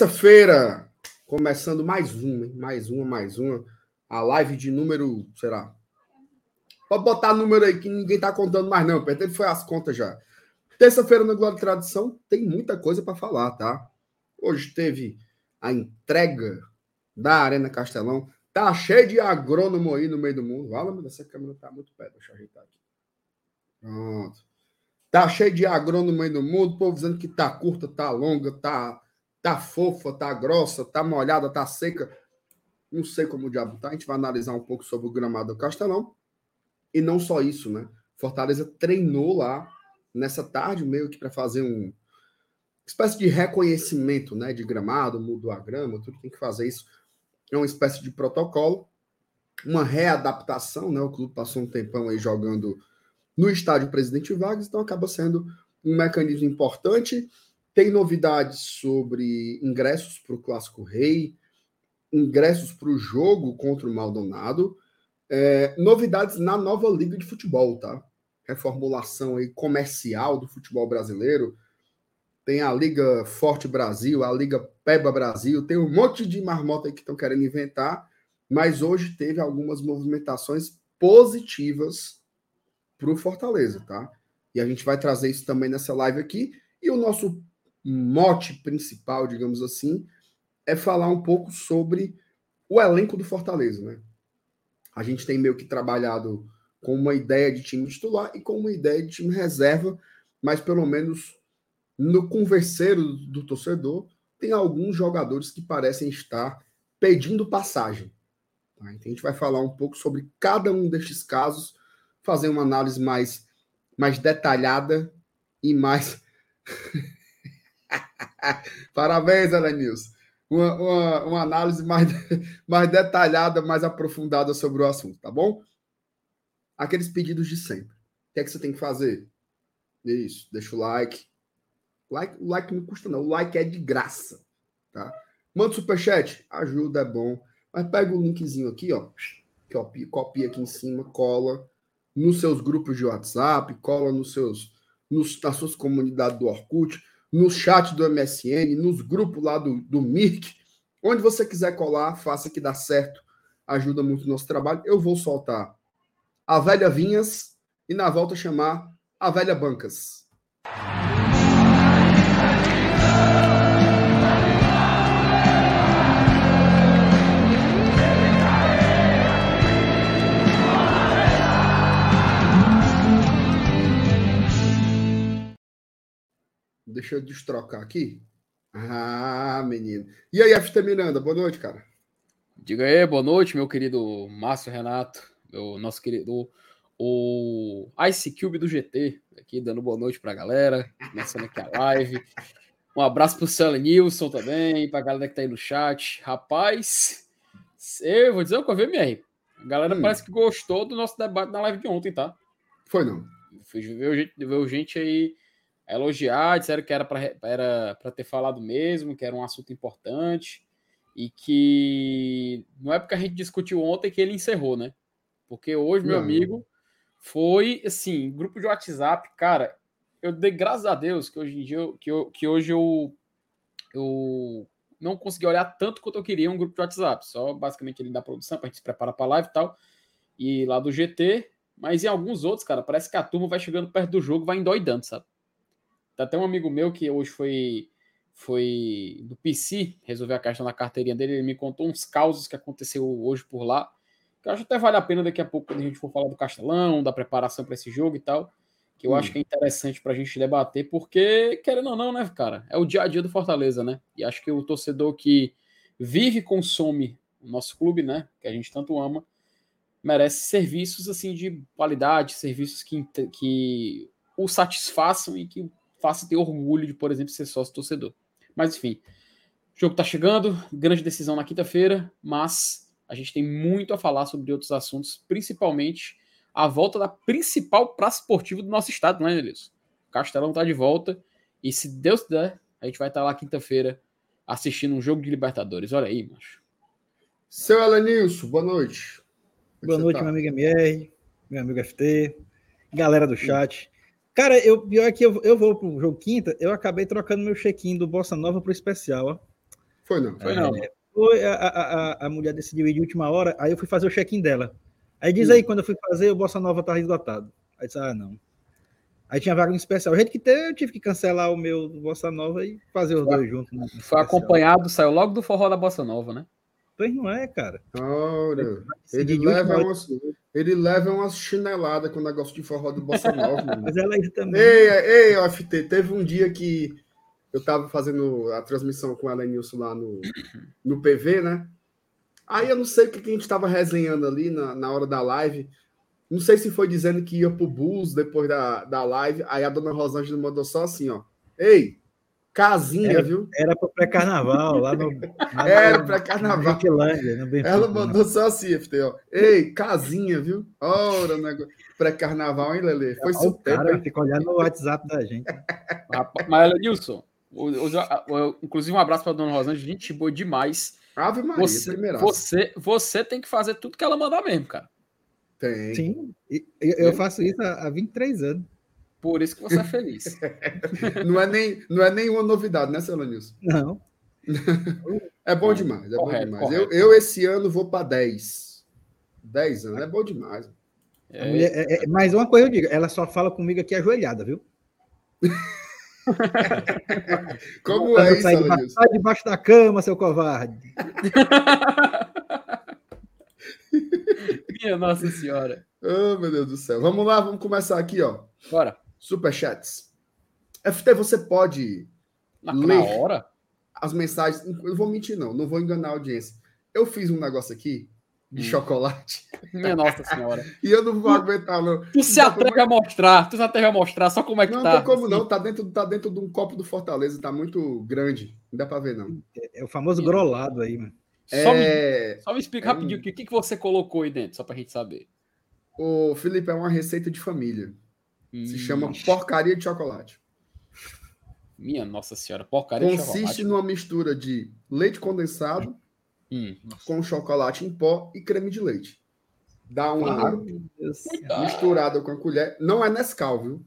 Terça-feira, começando mais uma, hein? mais uma, mais uma. A live de número, será? Pode botar número aí que ninguém tá contando mais, não. Ele foi as contas já. Terça-feira no Glória e Tradição tem muita coisa para falar, tá? Hoje teve a entrega da Arena Castelão. Tá cheio de agrônomo aí no meio do mundo. Fala, mas essa câmera tá muito perto. Deixa eu ajeitar aqui. Pronto. Tá cheio de agrônomo aí no mundo, o povo dizendo que tá curta, tá longa, tá, tá fofa, tá grossa, tá molhada, tá seca. Não sei como o diabo tá. A gente vai analisar um pouco sobre o gramado do Castelão. E não só isso, né? Fortaleza treinou lá nessa tarde, meio que para fazer um espécie de reconhecimento, né? De gramado, mudou a grama, tudo tem que fazer isso. É uma espécie de protocolo, uma readaptação, né? O clube passou um tempão aí jogando no estádio Presidente Vargas, então acaba sendo um mecanismo importante. Tem novidades sobre ingressos para o Clássico Rei, ingressos para o jogo contra o Maldonado, é, novidades na nova Liga de Futebol, tá? Reformulação aí comercial do futebol brasileiro. Tem a Liga Forte Brasil, a Liga Peba Brasil, tem um monte de marmota aí que estão querendo inventar, mas hoje teve algumas movimentações positivas para o Fortaleza, tá? E a gente vai trazer isso também nessa live aqui. E o nosso mote principal, digamos assim, é falar um pouco sobre o elenco do Fortaleza, né? A gente tem meio que trabalhado com uma ideia de time titular e com uma ideia de time reserva, mas pelo menos no converseiro do torcedor, tem alguns jogadores que parecem estar pedindo passagem. Tá? Então a gente vai falar um pouco sobre cada um destes casos fazer uma análise mais, mais detalhada e mais. Parabéns, Elenilson. Uma, uma, uma, análise mais, mais detalhada, mais aprofundada sobre o assunto, tá bom? Aqueles pedidos de sempre. O que é que você tem que fazer? Isso, deixa o like. like o like não custa, não. O like é de graça, tá? Manda superchat, ajuda, é bom. Mas pega o linkzinho aqui, ó. Copia, copia aqui em cima, cola nos seus grupos de WhatsApp, cola nos seus, nos, nas suas comunidades do Orkut, no chat do MSN, nos grupos lá do, do Mirk, onde você quiser colar, faça que dá certo, ajuda muito o nosso trabalho. Eu vou soltar a velha Vinhas e na volta chamar a velha Bancas. Deixa eu destrocar aqui. Ah, menino. E aí, FT Miranda, boa noite, cara. Diga aí, boa noite, meu querido Márcio Renato, meu nosso querido o Ice Cube do GT, aqui dando boa noite pra galera, começando aqui a live. Um abraço pro Celo Nilson também, pra galera que tá aí no chat. Rapaz, eu vou dizer o que eu vi, MR. A galera hum. parece que gostou do nosso debate na live de ontem, tá? Foi não. Fui ver gente, ver gente aí elogiar, disseram que era para era ter falado mesmo, que era um assunto importante e que não é porque a gente discutiu ontem que ele encerrou, né? Porque hoje, meu não. amigo, foi assim, grupo de WhatsApp, cara, eu dei graças a Deus que hoje em dia, que, eu, que hoje eu, eu não consegui olhar tanto quanto eu queria um grupo de WhatsApp, só basicamente ele da produção, para a gente se preparar para live e tal, e lá do GT, mas em alguns outros, cara, parece que a turma vai chegando perto do jogo, vai endoidando, sabe? Tá até um amigo meu que hoje foi foi do PC resolver a questão da carteirinha dele. Ele me contou uns causos que aconteceu hoje por lá. Que eu acho até vale a pena daqui a pouco, quando a gente for falar do Castelão, da preparação para esse jogo e tal. Que eu hum. acho que é interessante para a gente debater, porque, querendo ou não, né, cara? É o dia a dia do Fortaleza, né? E acho que o torcedor que vive e consome o nosso clube, né? Que a gente tanto ama, merece serviços assim de qualidade, serviços que, que o satisfaçam e que faça ter orgulho de, por exemplo, ser sócio torcedor. Mas enfim, o jogo está chegando, grande decisão na quinta-feira, mas a gente tem muito a falar sobre outros assuntos, principalmente a volta da principal praça esportiva do nosso estado, né, Elias? O Castelão está de volta e se Deus der, a gente vai estar tá lá quinta-feira assistindo um jogo de Libertadores. Olha aí, macho. Seu Elenilson, boa noite. Como é boa noite, tá? meu amigo MR, meu amigo FT, galera do chat. Cara, eu, pior é que eu, eu vou pro jogo quinta, eu acabei trocando meu check-in do Bossa Nova pro especial, ó. Foi não. Foi não. É, foi, a, a, a, a mulher decidiu ir de última hora, aí eu fui fazer o check-in dela. Aí diz aí, quando eu fui fazer, o Bossa Nova tá esgotado. Aí disse, ah, não. Aí tinha vaga no especial. O jeito que teve, eu tive que cancelar o meu Bossa Nova e fazer os Foi- dois juntos. no Foi especial. acompanhado, saiu logo do forró da Bossa Nova, né? Pois não é, cara. Ora, Decidi ele leva, umas, ele leva umas chineladas com o negócio de forró do Bossa Nova. Mas ela aí também. Ei, ei, OFT, teve um dia que eu tava fazendo a transmissão com ela Nilson lá no, no PV, né? Aí eu não sei o que, que a gente tava resenhando ali na, na hora da live. Não sei se foi dizendo que ia pro Bus depois da, da live. Aí a dona Rosângela mandou só assim, ó. Ei, casinha, Era- viu? Era pro pré-carnaval, lá no. lá Era no- pré-carnaval. Ela mandou só assim, FT, ó. Ei, casinha, viu? Ora, negócio. Pré-carnaval, hein, Lele? Foi seu tempo, cara hein? fica olhando no WhatsApp da gente. Rapaz, Mas, Nilson, inclusive um abraço pra dona Rosângela, gente boa demais. Ave Maria, Você, primeira. você, você tem que fazer tudo que ela mandar mesmo, cara. Tem. Sim, eu, eu faço isso há, há 23 anos. Por isso que você é feliz. Não é, nem, não é nenhuma novidade, né, seu Nilson? Não. É bom demais, é correto, bom demais. Eu, correto. eu, esse ano, vou para 10. 10 anos, é bom demais. É, mulher- é- é- mas uma coisa eu digo, ela só fala comigo aqui ajoelhada, viu? Como é eu isso, seu debaixo, sai debaixo da cama, seu covarde. Minha Nossa Senhora. Oh, meu Deus do céu. Vamos lá, vamos começar aqui, ó. Bora. Superchats. FT, você pode Na, Lê. na hora? as mensagens. Eu não vou mentir, não. Não vou enganar a audiência. Eu fiz um negócio aqui de Hum. chocolate Minha Nossa Senhora. e eu não vou aguentar, não. Tu se atreve a mostrar, tu se atreve a mostrar só como é que Não, tá. tem como assim. não. Tá dentro, tá dentro de um copo do Fortaleza. Tá muito grande. Não dá pra ver, não. É o famoso grolado aí, mano. Só, me, É... só me explica é rapidinho o que, que que você colocou aí dentro, só pra gente saber. O Felipe é uma receita de família. Se Hum, chama porcaria de chocolate. Minha Nossa Senhora, porcaria de Consiste chocolate. numa mistura de leite condensado Hum. com chocolate em pó e creme de leite. Dá uma misturada com a colher. Não é Nescau, viu?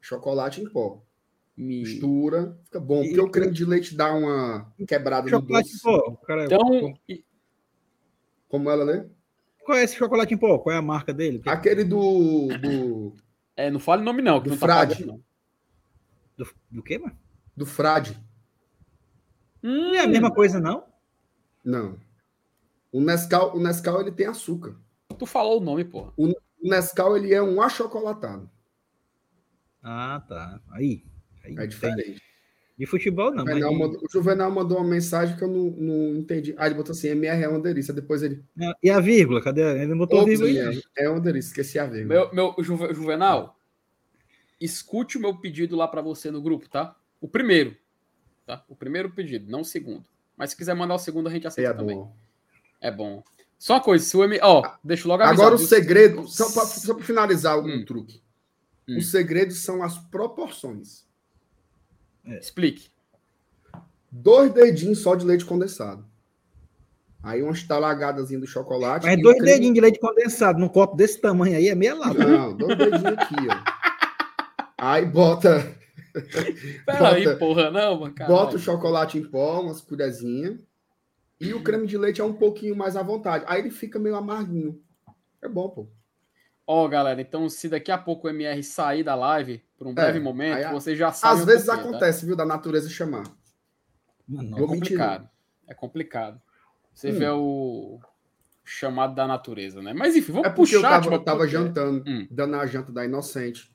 Chocolate em pó. Me- Mistura, fica bom. E- Porque o creme de leite dá uma quebrada no Chocolate em doce. pó. o Cara, Então, Como ela, né? Qual é esse chocolate em pó? Qual é a marca dele? Que- Aquele do. do, é, não fale nome não, que Do não tá frade. pagando, não. Do, do quê, mano? do frade. Hum, Não é a mesma coisa, não? Não. O Nescau, o Nescau ele tem açúcar. Tu falou o nome, porra. O Nescau ele é um achocolatado. Ah, tá. Aí. aí É tem. De futebol, O não. Mas Juvenal de- mandou, o Juvenal mandou uma mensagem que eu não, não entendi. Ah, ele botou assim: MR é uma delícia. Depois ele. Não, E a vírgula? Cadê? Ele botou Ops, vírgula aí. MR, é uma delícia. Esqueci a vírgula. Meu, meu Juve- Juvenal, escute o meu pedido lá pra você no grupo, tá? O primeiro, tá? O primeiro pedido, não o segundo. Mas se quiser mandar o segundo, a gente aceita É também. bom. É bom. Só uma coisa, se o M... Ó, deixa eu logo avisar. Agora o segredo, só para pra finalizar um Hum. truque. Hum. Os segredos são as proporções. Explique. Dois dedinhos só de leite condensado. Aí umas talagadazinhas do chocolate. Mas dois creme- dedinhos de leite condensado num copo desse tamanho aí é meia lata. Não, dois dedinhos aqui, ó. Aí bota, Peraí, Bota- porra, não, mano. bota o chocolate em pó, umas colherzinhas. E o creme de leite é um pouquinho mais à vontade. Aí ele fica meio amarguinho. É bom, pô. Ó, galera, então se daqui a pouco o MR sair da live por um breve momento, aí já sabe. Às o vezes tá? acontece, viu, da natureza chamar. Mano, É complicado. É complicado. Você Hum. vê o chamado da natureza, né? Mas enfim, vamos É porque eu puxar. tava, tipo, eu tava porque- jantando, Hum. dando a janta da Inocente.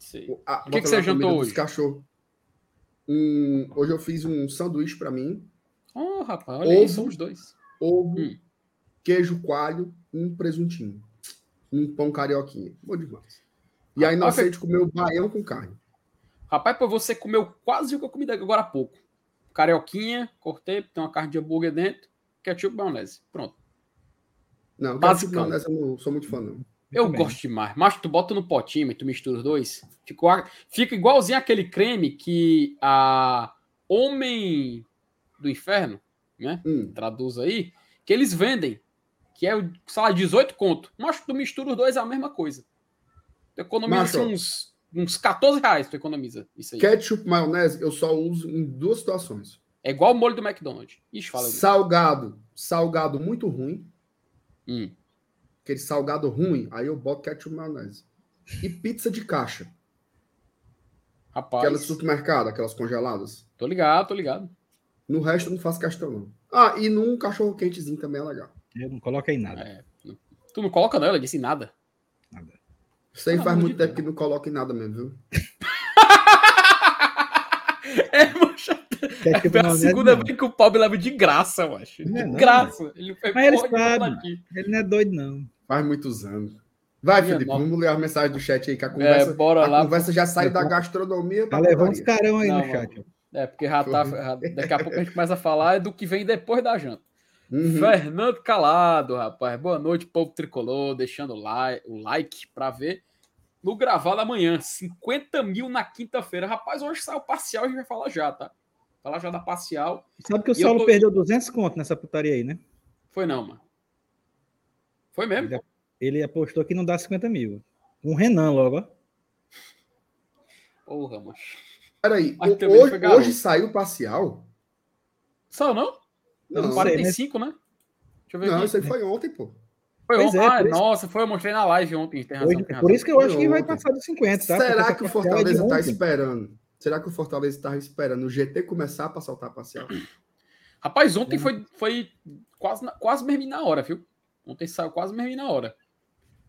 Sei. A, que que você jantou hoje? cachorros. Um, hoje eu fiz um sanduíche para mim, Oh, rapaz, olha aí, Ovo. somos dois. ovo, Hum. queijo coalho e um presuntinho. Um pão carioquinha. Bom demais. E a Rapaz, Inocente comeu baião com carne. Rapaz, pô, você comeu quase o que eu comi agora há pouco. Carioquinha, cortei, tem uma carne de hambúrguer dentro, ketchup e maionese. Pronto. Não, ketchup Basicão. maionese eu não sou muito fã, não. Eu gosto demais. Mas tu bota no potinho e tu mistura os dois. Fica, fica igualzinho aquele creme que a Homem do Inferno, né? Hum, Traduz aí, que eles vendem. Que é, sei lá, 18 conto. Mas tu mistura os dois é a mesma coisa. Tu economiza Macho. assim, uns uns 14 reais tu economiza isso aí. Ketchup, maionese, eu só uso em duas situações. É igual o molho do McDonald's. Ixi, fala. Salgado, salgado muito ruim, Hum. aquele salgado ruim, aí eu boto ketchup, maionese. E pizza de caixa, Rapaz, aquelas do supermercado, aquelas congeladas. tô ligado, tô ligado. No resto eu não faço questão, não. Ah, e num cachorro quentezinho também é legal. Eu não coloco aí nada. É. Tu não coloca não, ela disse nada. nada. Isso aí Pelo faz muito tempo que não coloca em nada mesmo, viu? É, mancha. Ketchup É a segunda vez que o Pablo leva de graça, eu acho. De Não é não, graça. Ele foi Mas ele sabe. Ele não é doido, não. Faz muitos anos. Vai, Minha Felipe, nossa. vamos ler as mensagens do chat aí, que a conversa, É, bora a lá. conversa já saiu da gastronomia Tá levando os carão aí Não, no mano. chat. É, porque já tá, já- daqui a pouco a gente começa a falar do que vem depois da janta. Uhum. Fernando Calado, rapaz. Boa noite, povo tricolor. Deixando o like, o like pra ver no gravado amanhã. 50 mil na quinta-feira. Rapaz, hoje sai o parcial, a gente vai falar já, tá? Falar já da parcial. Sabe que o E Saulo tô- perdeu 200 conto nessa putaria aí, né? Foi não, mano. Foi mesmo? Ele, ele apostou que não dá 50 mil. Com o Renan logo, ó. Porra, mano. Peraí, hoje, hoje saiu parcial? Saiu não? Não, sei, 45, né? Deixa eu ver não aqui. isso aí foi ontem, pô. Foi Pois ontem. é, ah, por isso- nossa, foi, eu mostrei na live ontem. Tem razão, Hoje- tem por razão. isso que eu acho que vai ontem. passar dos 50, tá? Será que o é Fortaleza tá ontem. esperando? Será que o Fortaleza estava esperando o GT começar para soltar a parcial? Rapaz, ontem foi, foi quase, quase mesmo na hora, viu? Ontem saiu quase mesmo na hora.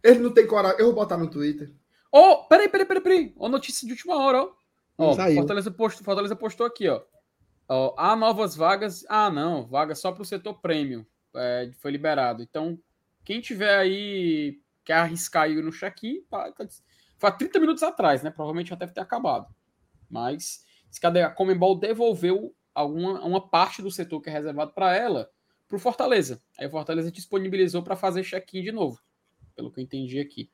Ele não tem coragem. Eu vou botar no Twitter. Ô, peraí, peraí, peraí, peraí. Ó, notícia de última hora, ó. Ó, Saiu. Fortaleza, postou, Fortaleza postou aqui, ó. Ó, Há novas vagas. Ah, não, vaga só para o setor prêmio. É, foi liberado. Então, quem tiver aí, quer arriscar aí no check-in, tá- foi há 30 minutos atrás, né? Provavelmente já deve ter acabado. Mas, se cadê a Comembol devolveu alguma uma parte do setor que é reservado para ela para o Fortaleza. Aí o Fortaleza disponibilizou para fazer check-in de novo, pelo que eu entendi aqui.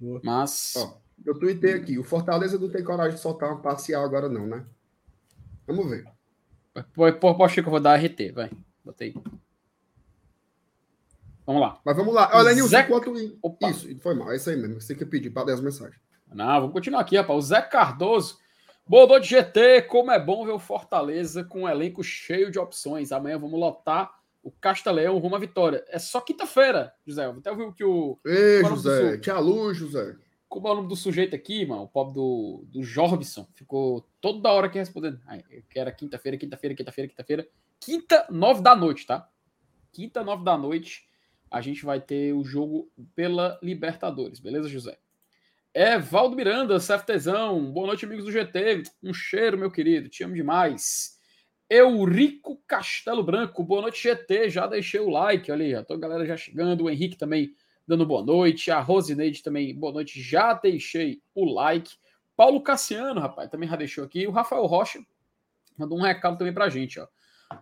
Boa. Mas. Ó, eu tuitei aqui. O Fortaleza não tem coragem de soltar uma parcial agora, não, né? Vamos ver. Pô, Chico, eu vou dar RT, vai. Botei. Vamos lá. Mas vamos lá. Olha, Nilson, Zé- enquanto. Opa. Isso, foi mal. É isso aí mesmo. Você que pedir para ler as mensagens. Não, vamos continuar aqui, rapaz. O Zé Cardoso. Boa noite, GT. Como é bom ver o Fortaleza com um elenco cheio de opções. Amanhã vamos lotar o Castaleão rumo à vitória. É só quinta-feira, José. Até ouviu que o. Ei, José. Tia Luz, José. Como é o nome do sujeito aqui, mano? O pobre do, do Jorbson. Ficou toda hora aqui respondendo. Ai, eu quero quinta-feira, quinta-feira, quinta-feira, quinta-feira. Quinta, nove da noite, tá? Quinta, nove da noite, a gente vai ter o jogo pela Libertadores, beleza, José? É Valdo Miranda, CFTzão. Boa noite, amigos do GT. Um cheiro, meu querido. Te amo demais. Eurico Castelo Branco. Boa noite, GT. Já deixei o like. Olha aí, a galera já chegando. O Henrique também dando boa noite. A Rosineide também, boa noite. Já deixei o like. Paulo Cassiano, rapaz, também já deixou aqui. O Rafael Rocha mandou um recado também pra gente, ó.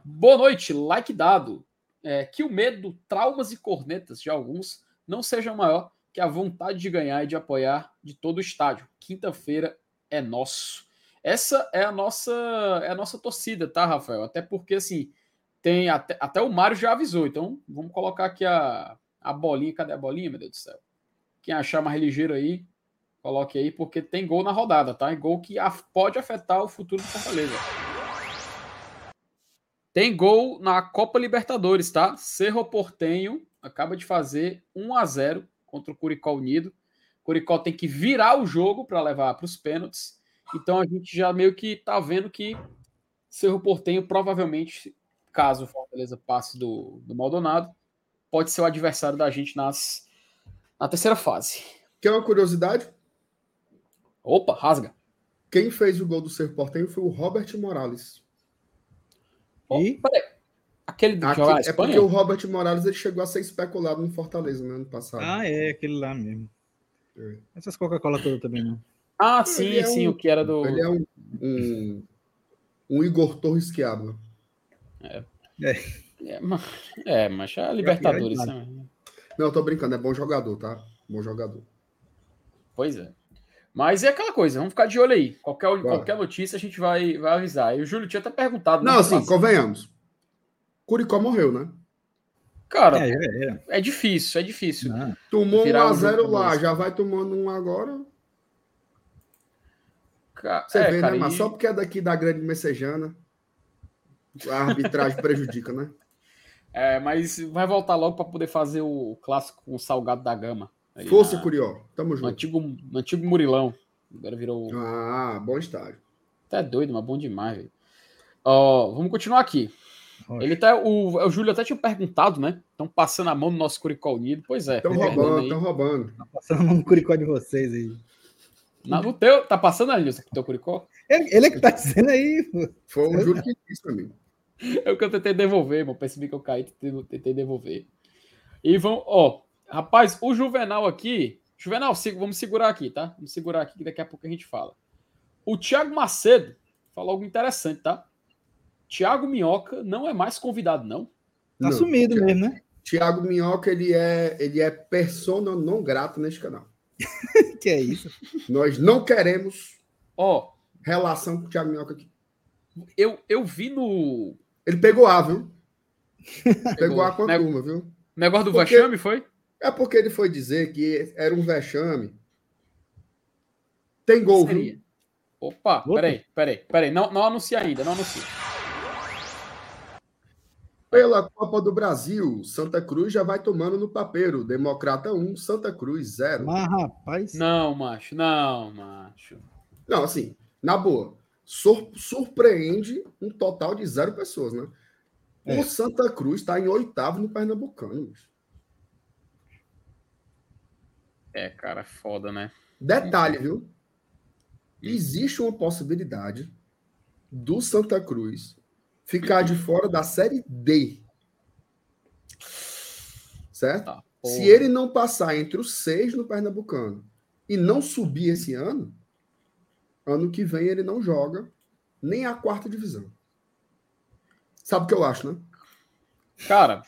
Boa noite, like dado. É, que o medo, traumas e cornetas de alguns não sejam maior que a vontade de ganhar e de apoiar de todo o estádio. Quinta-feira é nosso. Essa é a nossa é a nossa torcida, tá, Rafael? Até porque assim, tem até, até o Mário já avisou, então vamos colocar aqui a, a bolinha, cadê a bolinha, meu Deus do céu? Quem achar mais ligeiro aí, coloque aí, porque tem gol na rodada, tá? E gol que pode afetar o futuro do Fortaleza. Tem gol na Copa Libertadores, tá? Cerro Portenho acaba de fazer 1 a 0 contra o Curicó Unido. Curicó tem que virar o jogo para levar para os pênaltis. Então a gente já meio que tá vendo que Cerro Portenho provavelmente, caso o Fortaleza passe do, do Maldonado, pode ser o adversário da gente nas, na terceira fase. Quer uma curiosidade? Opa, rasga. Quem fez o gol do Cerro Portenho foi o Robert Morales. Oh, E? peraí. Aquele do Aqui- é Espanha? porque o Robert Morales ele chegou a ser especulado no Fortaleza no ano passado. Ah, é, aquele lá mesmo. É. Essas Coca-Cola todas também não. Ah, sim, Ele é sim, um- o que era do. Ele é um, um, um Igor Torres Quiabra. É, mas, é, mas a Libertadores. é né? Não, eu tô brincando, é bom jogador, tá? Bom jogador. Pois é. Mas é aquela coisa, vamos ficar de olho aí. Qualquer, qualquer notícia a gente vai, vai avisar. E o Júlio tinha até perguntado. né, Não, assim, Passado. convenhamos. Curicó morreu, né? Cara, É, já era. é difícil, é difícil. Não. Tomou Virar 1 um a 0 jogo lá, já vai tomando um agora. Você é, vê, cara, né, mas e... só porque é daqui da grande messejana, a arbitragem prejudica, né? É, mas vai voltar logo para poder fazer o clássico com o salgado da gama. Força, na... Curió. Tamo junto. No antigo, no antigo Murilão. Agora virou. Ah, bom estádio. Tá doido, mas bom demais, velho. Ó, vamos continuar aqui. Ele tá, o, o Júlio até tinha perguntado, né? Estão passando a mão no nosso Curicó Unido. Pois é. Estão roubando, estão roubando. Tá passando a mão no Curicó de vocês aí. Na, no teu, tá passando ali, o teu Curicó? Ele, ele é que tá dizendo aí. Foi o Júlio que disse, amigo. É o que eu tentei devolver, irmão. Percebi que eu caí, tentei, devolver. E vão, ó, rapaz, o Juvenal aqui. Juvenal, vamos segurar aqui, tá? Vamos segurar aqui que daqui a pouco a gente fala. O Thiago Macedo falou algo interessante, tá? Tiago Minhoca não é mais convidado, não? Tá não, sumido Thiago, mesmo, né? Tiago Minhoca, ele é, ele é persona não grata neste canal. que é isso? Nós não queremos ó relação com o Tiago Minhoca aqui. Eu, eu vi no. Ele pegou A, viu? Pegou, A com a turma, viu? Negócio do porque, vexame foi? É porque ele foi dizer que era um vexame. Tem gol, Seria. viu? Opa, Opa, peraí, peraí, peraí. Não, não anuncia ainda, não anuncia. Pela Copa do Brasil, Santa Cruz já vai tomando no papeiro. Democrata 1, Santa Cruz 0. Mas, rapaz. Não, macho, não, macho. Não, assim, na boa. Sur surpreende um total de zero pessoas, né? É. O Santa Cruz está em oitavo no Pernambucano. É, cara, foda, né? Detalhe, viu? Existe uma possibilidade do Santa Cruz ficar de fora da Série D. Certo? Tá, Se ele não passar entre os seis no Pernambucano e não subir esse ano, ano que vem ele não joga nem a quarta divisão. Sabe o que eu acho, né? Cara,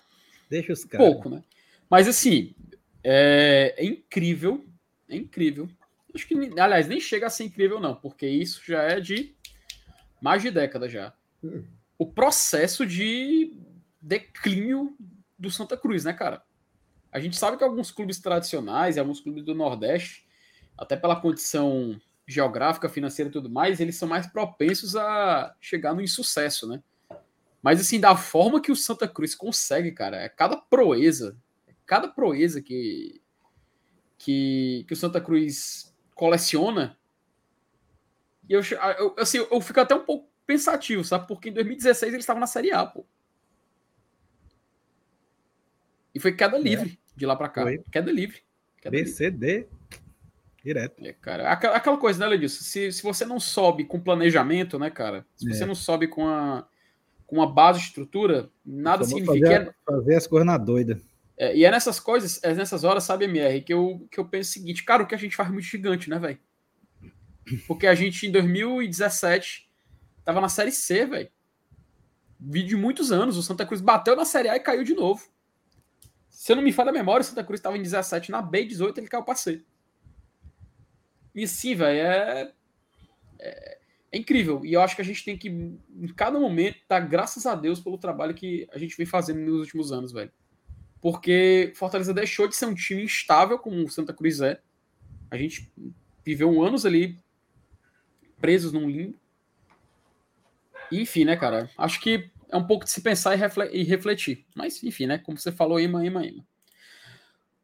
deixa os caras. Pouco, né? Mas assim, é, é incrível, é incrível. Acho que, aliás, nem chega a ser incrível, não, porque isso já é de mais de década já. Hum o processo de declínio do Santa Cruz, né, cara? A gente sabe que alguns clubes tradicionais e alguns clubes do Nordeste, até pela condição geográfica, financeira e tudo mais, eles são mais propensos a chegar no insucesso, né? Mas assim, da forma que o Santa Cruz consegue, cara, é cada proeza, é cada proeza que, que, que o Santa Cruz coleciona. E eu, eu, assim, eu fico até um pouco pensativo, sabe? Porque em 2016 eles estavam na Série A, pô. E foi queda é. livre é. de lá para cá. Foi. Queda livre. Queda BCD. Livre. Direto. É, cara. Aquela coisa, né, Ledilson? Se, se você não sobe com planejamento, né, cara? Se é. você não sobe com a, com uma base de estrutura, nada significa. Fazer, fazer as coisas na doida. É, e é nessas coisas, é nessas horas, sabe, MR, que eu, que eu penso o seguinte, cara, o que a gente faz é muito gigante, né, velho? Porque a gente, em 2017, Tava na Série C, velho. Vídeo de muitos anos. O Santa Cruz bateu na Série A e caiu de novo. Se eu não me falha a memória, o Santa Cruz estava em 17, na B, 18 ele caiu para C. E sim, velho, é... é... é. incrível. E eu acho que a gente tem que, em cada momento, dar graças a Deus pelo trabalho que a gente vem fazendo nos últimos anos, velho. Porque Fortaleza deixou de ser um time instável, como o Santa Cruz é. A gente viveu anos ali presos num limbo. Enfim, né, cara? Acho que é um pouco de se pensar e refletir. Mas, enfim, né? Como você falou, ima, ima, ima.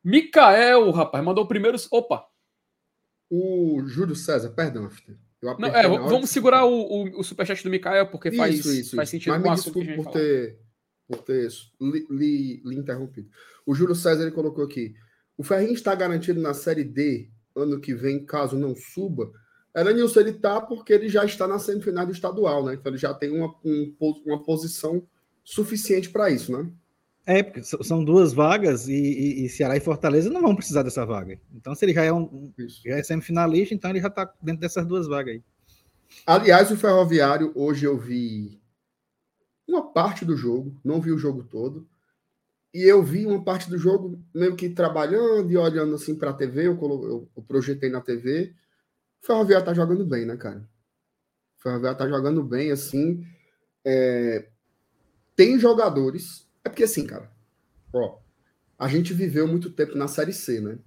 Micael, rapaz, mandou primeiro. Opa! O Júlio César, perdão, Não, é, vamos segurar o, o, o superchat do Micael, porque isso, faz, isso, faz sentido Mas me desculpe por ter, por ter li, li, li, interrompido. O Júlio César ele colocou aqui: o Ferrinho está garantido na Série D ano que vem, caso não suba. Elenilson, ele tá porque ele já está na semifinal do estadual, né? Então ele já tem uma, um, uma posição suficiente para isso, né? É, porque são duas vagas e, e, e, Ceará e Fortaleza não vão precisar dessa vaga. Então, se ele já é, um, já é semifinalista, então ele já está dentro dessas duas vagas aí. Aliás, o Ferroviário, hoje eu vi uma parte do jogo, não vi o jogo todo. E eu vi uma parte do jogo meio que trabalhando e olhando assim para a TV, eu, eu, eu projetei na TV o Ferroviário tá jogando bem, né, cara? O Ferroviário tá jogando bem, assim. É... Tem jogadores. É porque, assim, cara, ó, a gente viveu muito tempo na Série C, né?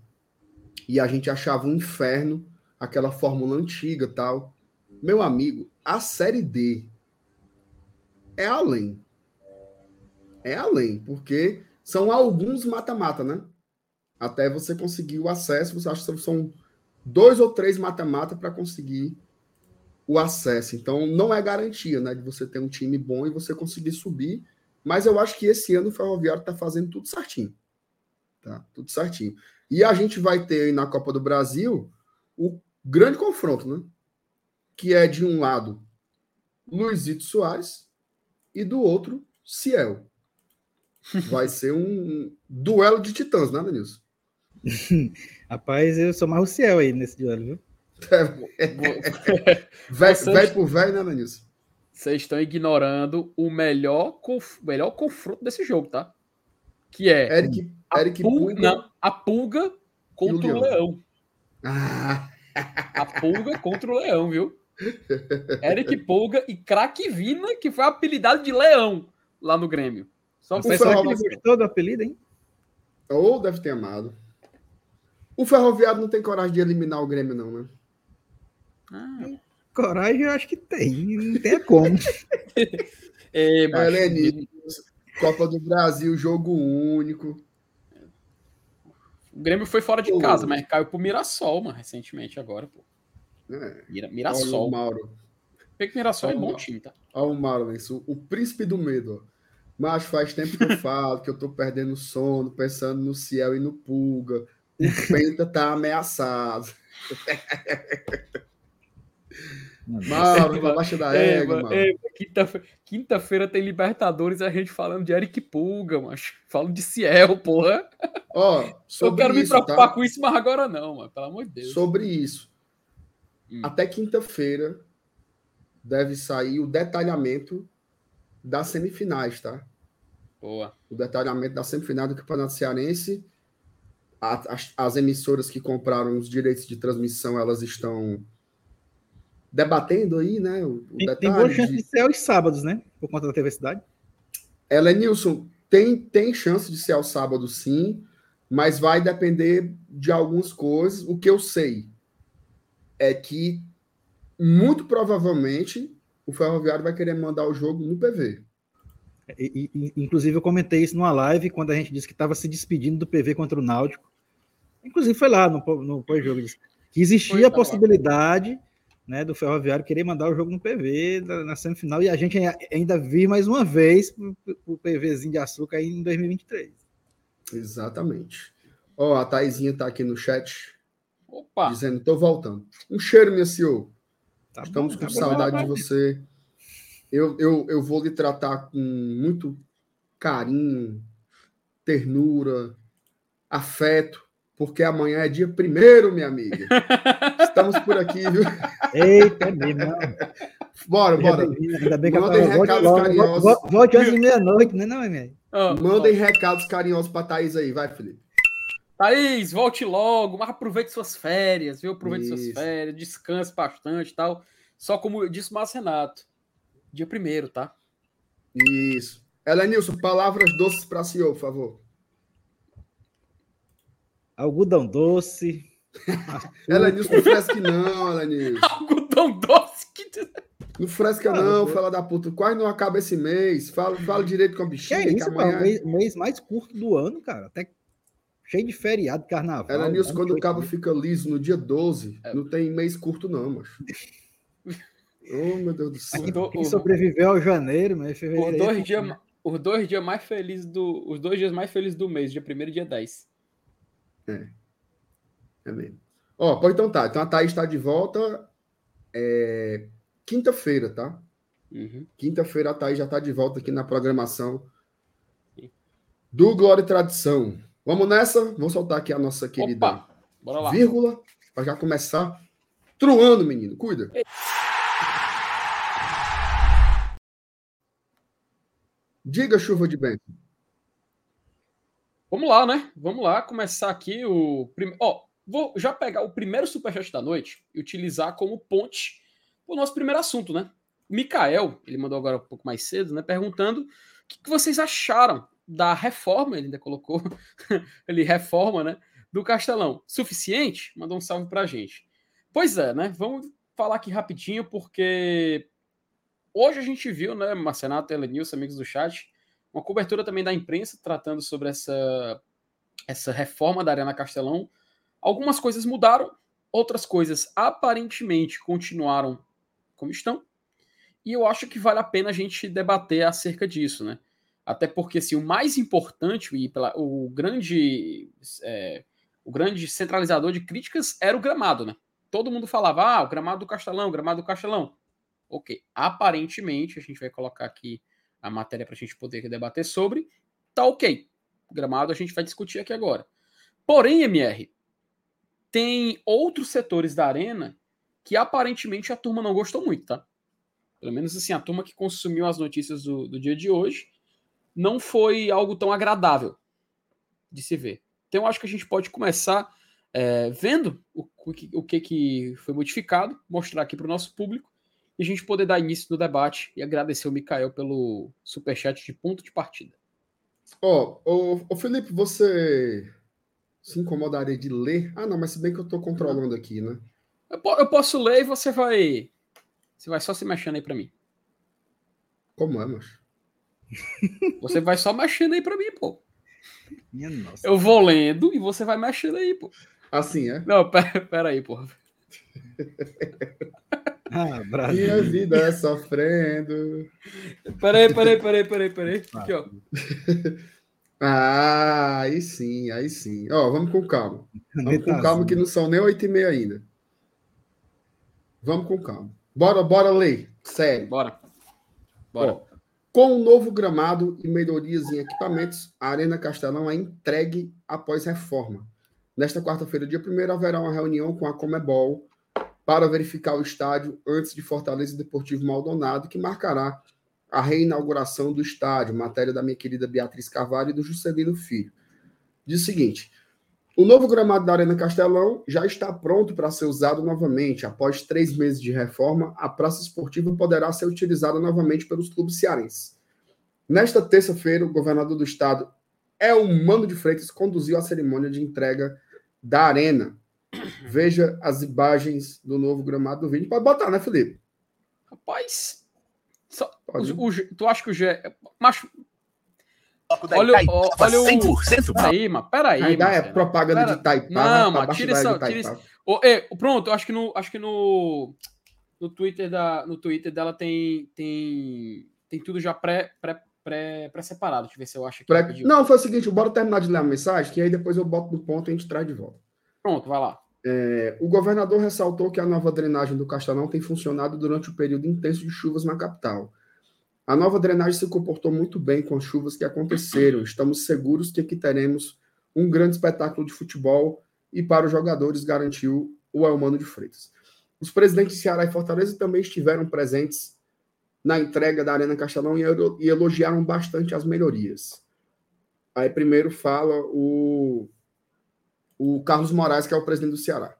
E a gente achava um inferno aquela fórmula antiga tal. Meu amigo, a Série D é além. É além, porque são alguns mata-mata, né? Até você conseguir o acesso, você acha que são dois ou três mata-mata para conseguir o acesso. Então, não é garantia, né, de você ter um time bom e você conseguir subir. Mas eu acho que esse ano o Ferroviário está fazendo tudo certinho. Tá? Tudo certinho. E a gente vai ter na Copa do Brasil o grande confronto, né? Que é de um lado Luizito Soares e do outro Ciel. Vai ser um duelo de titãs, né, Denilson? Rapaz, eu sou mais o Ciel aí nesse duelo, viu? vai, vai por velho, né, Denilson? Vocês estão ignorando o melhor, conf... melhor confronto desse jogo, tá? Que é Eric, a, Eric pulga, Pulga, não, a pulga contra o, o leão. leão. Ah. A pulga contra o leão, viu? Eric Pulga e Craque Vina, que foi apelidado de leão lá no Grêmio. Só Você será que ele gostou do apelido, hein? Ou deve ter amado. O Ferroviário não tem coragem de eliminar o Grêmio, não, né? Ah. Coragem eu acho que tem. Não tem como. é, Helene, Copa do Brasil, jogo único. O Grêmio foi fora de pô. casa, mas caiu pro Mirassol, mano, recentemente agora, pô. É. Mira, Mirassol. Olha o Mauro. Porque Mirassol Olha é bom time, tá? Olha o Mauro, isso, o príncipe do medo, ó. Mas faz tempo que eu falo que eu tô perdendo sono, pensando no Ciel e no Pulga. O Penta tá ameaçado. Mauro, pra baixo da égua, mano. Quinta-feira quinta tem Libertadores a gente falando de Eric Pulga, mas Falo de Ciel, porra. Ó, eu quero isso, me preocupar tá? com isso, mas agora não, mano. Pelo amor de Deus. Sobre isso. Hum. Até quinta-feira deve sair o detalhamento das semifinais, tá? Boa. O detalhamento da semifinal do Campeonato Cearense. As, as, emissoras que compraram os direitos de transmissão, elas estão debatendo aí, né? O, o tem, tem boa chance de... de ser aos sábados, né? Por conta da TV Cidade. Ela é Nilson. Tem, tem chance de ser ao sábado, sim, mas vai depender de algumas coisas. O que eu sei é que, muito provavelmente, o Ferroviário vai querer mandar o jogo no PV. E, e, inclusive, eu comentei isso numa live quando a gente disse que estava se despedindo do PV contra o Náutico. Inclusive, foi lá no, no pós-jogo. Que existia a possibilidade né, do Ferroviário querer mandar o jogo no PV na, na semifinal e a gente ainda vir mais uma vez o PVzinho de açúcar em 2023. Exatamente. Ó, a Taizinha tá aqui no chat. Opa. Dizendo, tô voltando. Um cheiro, meu senhor. Tá Estamos bom, com tá saudade bom, de você. Eu, eu, eu vou lhe tratar com muito carinho, ternura, afeto, porque amanhã é dia primeiro, minha amiga. Estamos por aqui, viu? Eita, mesmo. Bora, bora. Ainda bem que Mandem eu recados volte carinhosos. Volte antes de meia-noite, né, não, minha? Oh, Mandem oh. recados carinhosos para Thaís aí, vai, Felipe. Thaís, volte logo, mas aproveite suas férias, viu? Aproveite Isso. suas férias, descanse bastante e tal. Só como disse o Márcio Renato, dia primeiro, tá? Isso. Elenilson, palavras doces para o senhor, por favor algodão doce. ela disse não fresca não, ela disse. algodão doce? Que... Não fresca não, fala da puta. Quase não acaba esse mês. Fala, fala direito com a bichinha. Que é isso, que amanhã... mês, mês, mais curto do ano, cara. Até cheio de feriado, carnaval. Ela disse quando o cabo fica liso no dia 12, é. não tem mês curto não, macho. oh, meu Deus do céu. Quem, quem sobreviveu ao janeiro, mas fevereiro. Os dois, dias, os dois dias mais felizes do. Os dois dias mais felizes do mês, dia 1 e dia 10. É. É mesmo. Ó, então tá. Então a Thaís está de volta é, quinta-feira, tá? Uhum. Quinta-feira a Thaís já está de volta aqui na programação do Glória e Tradição. Vamos nessa? Vou soltar aqui a nossa querida Opa, bora lá. vírgula para já começar truando, menino. Cuida. Diga, chuva de bem. Vamos lá, né? Vamos lá começar aqui o primeiro. Ó, vou já pegar o primeiro superchat da noite e utilizar como ponte o nosso primeiro assunto, né? Mikael, ele mandou agora um pouco mais cedo, né? Perguntando o que, que vocês acharam da reforma, ele ainda colocou, ele reforma, né? Do Castelão. Suficiente? Mandou um salve pra gente. Pois é, né? Vamos falar aqui rapidinho, porque hoje a gente viu, né, Marcenato, Elenilson, amigos do chat, uma cobertura também da imprensa tratando sobre essa, essa reforma da Arena Castelão. Algumas coisas mudaram, outras coisas aparentemente continuaram como estão. E eu acho que vale a pena a gente debater acerca disso, né? Até porque assim, o mais importante e pela, o grande é, o grande centralizador de críticas era o gramado, né? Todo mundo falava, ah, o gramado do Castelão, o gramado do Castelão. Ok, aparentemente, a gente vai colocar aqui a matéria para a gente poder debater sobre, tá ok. Gramado a gente vai discutir aqui agora. Porém, MR, tem outros setores da arena que aparentemente a turma não gostou muito, tá? Pelo menos assim, a turma que consumiu as notícias do, do dia de hoje não foi algo tão agradável de se ver. Então, acho que a gente pode começar é, vendo o, o, que, o que, que foi modificado, mostrar aqui para o nosso público e a gente poder dar início no debate e agradecer o Mikael pelo superchat de ponto de partida. Ó, oh, oh, Felipe, você se incomodaria de ler? Ah, não, mas se bem que eu estou controlando aqui, né? Eu, eu, posso ler e você vai. Você vai só se mexendo aí para mim. Como é, macho? Você vai só mexendo aí para mim, pô. Minha nossa. Eu vou lendo e você vai mexendo aí, pô. Assim, é? Não, pera, pera aí, porra. Ah, Brasil. Minha vida é sofrendo. Peraí, peraí, peraí, peraí, peraí. Aqui, ó. Ah, aí sim, aí sim. Ó, vamos com calma. Vamos com calma, que não são nem oito e meia ainda. Vamos com calma. Bora, bora ler. Sério. Bora. Bora. Ó, com o um novo gramado e melhorias em equipamentos, a Arena Castelão é entregue após reforma. Nesta quarta-feira, dia 1 haverá uma reunião com a Comebol para verificar o estádio antes de Fortaleza Deportivo Maldonado, que marcará a reinauguração do estádio. Matéria da minha querida Beatriz Carvalho e do Juscelino Filho. Diz o seguinte: o novo gramado da Arena Castelão já está pronto para ser usado novamente. Após três meses de reforma, a praça esportiva poderá ser utilizada novamente pelos clubes cearenses. Nesta terça-feira, o governador do estado, é o Mano de Freitas, conduziu a cerimônia de entrega da Arena. Veja as imagens do novo gramado do vídeo. Pode botar, né, Felipe? Rapaz, só, o, o, tu acha que o G. Macho, Olha, olha, olha o 100% Peraí, mas peraí. Ainda é propaganda Pera... de Itaipá. Não, mas tira isso. Tira isso. Oh, é, pronto, acho que no, acho que no, no, Twitter da, no Twitter dela tem, tem, tem tudo já pré, pré, pré, pré separado. Deixa eu ver se eu acho pré... Não, foi o seguinte, bora terminar de ler a mensagem, que aí depois eu boto no ponto e a gente traz de volta. Pronto, vai lá. É, o governador ressaltou que a nova drenagem do Castelão tem funcionado durante o período intenso de chuvas na capital a nova drenagem se comportou muito bem com as chuvas que aconteceram. Estamos seguros que aqui teremos um grande espetáculo de futebol e para os jogadores garantiu o Elmano de Freitas. Os presidentes de Ceará e Fortaleza também estiveram presentes na entrega da Arena Castelão e elogiaram bastante as melhorias. Aí primeiro fala o, o Carlos Moraes, que é o presidente do Ceará.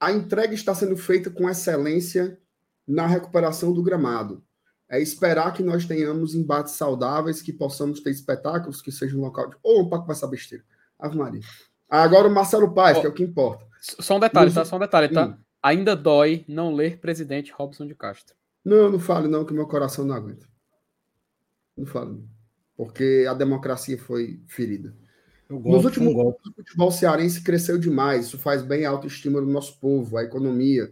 A entrega está sendo feita com excelência na recuperação do gramado é esperar que nós tenhamos embates saudáveis, que possamos ter espetáculos, que seja um local de. Ou um pouco essa besteira. Ave Maria. Agora o Marcelo Paz, oh, que é o que importa. Só um detalhe, Nos... tá? Só um detalhe, tá? Hum. Ainda dói não ler presidente Robson de Castro. Não, não fale não, que meu coração não aguenta. Não fale não. Porque a democracia foi ferida. Nos últimos anos, o futebol cearense cresceu demais. Isso faz bem à autoestima do nosso povo, à economia.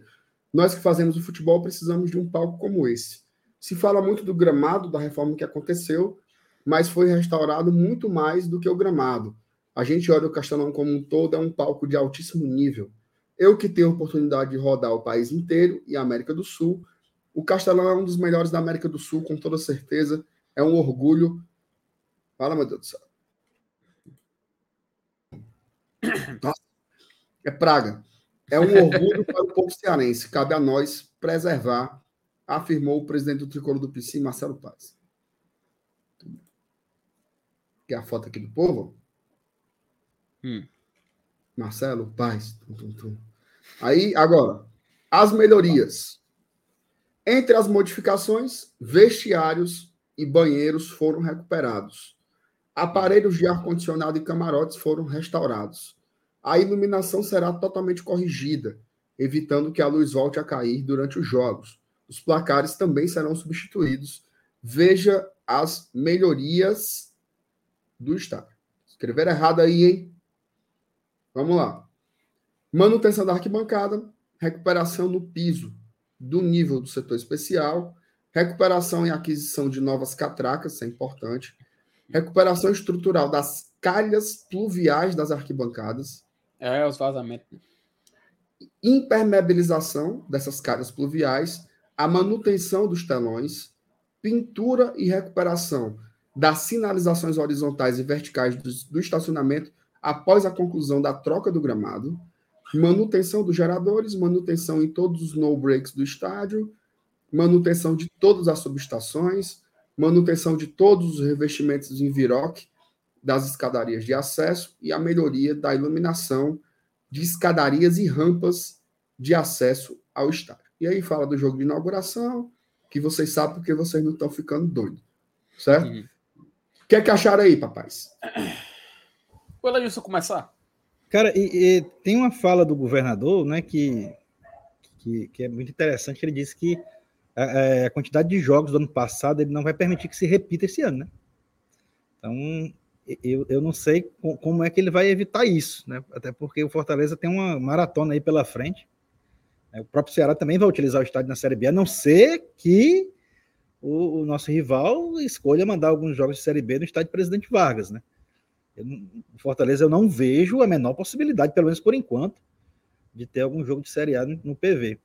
Nós que fazemos o futebol precisamos de um palco como esse. Se fala muito do gramado, da reforma que aconteceu, mas foi restaurado muito mais do que o gramado. A gente olha o Castelão como um todo, é um palco de altíssimo nível. Eu que tenho a oportunidade de rodar o país inteiro e a América do Sul, o Castelão é um dos melhores da América do Sul, com toda certeza. É um orgulho. Fala, meu Deus do céu. Nossa, é praga. É um orgulho para o povo cearense. Cabe a nós preservar afirmou o presidente do tricolor do PC, Marcelo Paz. Quer a foto aqui do povo? Hum. Marcelo Paz. Tum, tum, tum. Aí, agora, as melhorias. Entre as modificações, vestiários e banheiros foram recuperados. Aparelhos de ar-condicionado e camarotes foram restaurados. A iluminação será totalmente corrigida evitando que a luz volte a cair durante os jogos. Os placares também serão substituídos. Veja as melhorias do estádio. Escrever errado aí, hein? Vamos lá. Manutenção da arquibancada, recuperação no piso do nível do setor especial, recuperação e aquisição de novas catracas, isso é importante, recuperação estrutural das calhas pluviais das arquibancadas. É, os vazamentos. Impermeabilização dessas calhas pluviais, a manutenção dos telões, pintura e recuperação das sinalizações horizontais e verticais do, do estacionamento após a conclusão da troca do gramado, manutenção dos geradores, manutenção em todos os no breaks do estádio, manutenção de todas as subestações, manutenção de todos os revestimentos em Viroc das escadarias de acesso e a melhoria da iluminação de escadarias e rampas de acesso ao estádio. E aí fala do jogo de inauguração, que vocês sabem porque vocês não estão ficando doidos. Certo? Uhum. O que é que acharam aí, papais? O Elenilson começar. Cara, e, e, tem uma fala do governador, né, que, que, que é muito interessante, ele disse que a, a, quantidade de jogos do ano passado ele não vai permitir que se repita esse ano, né? Então, eu, eu não sei como é que ele vai evitar isso, né? Até porque o Fortaleza tem uma maratona aí pela frente. Né? O próprio Ceará também vai utilizar o estádio na Série B, a não ser que o, o nosso rival escolha mandar alguns jogos de Série B no estádio Presidente Vargas, né? Eu, o Fortaleza eu não vejo a menor possibilidade, pelo menos por enquanto, de ter algum jogo de Série A no, no PV.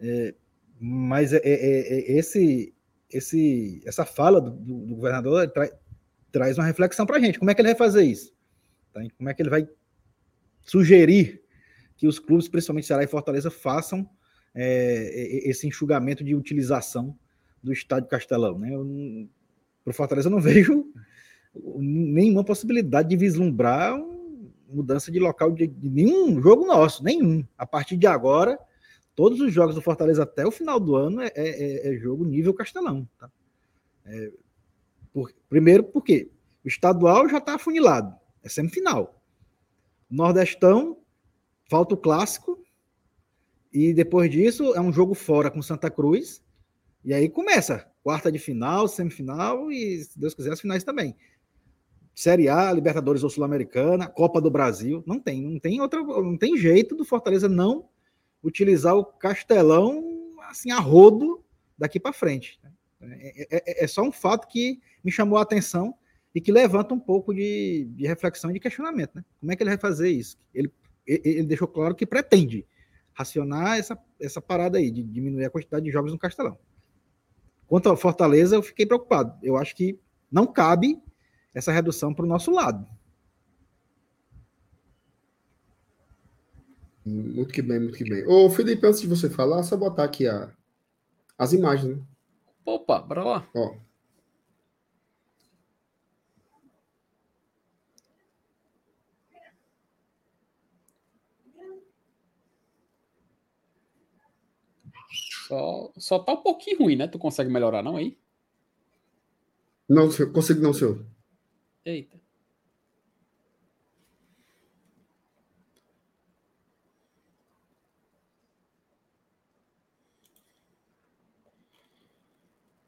É, mas é, é, é, é, esse, esse, essa fala do, do, do governador tra, traz uma reflexão para a gente. Como é que ele vai fazer isso? Tá? Como é que ele vai sugerir que os clubes, principalmente Ceará e Fortaleza, façam é, esse enxugamento de utilização do estádio Castelão? Né? Para o Fortaleza, eu não vejo nenhuma possibilidade de vislumbrar mudança de local de, de nenhum jogo nosso, nenhum. A partir de agora Todos os jogos do Fortaleza até o final do ano é, é, é, é jogo nível Castelão. Tá? É, por, primeiro, porque o estadual já está afunilado, é semifinal. Nordestão, falta o clássico, e depois disso é um jogo fora com Santa Cruz, e aí começa quarta de final, semifinal e, se Deus quiser, as finais também. Série A, Libertadores ou Sul-Americana, Copa do Brasil, não tem, não tem outra, não tem jeito do Fortaleza não utilizar o Castelão assim a rodo daqui para frente. É, é, é, é, só um fato que me chamou a atenção e que levanta um pouco de, de reflexão e de questionamento. Né? Como é que ele vai fazer isso? Ele, ele deixou claro que pretende racionar essa, essa parada aí, de diminuir a quantidade de jogos no Castelão. Quanto ao Fortaleza, eu fiquei preocupado. Eu acho que não cabe essa redução para o nosso lado. Muito que bem, muito que bem. Ô, Felipe, antes de você falar, só botar aqui a, as imagens, né? Opa, bora lá. Ó. Só, só tá um pouquinho ruim, né? Tu consegue melhorar, não aí? Não, consigo não, senhor. Eita.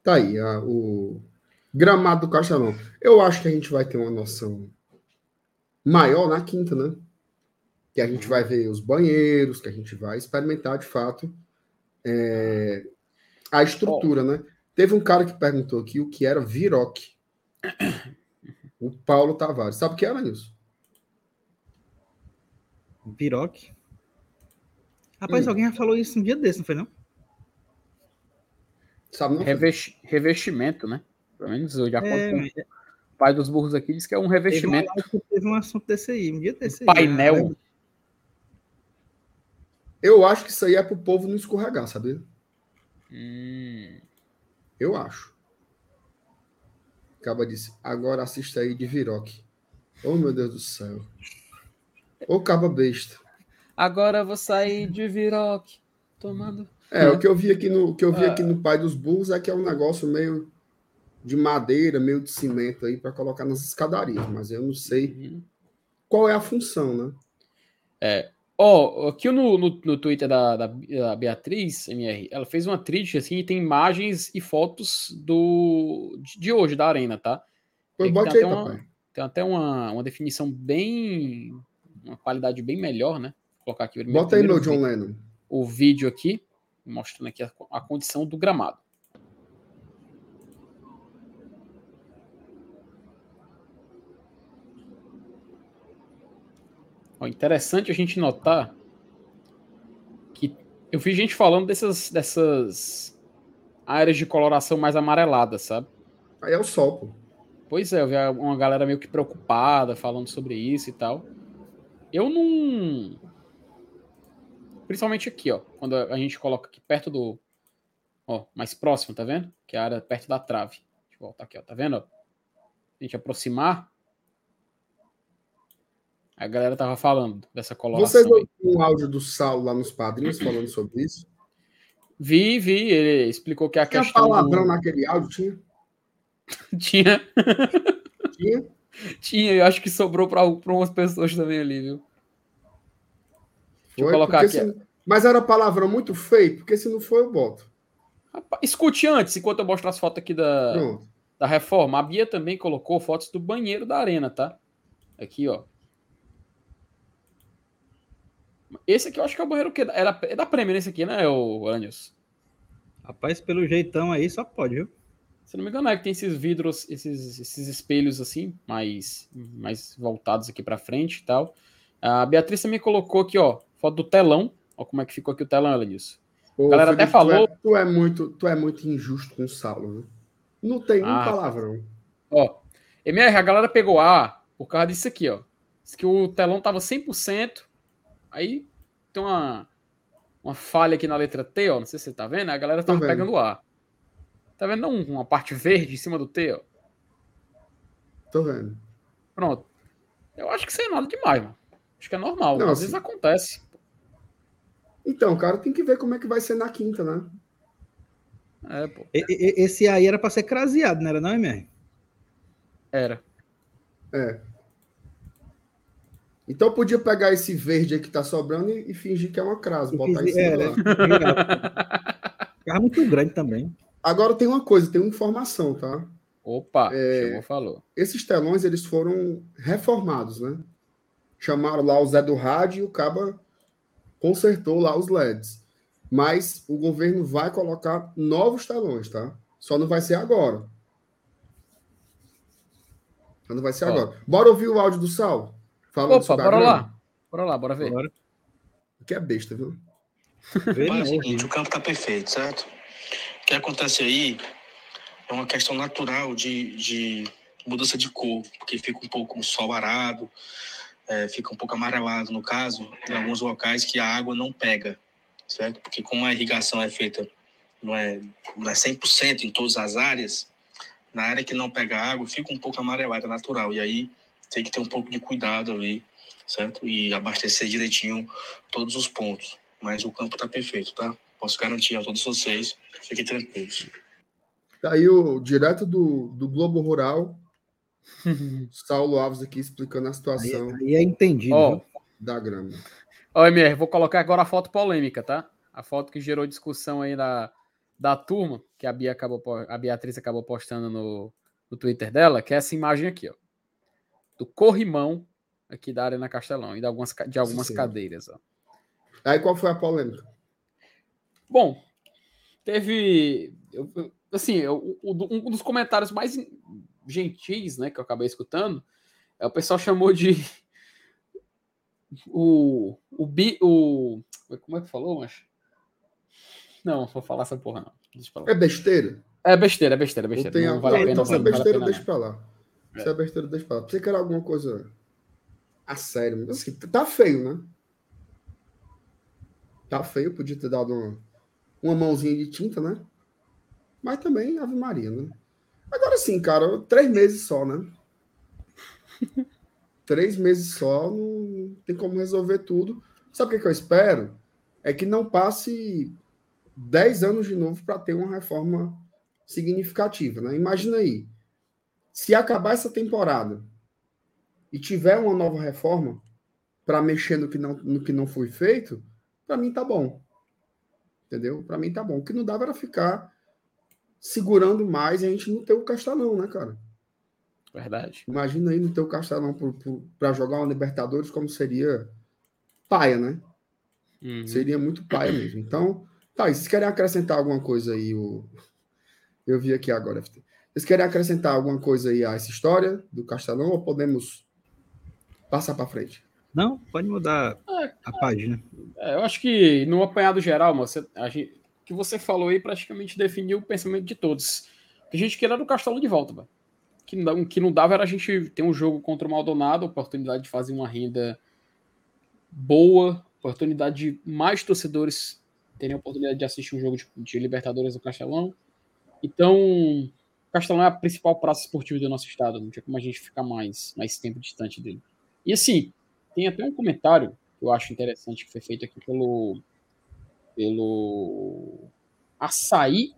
Tá aí, a, o gramado do Castelão. Eu acho que a gente vai ter uma noção maior na quinta, né? Que a gente vai ver os banheiros, que a gente vai experimentar de fato é, a estrutura, né? Teve um cara que perguntou aqui o que era Viroc. O Paulo Tavares. Sabe o que era, Nilson? Viroc? Rapaz, hum. alguém já falou isso um dia desse, não foi não? Sabe, Revesti revestimento, né? Pelo menos eu já é, com o pai dos burros aqui diz que é um revestimento. Teve, teve um assunto desse aí, um dia desse um aí. Painel. Né? Eu acho que isso aí é pro povo não escorregar, sabia? Hum. Eu acho. Acaba disse, agora assista aí de Viroc. Oh, meu Deus do céu. Ô, caba besta. Agora eu vou sair de Viroc, tomando é, o que eu vi aqui no que eu vi aqui no Pai dos Burros é que é um negócio meio de madeira, meio de cimento aí para colocar nas escadarias, mas eu não sei uhum. qual é a função, né? É, Ó, oh, aqui no, no, no Twitter da, da, da, Beatriz MR, ela fez uma tríade assim e tem imagens e fotos do de hoje da arena, tá? Pois bote tem aí, uma, papai. Tem até uma, uma definição bem. uma qualidade bem melhor, né? Vou colocar aqui Bota aí meu John Lennon. O vídeo aqui, mostrando aqui a, a condição do gramado. Ó, interessante a gente notar que eu vi gente falando dessas, dessas áreas de coloração mais amarelada, sabe? Aí é o sol, pô. Pois é, eu vi uma galera meio que preocupada falando sobre isso e tal. Eu não. Principalmente aqui, ó. Quando a gente coloca aqui perto do. Ó, mais próximo, tá vendo? Que é a área perto da trave. Deixa eu voltar aqui, ó. Tá vendo? A gente aproximar. A galera tava falando dessa coloração. Você viu um áudio do Saulo lá nos padrinhos falando sobre isso? Vi, vi. Ele explicou que a tinha questão. Tinha palavrão do... naquele áudio? Tinha? tinha. Tinha? Tinha, eu acho que sobrou para umas pessoas também ali, viu? Deixa eu colocar aqui. Se... Mas era palavrão muito feio, porque se não for, eu boto. Escute antes, enquanto eu mostro as fotos aqui da, da reforma. A Bia também colocou fotos do banheiro da arena, tá? Aqui, ó. Esse aqui eu acho que é o banheiro que era, é da Premier esse aqui, né, o Anjos? Rapaz, pelo jeitão aí, só pode, viu? Se não me engano, é que tem esses vidros, esses, esses espelhos assim, mais, mais voltados aqui para frente e tal. A Beatriz também colocou aqui, ó, foto do telão. Ó como é que ficou aqui o telão, ela disse. Ô, a galera Felipe, até falou. Tu é, tu é, muito, tu é muito injusto com o Saulo, né? Não tem um ah, palavrão. Ó, MR, a galera pegou A por causa disso aqui, ó. Diz que o telão tava 100%. Aí tem uma, uma falha aqui na letra T, ó. Não sei se você tá vendo. A galera tava pegando A. Tá vendo uma parte verde em cima do T, ó? Tô vendo. Pronto. Eu acho que isso é nada demais, mano. Acho que é normal. Não, Às assim... vezes acontece. Então, cara, tem que ver como é que vai ser na quinta, né? É, pô. Esse aí era pra ser craseado, não era não, MR? Era. É. Então podia pegar esse verde aí que tá sobrando e, e fingir que é uma crase, botar em cima é, lá. Carro muito grande também. Agora tem uma coisa, tem uma informação, tá? Opa, é, chegou, falou. Esses telões, eles foram reformados, né? Chamaram lá o Zé do Rádio e o Caba consertou lá os LEDs. Mas o governo vai colocar novos telões, tá? Só não vai ser agora. Só não vai ser Ó. agora. Bora ouvir o áudio do Sal? Falando Opa, bora lá. Bora lá, bora ver. Bora. Que é besta, viu? é o seguinte, o campo tá perfeito, certo? O que acontece aí é uma questão natural de, de mudança de cor, porque fica um pouco arado, é, fica um pouco amarelado, no caso, em alguns locais que a água não pega, certo? Porque como a irrigação é feita, não é, não é 100% em todas as áreas, na área que não pega água, fica um pouco amarelada, natural. E aí tem que ter um pouco de cuidado ali, certo? E abastecer direitinho todos os pontos. Mas o campo está perfeito, tá? Posso garantir a todos vocês, fiquem tranquilos. Tá aí o direto do, do Globo Rural, Saulo Alves aqui explicando a situação. Aí, aí é entendido oh, da grama. Ó, oh, MR, vou colocar agora a foto polêmica, tá? A foto que gerou discussão aí da, da turma, que a, Bia acabou, a Beatriz acabou postando no, no Twitter dela, que é essa imagem aqui, ó do corrimão aqui da Arena Castelão e de algumas, de algumas cadeiras. Ó. Aí qual foi a polêmica? Bom, teve. Assim, eu, um dos comentários mais gentis né, que eu acabei escutando é o pessoal chamou de. O. O. Bi, o como é que falou, mas? Não, vou falar essa porra, não. É besteira? É besteira, é besteira, é besteira. Não, vale a pena, então, se é besteira, deixa pra lá. Isso é besteira, deixa pra lá. Você quer alguma coisa a sério. Assim, tá feio, né? Tá feio, podia ter dado uma, uma mãozinha de tinta, né? Mas também Ave Maria, né? Agora sim, cara, três meses só, né? três meses só, não tem como resolver tudo. Sabe o que, que eu espero? É que não passe dez anos de novo para ter uma reforma significativa, né? Imagina aí, se acabar essa temporada e tiver uma nova reforma, para mexer no que, não, no que não foi feito, para mim tá bom. Entendeu? Para mim tá bom. O que não dava era ficar segurando mais e a gente não ter o Castelão, né, cara? Verdade. Imagina aí no teu Castelão para jogar uma Libertadores como seria paia, né? Uhum. Seria muito paia mesmo. Então, tá, vocês querem acrescentar alguma coisa aí? O... Eu vi aqui agora. Vocês querem acrescentar alguma coisa aí a essa história do Castelão ou podemos passar para frente? Não, pode mudar é, a página. É, eu acho que no apanhado geral, você, a gente, que você falou aí praticamente definiu o pensamento de todos. A gente queria do Castelão de volta. Que não, que não dava era a gente ter um jogo contra o Maldonado, oportunidade de fazer uma renda boa, oportunidade de mais torcedores terem a oportunidade de assistir um jogo de, de Libertadores do Castelão. Então, Castelão é a principal praça esportiva do nosso estado, não tinha como a gente ficar mais, mais tempo distante dele. E assim, tem até um comentário que eu acho interessante que foi feito aqui pelo pelo Açaí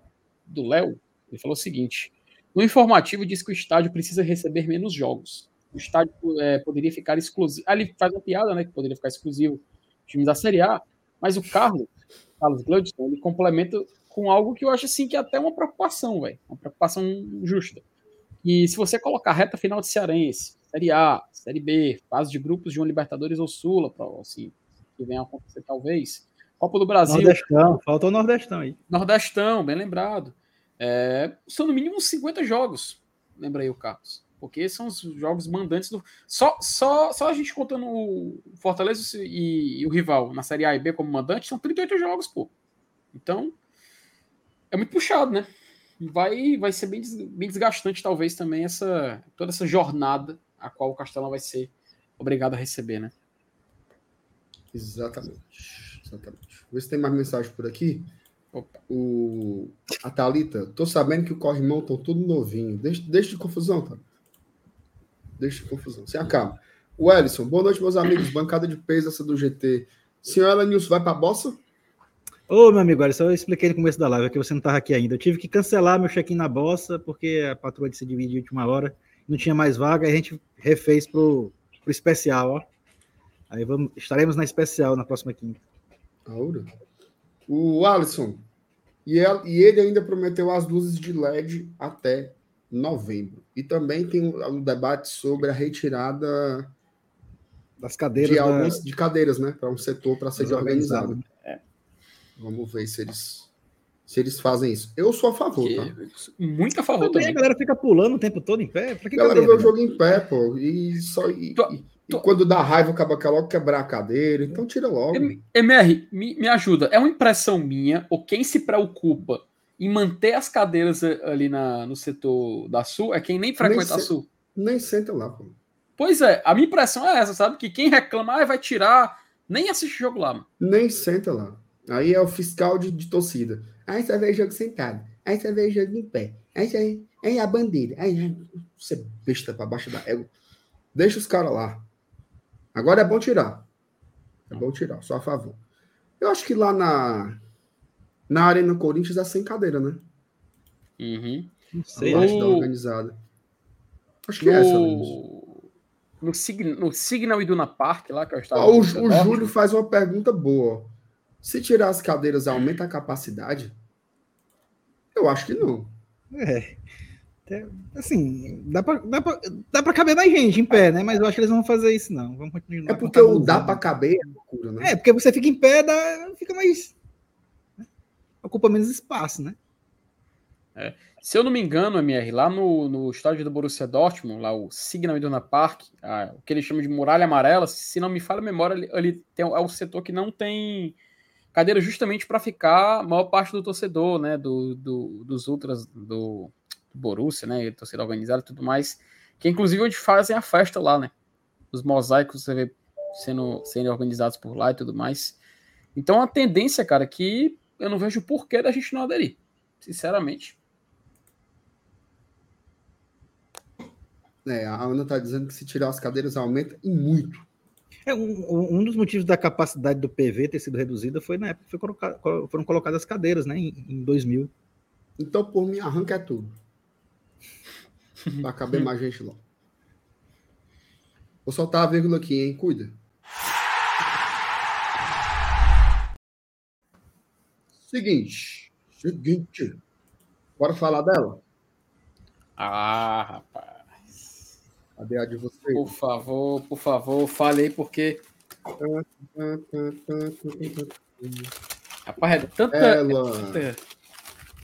do Léo. Ele falou o seguinte: no informativo diz que o estádio precisa receber menos jogos. O estádio é, poderia ficar exclusivo. Ali ele faz uma piada, né? Que poderia ficar exclusivo times da Série A, mas o Carlos, Carlos Gladstone, ele complementa com algo que eu acho assim que é até uma preocupação, velho. Uma preocupação justa. E se você colocar reta final de Cearense, Série A, Série B, fase de grupos de um Libertadores ou Sula, assim, que venha a acontecer talvez. Copa do Brasil. Nordestão, faltou o Nordestão aí. Nordestão, bem lembrado. É, são no mínimo 50 jogos, lembra aí o Carlos. Porque são os jogos mandantes do. Só, só, só a gente contando o Fortaleza e, e o rival na Série A e B como mandante, são 38 jogos, pô. Então, é muito puxado, né? Vai, vai ser bem, bem desgastante, talvez, também, essa toda essa jornada a qual o Castelão vai ser obrigado a receber, né? Exatamente. Exatamente. Vê se tem mais mensagem por aqui. Opa. O, a Thalita, tô sabendo que o corrimão estão tudo novinho. Deixa, deixa de confusão, tá? Deixa de confusão. Se acalma. O Ellison, boa noite, meus amigos. Bancada de peso essa do GT. Senhora Nilson, vai pra bossa? Ô, meu amigo, olha, só eu expliquei no começo da live, que você não estava aqui ainda. Eu tive que cancelar meu check-in na bossa, porque a patroa se dividir de última hora não tinha mais vaga, a gente refez pro, pro especial, ó. Aí vamos, estaremos na especial na próxima quinta. Aura. O Alisson. E, ele ainda prometeu as luzes de LED até novembro. E também tem um, debate sobre a retirada das cadeiras de, da... algumas, de cadeiras, né? Para um setor para ser organizado. É. Vamos ver se eles se eles fazem isso. Eu sou a favor, tá? Muito a favor também. A galera fica pulando o tempo todo em pé. Pra que a galera vê o jogo em pé, pô. E, só, e, tô, e, tô... e quando dá raiva, acaba quer logo quebrar a cadeira. Então tira logo. MR, me, me ajuda. É uma impressão minha, ou quem se preocupa em manter as cadeiras ali na, no setor da Sul é quem nem frequenta nem a Sul. Nem senta lá, pô. Pois é, a minha impressão é essa, sabe? Que quem reclama ah, vai tirar, nem assiste o jogo lá, mano. Nem senta lá. Aí é o fiscal de, de torcida. Aí você vê jogo sentado. Aí você vê jogo em pé. Aí você aí a bandeira. Aí você é besta para baixo da égua. Deixa os caras lá. Agora é bom tirar. É bom tirar, só a favor. Eu acho que lá na, na Arena Corinthians é sem cadeira, né? Uhum. Não sei. A da organizada. Acho que no... é essa No, Sign... no Signal Iduna Park, lá que eu estava. o, o Júlio faz uma pergunta boa. Se tirar as cadeiras, aumenta a capacidade? Eu acho que não. É. Assim, dá pra, dá, pra, dá pra caber mais gente em pé, né? Mas eu acho que eles não vão fazer isso, não. Vamos continuar. É porque o dá pra caber é loucura, né? É, porque você fica em pé, dá, fica mais. Né? Ocupa menos espaço, né? É. Se eu não me engano, MR, lá no, no estádio do Borussia Dortmund, lá o Signal Iduna Park, ah, o que eles chamam de muralha amarela, se não me falha a memória, ali, ali tem, é o setor que não tem cadeira justamente para ficar a maior parte do torcedor, né, do, do dos ultras do Borussia, né, torcida organizada e tudo mais, que inclusive onde fazem a festa lá, né, os mosaicos você vê sendo, sendo organizados por lá e tudo mais. Então a tendência, cara, é que eu não vejo porquê da gente não aderir, sinceramente. É, a Ana está dizendo que se tirar as cadeiras aumenta e muito. É, um, um, dos motivos da capacidade do PV ter sido reduzida foi na época que foram colocadas cadeiras, né, em, em 2000. Então, por mim, arranca é tudo. Pra caber mais gente lá. Vou soltar a vírgula aqui, hein? Cuida. Seguinte. Seguinte. Bora falar dela? Ah, rapaz. Cadê a de vocês? Por favor, por favor, falei porque. Rapaz, é tanta. É Ela... É tanta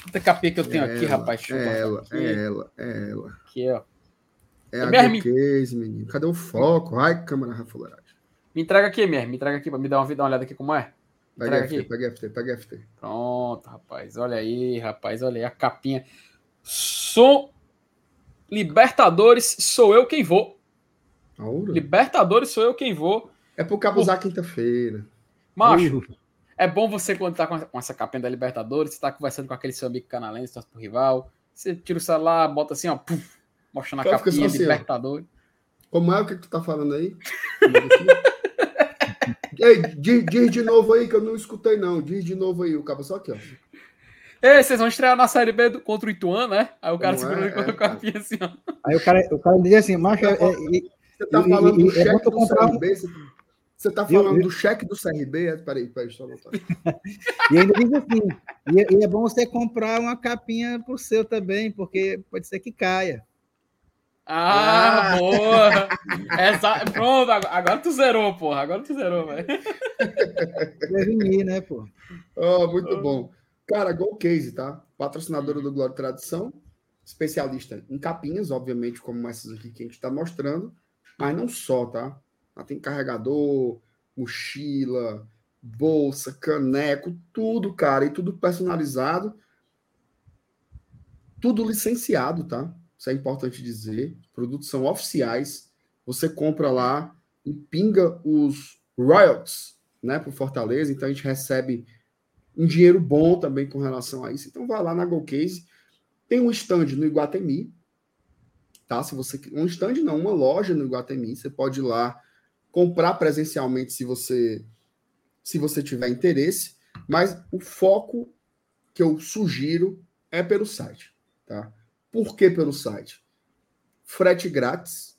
tanta capinha que eu tenho é aqui, ela, rapaz. Eu É ela, botar é aqui. ela, é ela. Aqui, ó. É a Guilherme. Case, menino. Cadê o foco? Ai, câmera rafuleiragem. Me entrega aqui, Mer. Me entrega aqui pra me dar uma, dar uma olhada aqui como é. Pega FT, aqui. pega FT, pega FT. Pronto, rapaz. Olha aí, rapaz. Olha aí a capinha. Sou Libertadores, sou eu quem vou. Aura? Libertadores, sou eu quem vou. É pro cabo usar quinta-feira. Macho, é bom você quando tá com essa- capinha da Libertadores, você tá conversando com aquele seu amigo canalense, torce pro rival. Você tira o celular, bota assim, ó, puf, mostrando a capinha assim, ó. Libertadores. Como é o que tu tá falando aí? Ei, diz, diz de novo aí, que eu não escutei, não. Diz de novo aí, o cabo só aqui, ó. Ei, vocês vão estrear na Série B do- contra o Ituano, né? Aí o cara segurando é? com a É, capinha assim, ó. Aí o cara, o cara diz assim, macho, é, é- é- Você tá E- falando e- do e é cheque do comprar um- CRB? Você, você tá Viu, falando viu? do cheque do CRB? É, Peraí, peraí, deixa eu anotar. e ainda diz assim, e, é- e é bom você comprar uma capinha pro seu também, porque pode ser que caia. Ah, boa! Exa- Pronto, agora, tu zerou, porra. Agora tu zerou, velho. Prevenir, né, pô? Oh, muito bom. Cara, Go Case, tá? Patrocinadora do Glória e Tradição, especialista em capinhas, obviamente, como essas aqui que a gente está mostrando, mas não só, tá? Ela tem carregador, mochila, bolsa, caneco, tudo, cara, e tudo personalizado. Tudo licenciado, tá? Isso é importante dizer. Produtos são oficiais. Você compra lá e pinga os royalties, né, pro Fortaleza. Então a gente recebe um dinheiro bom também com relação a isso. Então vai lá na GoCase. Tem um stand no Iguatemi, tá? Se você um stand não, uma loja no Iguatemi, você pode ir lá comprar presencialmente se você se você tiver interesse, mas o foco que eu sugiro é pelo site, tá? Por que pelo site? Frete grátis,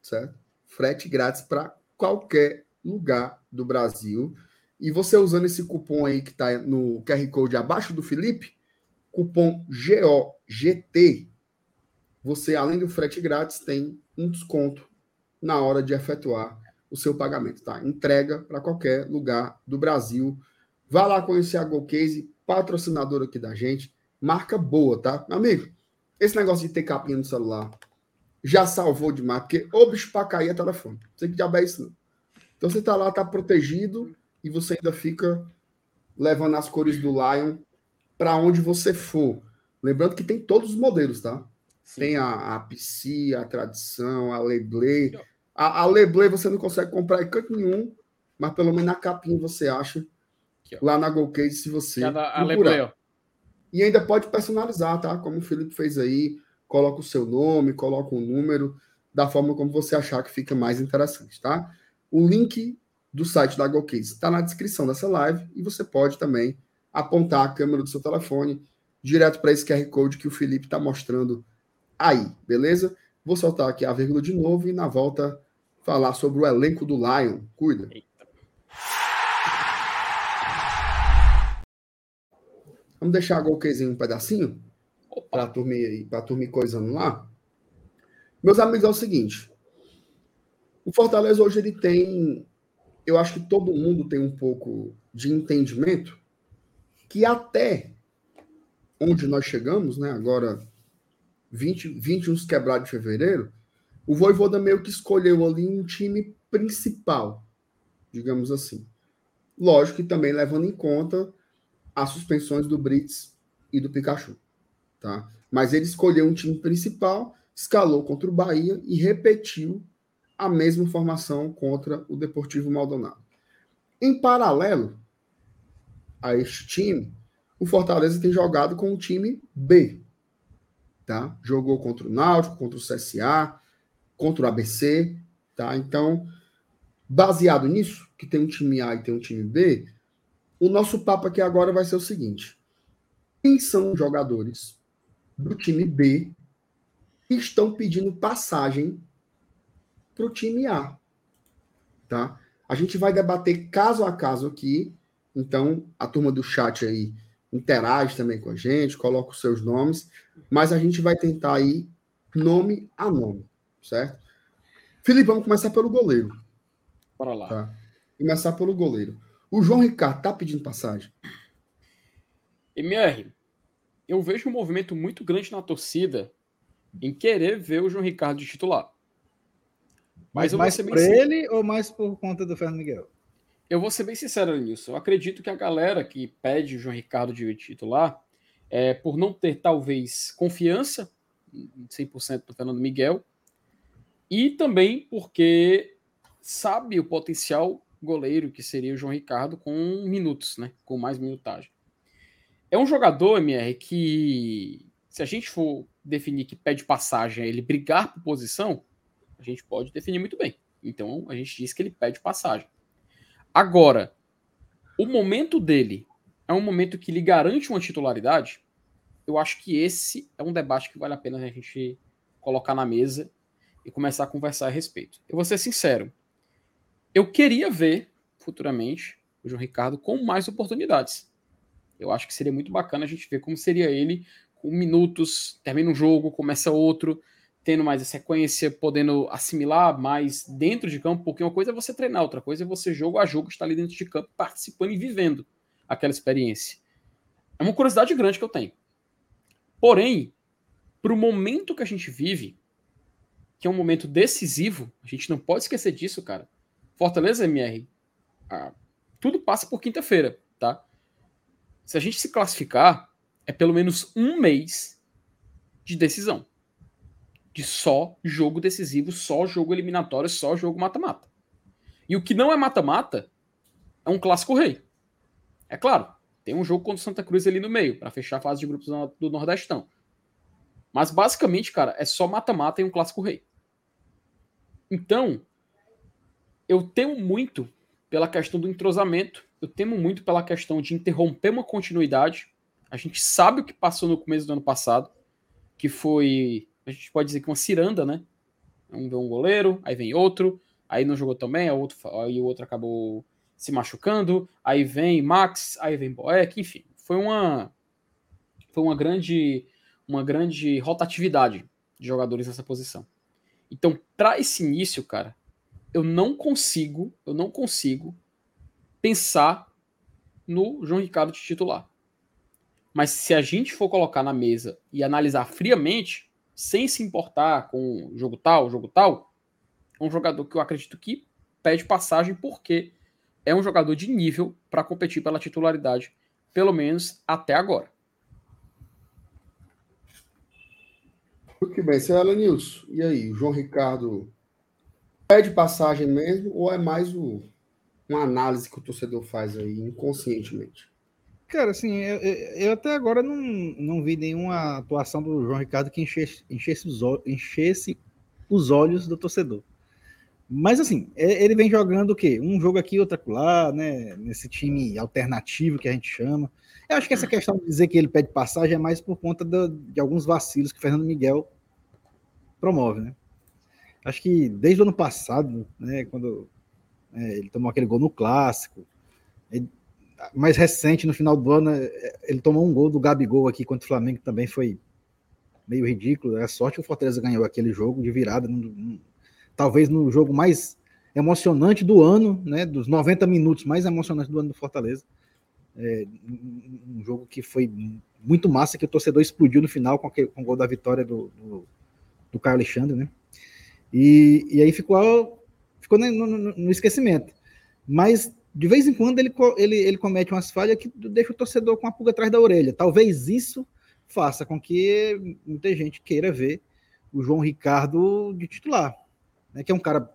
certo? Frete grátis para qualquer lugar do Brasil. E você usando esse cupom aí que está no QR Code abaixo do Felipe, cupom GOGT, você, além do frete grátis, tem um desconto na hora de efetuar o seu pagamento, tá? Entrega para qualquer lugar do Brasil. Vá lá conhecer a GoCase, patrocinador aqui da gente. Marca boa, tá? Meu amigo, esse negócio de ter capinha no celular já salvou demais, porque o bicho para cair é telefone. Não sei que diabo é isso, não. Então você tá lá, tá protegido e você ainda fica levando as cores do Lion para onde você for. Lembrando que tem todos os modelos, tá? Tem a, a PC, a Tradição, a Leblé. A, a Leblé você não consegue comprar em canto nenhum, mas pelo menos na capinha você acha lá na GoCase se você é da- a. Leblé, ó. E ainda pode personalizar, tá? Como o Felipe fez aí, coloca o seu nome, coloca um número, da forma como você achar que fica mais interessante, tá? O link do site da GoCase está na descrição dessa live e você pode também apontar a câmera do seu telefone direto para esse QR Code que o Felipe está mostrando aí, beleza? Vou soltar aqui a vírgula de novo e na volta falar sobre o elenco do Lion. Cuida. Vamos deixar a em um pedacinho? para a turma ir coisando lá. Meus amigos, é o seguinte. O Fortaleza hoje ele tem, eu acho que todo mundo tem um pouco de entendimento que até onde nós chegamos, né, agora 20, 21 quebrados de fevereiro, o Voivoda meio que escolheu ali um time principal, digamos assim. Lógico que também levando em conta as suspensões do Brits e do Pikachu tá? Mas ele escolheu um time principal, escalou contra o Bahia e repetiu a mesma formação contra o Deportivo Maldonado. Em paralelo a este time, o Fortaleza tem jogado com o time B, tá? Jogou contra o Náutico, contra o CSA, contra o ABC, tá? Então, baseado nisso, que tem um time A e tem um time B, o nosso papo aqui agora vai ser o seguinte: quem são os jogadores do time B que estão pedindo passagem para o time A. Tá? A gente vai debater caso a caso aqui Então, a turma do chat aí interage também com a gente, coloca os seus nomes, mas a gente vai tentar aí nome a nome, certo? Felipe, vamos começar pelo goleiro. Bora lá. Tá? Começar pelo goleiro. O João Ricardo tá pedindo passagem? MR, eu vejo um movimento muito grande na torcida em querer ver o João Ricardo de titular. Mas, mais por ele ou mais por conta do Fernando Miguel? Eu vou ser bem sincero nisso. Eu acredito que a galera que pede o João Ricardo de titular, é, por não ter talvez confiança 100% do Fernando Miguel, e também porque sabe o potencial goleiro que seria o João Ricardo com minutos, né? Com mais minutagem. É um jogador, MR, que se a gente for definir que pede passagem, ele brigar por posição, a gente pode definir muito bem. Então a gente diz que ele pede passagem. Agora, o momento dele é um momento que lhe garante uma titularidade. Eu acho que esse é um debate que vale a pena a gente colocar na mesa e começar a conversar a respeito. Eu vou ser sincero. Eu queria ver futuramente o João Ricardo com mais oportunidades. Eu acho que seria muito bacana a gente ver como seria ele com minutos, termina um jogo, começa outro, tendo mais a sequência, podendo assimilar mais dentro de campo, porque uma coisa é você treinar, outra coisa é você jogo a jogo estar ali dentro de campo, participando e vivendo aquela experiência. É uma curiosidade grande que eu tenho. Porém, para o momento que a gente vive, que é um momento decisivo, a gente não pode esquecer disso, cara. Fortaleza MR, ah, tudo passa por quinta-feira, tá? Se a gente se classificar, é pelo menos um mês de decisão de só jogo decisivo, só jogo eliminatório, só jogo mata-mata. E o que não é mata-mata é um clássico rei. É claro, tem um jogo contra o Santa Cruz ali no meio, para fechar a fase de grupos do Nordestão. Mas basicamente, cara, é só mata-mata e um clássico rei. Então, eu temo muito pela questão do entrosamento, eu temo muito pela questão de interromper uma continuidade. A gente sabe o que passou no começo do ano passado, que foi a gente pode dizer que uma ciranda, né? Um vem um goleiro, aí vem outro, aí não jogou também, aí o outro, aí o outro acabou se machucando, aí vem Max, aí vem Boeck, enfim, foi uma foi uma grande uma grande rotatividade de jogadores nessa posição. Então, para esse início, cara, eu não consigo, eu não consigo pensar no João Ricardo de titular. Mas se a gente for colocar na mesa e analisar friamente, sem se importar com jogo tal, jogo tal, é um jogador que eu acredito que pede passagem porque é um jogador de nível para competir pela titularidade, pelo menos até agora. Muito bem, Célia. E aí, o João Ricardo pede passagem mesmo ou é mais o, uma análise que o torcedor faz aí inconscientemente? Cara, assim, eu, eu, até agora não, não vi nenhuma atuação do João Ricardo que enchesse, enchesse, os, enchesse os olhos do torcedor. Mas, assim, ele vem jogando o quê? Um jogo aqui, outro lá, né? Nesse time alternativo que a gente chama. Eu acho que essa questão de dizer que ele pede passagem é mais por conta do, de alguns vacilos que o Fernando Miguel promove, né? Acho que desde o ano passado, né, quando é, ele tomou aquele gol no clássico, ele mais recente, no final do ano, é, ele tomou um gol do Gabigol aqui contra o Flamengo, também foi meio ridículo. É sorte que o Fortaleza ganhou aquele jogo de virada, talvez no jogo mais emocionante do ano, né, dos 90 minutos mais emocionantes do ano do Fortaleza. É, um jogo que foi muito massa, que o torcedor explodiu no final com, aquele, com o gol da vitória do, do, do Caio Alexandre, né? E, e aí ficou, ficou no, no, no esquecimento. Mas de vez em quando ele, ele, ele comete umas falhas que deixa o torcedor com a pulga atrás da orelha. Talvez isso faça com que muita gente queira ver o João Ricardo de titular, né, que é um cara,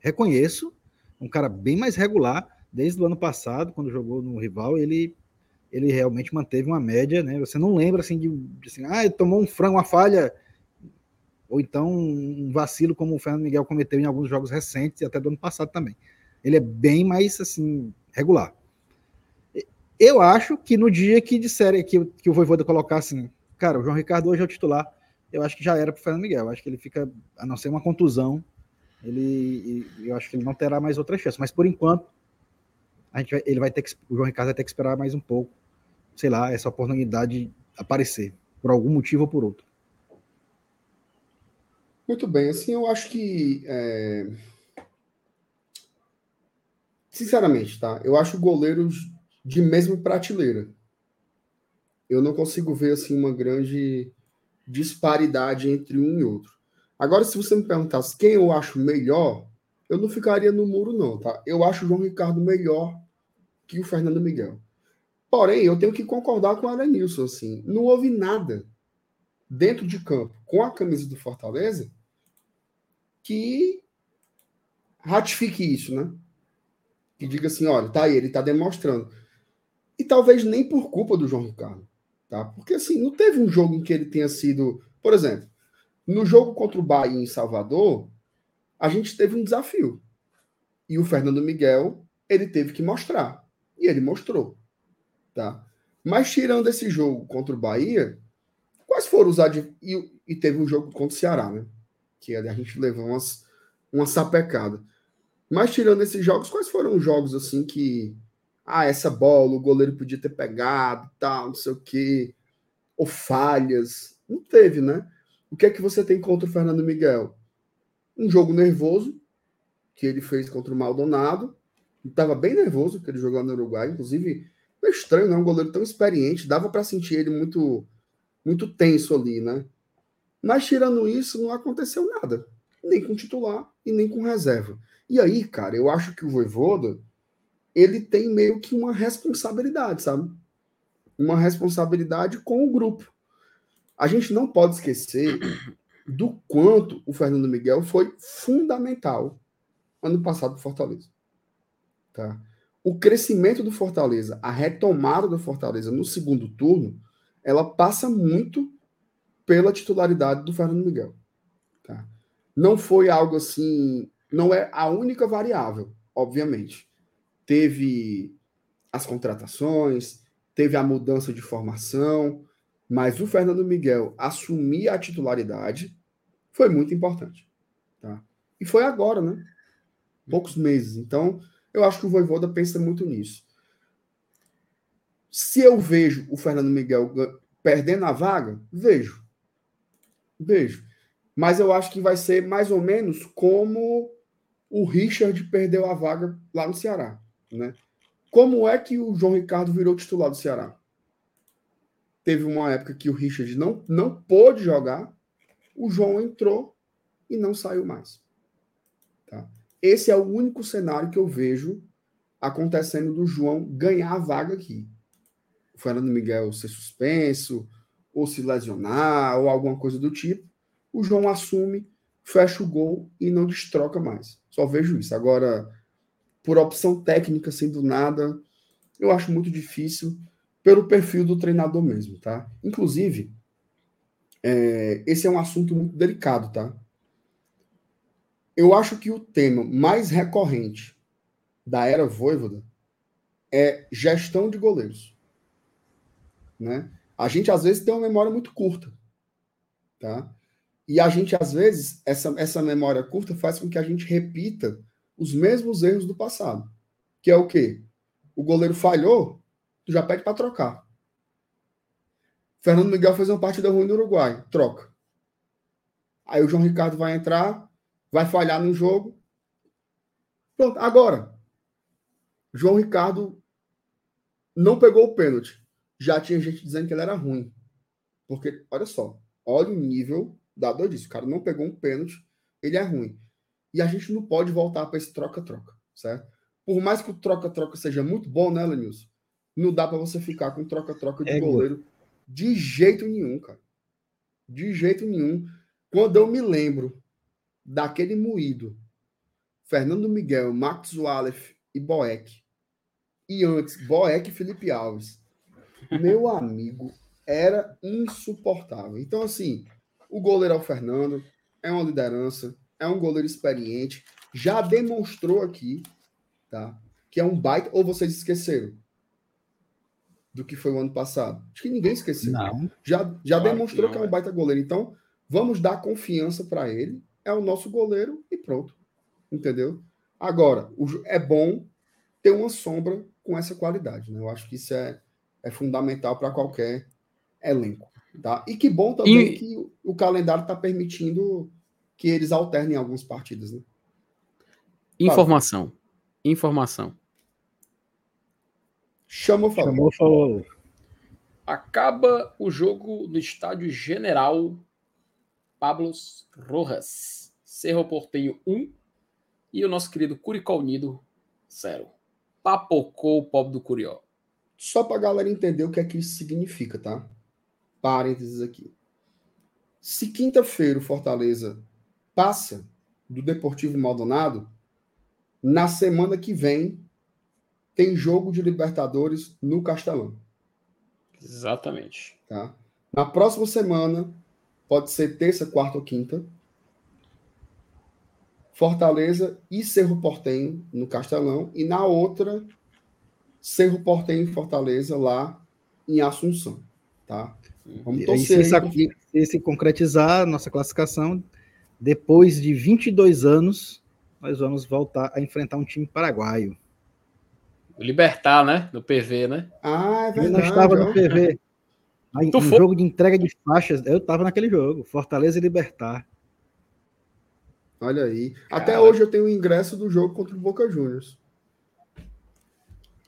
reconheço, um cara bem mais regular, desde o ano passado, quando jogou no rival, ele, ele realmente manteve uma média, né, você não lembra assim de, de assim, ah, ele tomou um frango, uma falha, ou então um vacilo como o Fernando Miguel cometeu em alguns jogos recentes e até do ano passado também. Ele é bem mais assim regular. Eu acho que no dia que disserem que, que o Voivoda colocar assim, cara, o João Ricardo hoje é o titular, eu acho que já era para o Fernando Miguel. Eu acho que ele fica, a não ser uma contusão, ele, eu acho que ele não terá mais outra chance. Mas por enquanto, a gente vai, ele vai ter que, o João Ricardo vai ter que esperar mais um pouco, sei lá, essa oportunidade aparecer, por algum motivo ou por outro. Muito bem, assim, eu acho que. É... Sinceramente, tá? Eu acho goleiros de mesma prateleira. Eu não consigo ver, assim, uma grande disparidade entre um e outro. Agora, se você me perguntasse quem eu acho melhor, eu não ficaria no muro, não, tá? Eu acho o João Ricardo melhor que o Fernando Miguel. Porém, eu tenho que concordar com o Aranilson, assim. Não houve nada dentro de campo com a camisa do Fortaleza que ratifique isso, né? Que diga assim, olha, tá aí, ele tá demonstrando. E talvez nem por culpa do João Ricardo, tá? Porque assim, não teve um jogo em que ele tenha sido, por exemplo, no jogo contra o Bahia em Salvador, a gente teve um desafio. E o Fernando Miguel, ele teve que mostrar. E ele mostrou. Tá? Mas tirando esse jogo contra o Bahia, quais foram os ad... e, e teve um jogo contra o Ceará, né? Que a gente levou umas, uma sapecada. Mas tirando esses jogos, quais foram os jogos assim que ah, essa bola o goleiro podia ter pegado, tal, não sei o quê, ou falhas? Não teve, né? O que é que você tem contra o Fernando Miguel? um jogo nervoso que ele fez contra o Maldonado. Estava bem nervoso que ele jogou no Uruguai, inclusive é estranho, né? um goleiro tão experiente, dava para sentir ele muito muito tenso ali, né? Mas tirando isso, não aconteceu nada, nem com titular e nem com reserva. E aí, cara, eu acho que o Voivoda ele tem meio que uma responsabilidade, sabe? Uma responsabilidade com o grupo. A gente não pode esquecer do quanto o Fernando Miguel foi fundamental ano passado do Fortaleza. Tá? O crescimento do Fortaleza, a retomada do Fortaleza no segundo turno, ela passa muito pela titularidade do Fernando Miguel. Tá? Não foi algo assim, não é a única variável, obviamente. Teve as contratações, teve a mudança de formação, mas o Fernando Miguel assumir a titularidade foi muito importante. Tá? E foi agora, né? Poucos meses. Então, eu acho que o Voivoda pensa muito nisso. Se eu vejo o Fernando Miguel perdendo a vaga, vejo. Vejo. Mas eu acho que vai ser mais ou menos como o Richard perdeu a vaga lá no Ceará. Né? Como é que o João Ricardo virou titular do Ceará? Teve uma época que o Richard não, não pôde jogar, o João entrou e não saiu mais. Tá? Esse é o único cenário que eu vejo acontecendo do João ganhar a vaga aqui. O Fernando Miguel ser suspenso, ou se lesionar, ou alguma coisa do tipo. O João assume, fecha o gol e não destroca mais. Só vejo isso. Agora, por opção técnica, sendo nada, eu acho muito difícil pelo perfil do treinador mesmo, tá? Inclusive, é, esse é um assunto muito delicado, tá? Eu acho que o tema mais recorrente da era Voivoda é gestão de goleiros. Né? A gente, às vezes, tem uma memória muito curta. Tá? E a gente, às vezes, essa, essa memória curta faz com que a gente repita os mesmos erros do passado. Que é o quê? O goleiro falhou, tu já pede para trocar. Fernando Miguel fez uma partida ruim no Uruguai, troca. Aí o João Ricardo vai entrar, vai falhar no jogo. Pronto, agora. João Ricardo não pegou o pênalti. Já tinha gente dizendo que ele era ruim. Porque, olha só, olha o nível da disso. O cara não pegou um pênalti, ele é ruim. E a gente não pode voltar para esse troca-troca, certo? Por mais que o troca-troca seja muito bom, né, Lenilson? Não dá para você ficar com troca-troca de é goleiro de jeito nenhum, cara. De jeito nenhum. Quando eu me lembro daquele moído, Fernando Miguel, Max Wallace e Boeck, e antes Boeck e Felipe Alves, meu amigo, era insuportável. Então, assim, o goleiro é o Fernando, é uma liderança, é um goleiro experiente, já demonstrou aqui, tá? Que é um baita. Ou vocês esqueceram? do que foi o ano passado. Acho que ninguém esqueceu. Não. Já, já claro demonstrou que, não, que, é um baita goleiro. Então, vamos dar confiança para ele. É o nosso goleiro e pronto. Entendeu? Agora, é bom ter uma sombra com essa qualidade. Né? Eu acho que isso é, é fundamental para qualquer elenco. Tá? E que bom também e... que o calendário está permitindo que eles alternem algumas partidas. Né? Informação. Informação. Chama o favor. Chamou o favor. Acaba o jogo no estádio General Pablos Rojas. Cerro Porteio 1 e o nosso querido Curicó Unido 0. Papocou o pobre do Curió. Só para a galera entender o que é que isso significa, tá? Parênteses aqui. Se quinta-feira o Fortaleza passa do Deportivo Maldonado, na semana que vem tem jogo de Libertadores no Castelão. Exatamente. Tá? Na próxima semana, pode ser terça, quarta ou quinta, Fortaleza e Cerro Portenho no Castelão, e na outra, Cerro Portenho e Fortaleza lá em Assunção. Tá? Vamos torcer. se, se, se concretizar nossa classificação, depois de 22 anos, nós vamos voltar a enfrentar um time paraguaio. Libertar, né? No PV, né? Ah, é verdade. Eu não estava no PV. Aí, um foi? jogo de entrega de faixas, eu estava naquele jogo. Fortaleza e Libertar. Olha aí. Cara. Até hoje eu tenho o ingresso do jogo contra o Boca Juniors.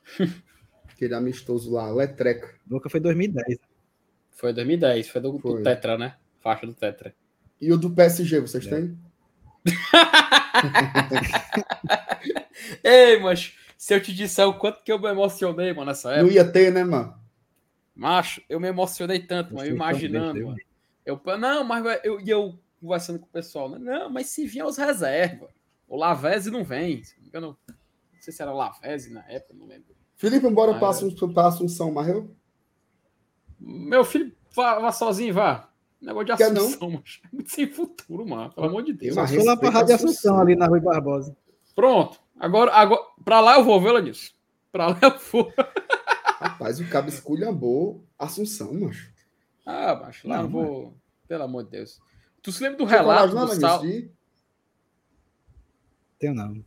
Aquele amistoso lá, Letreca. Boca foi 2010. Foi 2010, foi do, foi do Tetra, né? Faixa do Tetra. E o do PSG, vocês é. têm? Ei, mas se eu te disser o quanto que eu me emocionei, mano, nessa época. Não ia ter, né, mano? Macho, eu me emocionei tanto, mano, imaginando, mano. Eu, não, mas eu, eu conversando com o pessoal, né? Não, mas se vier os reservas, o Lavese não vem. Eu não, não sei se era Lavese na época, não lembro. Felipe, embora passe um, Assunção, Marreu? Meu filho, vá, vá sozinho, vá. Negócio de Assunção. É muito sem futuro, mano. Pelo amor de Deus. Mas foi lá pra Rádio Assunção, ali na Rui Barbosa. Pronto. Agora, agora, pra lá eu vou, viu, nisso. Pra lá eu vou. Rapaz, o cabo esculhambou Assunção, macho. Ah, macho, lá não, eu vou. Mano. Pelo amor de Deus. Tu se lembra do relato do Sal... Tenho não.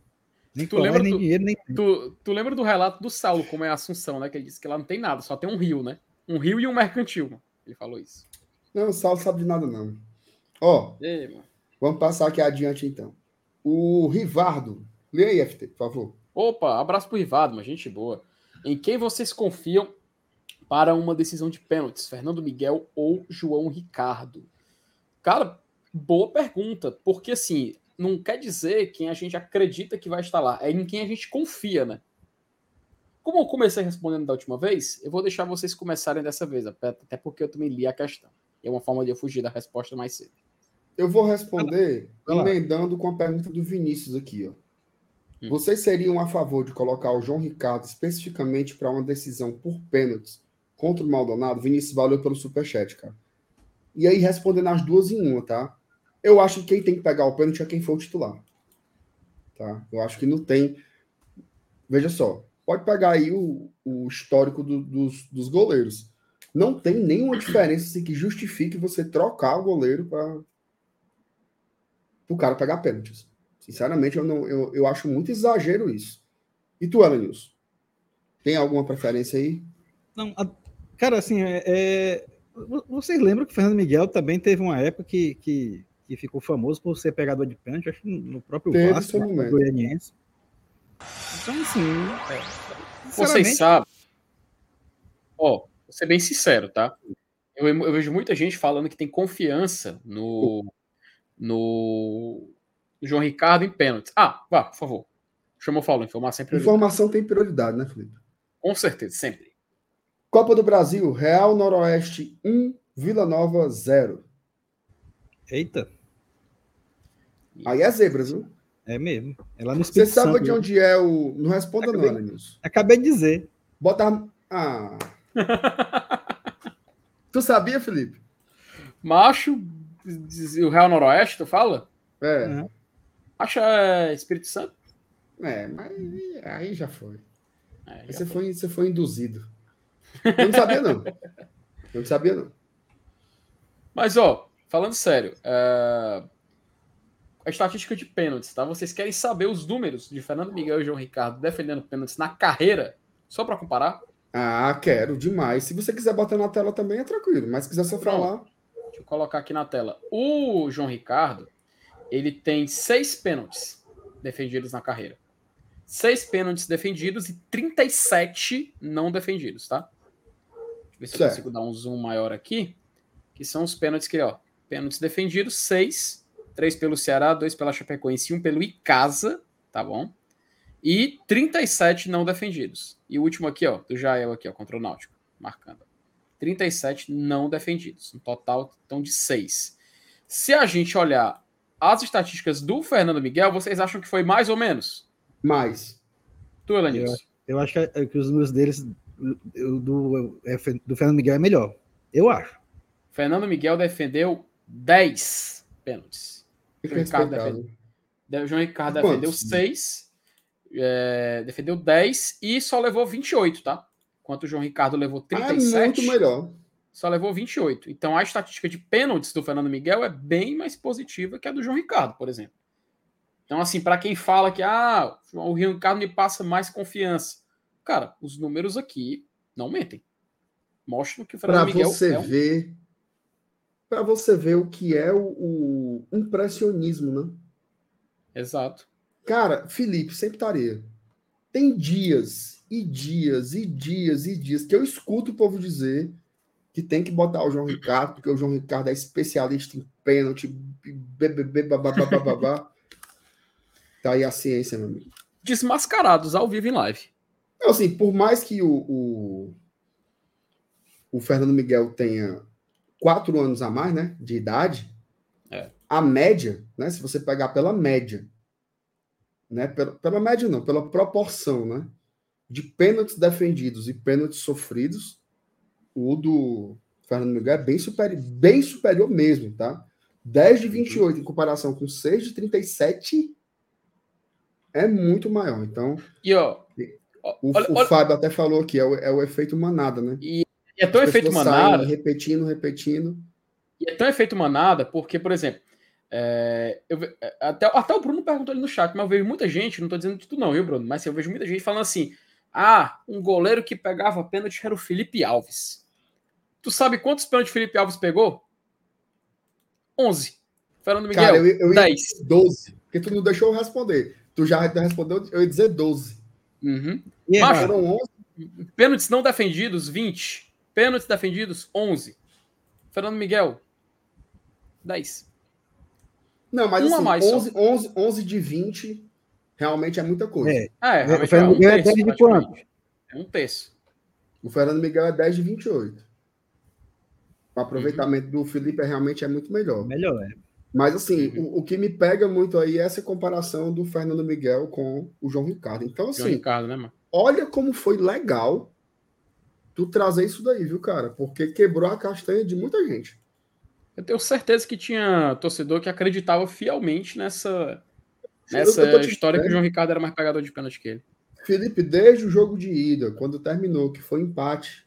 Nem tu lembra nem do... dinheiro, nem... Tu, tu lembra do relato do Saulo, como é a Assunção, né? Que ele disse que lá não tem nada, só tem um rio, né? Um rio e um mercantil. Ele falou isso. Não, o Saulo sabe de nada, não. Ó, Ei, vamos passar aqui adiante, então. O Rivardo. Leia aí, FT, por favor. Opa, abraço pro Rivardo, uma gente boa. Em quem vocês confiam para uma decisão de pênaltis? Fernando Miguel ou João Ricardo? Cara, boa pergunta, porque assim, não quer dizer quem a gente acredita que vai estar lá, é em quem a gente confia, né? Como eu comecei respondendo da última vez, eu vou deixar vocês começarem dessa vez, até porque eu também li a questão. É uma forma de eu fugir da resposta mais cedo. Eu vou responder emendando com a pergunta do Vinícius aqui, ó. Hum. Vocês seriam a favor de colocar o João Ricardo especificamente para uma decisão por pênaltis contra o Maldonado? Vinícius, valeu pelo superchat, cara. E aí, respondendo as duas em uma, tá? Eu acho que quem tem que pegar o pênalti é quem for o titular. Tá? Eu acho que não tem. Veja só, pode pegar aí o, o histórico do, dos, dos goleiros. Não tem nenhuma diferença assim, que justifique você trocar o goleiro para o cara pegar pênaltis. Sinceramente, eu, não, eu, eu acho muito exagero isso. E tu, Elenilson? Tem alguma preferência aí? Não, a, cara, assim, é, é, vocês lembram que o Fernando Miguel também teve uma época que, que, que ficou famoso por ser pegador de pênalti, acho que no próprio teve Vasco, no Goianiense. Então, assim, é, vocês sabem. Ó, oh, vou ser bem sincero, tá? Eu, eu, vejo muita gente falando que tem confiança no, no João Ricardo em pênaltis. Ah, vá, por favor. Chamou Paulo, informação sempre. Informação tem prioridade, né, Felipe? Com certeza, sempre. Copa do Brasil, Real Noroeste 1, Vila Nova 0. Eita. Aí é zebras, viu? É mesmo. É lá no Você sabe de onde é o. Não responda, acabei, não, Lenilson. Acabei de dizer. Bota. Ah. tu sabia, Felipe? Macho, o Real Noroeste, tu fala? É. Uhum. Acha é, Espírito Santo? É, mas aí já foi. É, já você, foi. foi. você foi induzido. Eu não sabia, não. Eu não sabia, não. Mas, ó, falando sério, uh, a estatística de pênaltis, tá? Vocês querem saber os números de Fernando Miguel e João Ricardo defendendo pênaltis na carreira? Só para comparar? Ah, quero demais. Se você quiser botar na tela também é tranquilo, mas se quiser só falar. Deixa eu colocar aqui na tela. O João Ricardo, ele tem seis pênaltis defendidos na carreira. Seis pênaltis defendidos e 37 não defendidos, tá? Deixa eu ver se certo. eu consigo dar um zoom maior aqui. Que são os pênaltis que, ó. Pênaltis defendidos, seis. Três pelo Ceará, dois pela Chapecoense e um pelo Icasa, tá bom? E 37 não defendidos. E o último aqui, ó, do Jael aqui, ó, contra o Náutico, marcando. 37 não defendidos. Um total, então, de seis. Se a gente olhar as estatísticas do Fernando Miguel, vocês acham que foi mais ou menos? Mais. Tu, Elenilson? Eu, eu acho que, é, que os números deles, do, do, é, do Fernando Miguel é melhor. Eu acho. Fernando Miguel defendeu 10 pênaltis. O Ricardo defendeu, João Ricardo defendeu 6, é, defendeu 10 e só levou 28, tá? Enquanto o João Ricardo levou 37. Ah, é muito melhor. Só levou 28. Então a estatística de pênaltis do Fernando Miguel é bem mais positiva que a do João Ricardo, por exemplo. Então, assim, para quem fala que ah, o Rio Ricardo me passa mais confiança, cara, os números aqui não mentem. Mostram que o Fernando pra Miguel. Você é um... ver, para você ver o que é o, o, impressionismo, né? Exato. Cara, Felipe, sempre estaria. Tem dias e dias e dias e dias que eu escuto o povo dizer que tem que botar o João Ricardo, porque o João Ricardo é especialista em pênalti, BBB, babá. Tá aí a ciência, meu amigo. Desmascarados ao vivo em live. Então, assim, por mais que o, o, o Fernando Miguel tenha quatro anos a mais, né, de idade, é. a média, né, se você pegar pela média, né, pela, pela média não, pela proporção, né, de pênaltis defendidos e pênaltis sofridos, o do Fernando Miguel é bem superior, bem superior mesmo, tá? 10 de 28 em comparação com 6 de 37 é muito maior. Então, e ó, o, olha, o Fábio até falou que é o, é o efeito manada, né? E é tão efeito manada. repetindo, repetindo. E é tão efeito manada porque, por exemplo, é, eu, até, até o Bruno perguntou ali no chat, mas eu vejo muita gente, não estou dizendo tudo não, viu, Bruno? Mas eu vejo muita gente falando assim: ah, um goleiro que pegava pênalti era o Felipe Alves. Tu sabe quantos pênaltis o Felipe Alves pegou? 11. Fernando Miguel, Cara, eu, eu 10. 12. Porque tu não deixou eu responder. Tu já respondeu, eu ia dizer 12. Uhum. Yeah, Macho, 11. Pênaltis não defendidos, 20. Pênaltis defendidos, 11. Fernando Miguel, 10. Não, mas Uma assim, mais 11, 11, 11 de 20 realmente é muita coisa. É, é, é o Fernando é um Miguel é 10 de quanto? É um terço. O Fernando Miguel é 10 de 28. O aproveitamento uhum. do Felipe é, realmente é muito melhor. Melhor, é. Mas assim, uhum. o, o, que me pega muito aí é essa comparação do Fernando Miguel com o João Ricardo. Então, assim, Ricardo, né, mano? olha como foi legal tu trazer isso daí, viu, cara? Porque quebrou a castanha de muita gente. Eu tenho certeza que tinha torcedor que acreditava fielmente nessa, nessa eu, eu história que o João Ricardo era mais pegador de pênalti que ele. Felipe, desde o jogo de ida, quando terminou, que foi empate,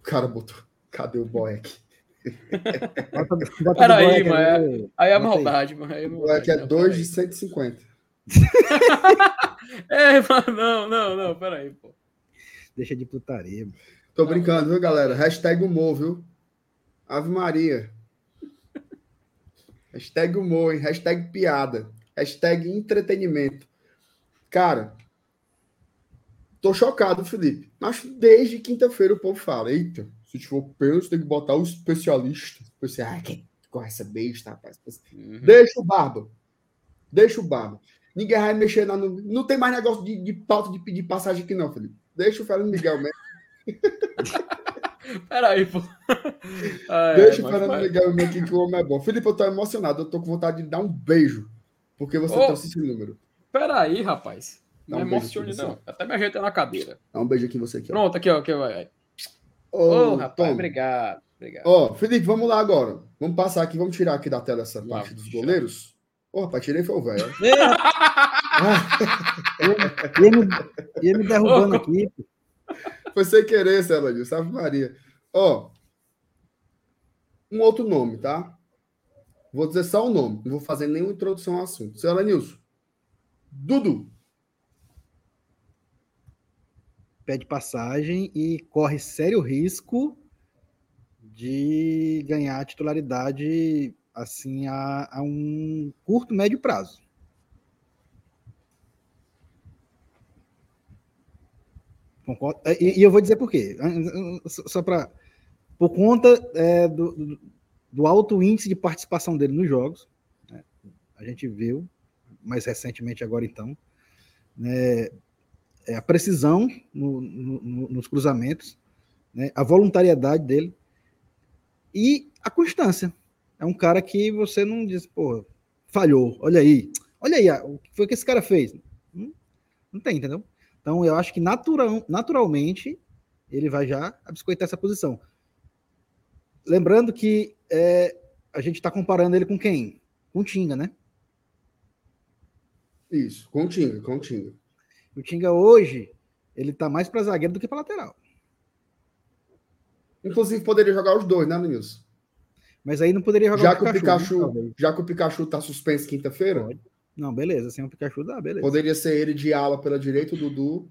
o cara botou. Cadê o Boeck? Peraí, mano. É, aí é maldade, mano. É, maldade, é 2 de 150. é, mano, não, não, não, peraí, pô. Deixa de putaria. Mano. Tô brincando, viu, galera? Hashtag humor, viu? Ave Maria. Hashtag humor, hein? Hashtag piada. Hashtag entretenimento. Cara, tô chocado, Felipe. Mas desde quinta-feira o povo fala, eita, se for pênalti, tem que botar o especialista. Você, ah, que com essa besta, rapaz. Uhum. Deixa o barba. Deixa o barba. Ninguém vai mexer na. Não tem mais negócio de, de pauta de pedir passagem aqui, não, Felipe. Deixa o Fernando Miguel mesmo. Peraí, pô. Ah, Deixa é, o Fernando vai. Miguel mesmo aqui que o homem é bom. Felipe, eu tô emocionado. Eu tô com vontade de dar um beijo. Porque você oh, trouxe esse número. Peraí, rapaz. Não um emocione, não. Até me ajeitei na cadeira. Dá um beijo aqui você aqui. Pronto, aqui, ó. Aqui, vai. Ô, oh, rapaz, Tom. obrigado. obrigado. Ó, oh, Felipe, vamos lá agora. Vamos passar aqui, vamos tirar aqui da tela essa parte dos goleiros. Ô, oh, rapaz, tirei foi o velho. ia, me, ia me derrubando aqui. Foi sem querer, Celadinho, salve Maria. Ó, um outro nome, tá? Vou dizer só o nome, não vou fazer nenhuma introdução ao assunto. Senhora Nilson. Dudu. Pede passagem e corre sério risco de ganhar titularidade assim a, a um curto, médio prazo. Concordo. É, e, e, eu vou dizer por quê. Só para. Por conta é, do, do, alto índice de participação dele nos jogos, né? a gente viu, mais recentemente agora então, né? é, a precisão no, no, nos cruzamentos, né? a voluntariedade dele e a constância. É um cara que você não diz, pô, falhou, olha aí, olha aí, o que foi que esse cara fez? Não, não tem, entendeu? Então, eu acho que natural, naturalmente ele vai já biscoitar essa posição. Lembrando que é, a gente está comparando ele com quem? Com o Tinga, né? Isso, com o Tinga, com o Tinga. O Tinga hoje, ele está mais para zagueiro do que para lateral. Inclusive, poderia jogar os dois, né, Nilson? Mas aí não poderia jogar já o Pikachu. Que o Pikachu né? Já que o Pikachu está suspenso quinta-feira? Não, beleza, sem o Pikachu dá, beleza. Poderia ser ele de ala pela direita, o Dudu,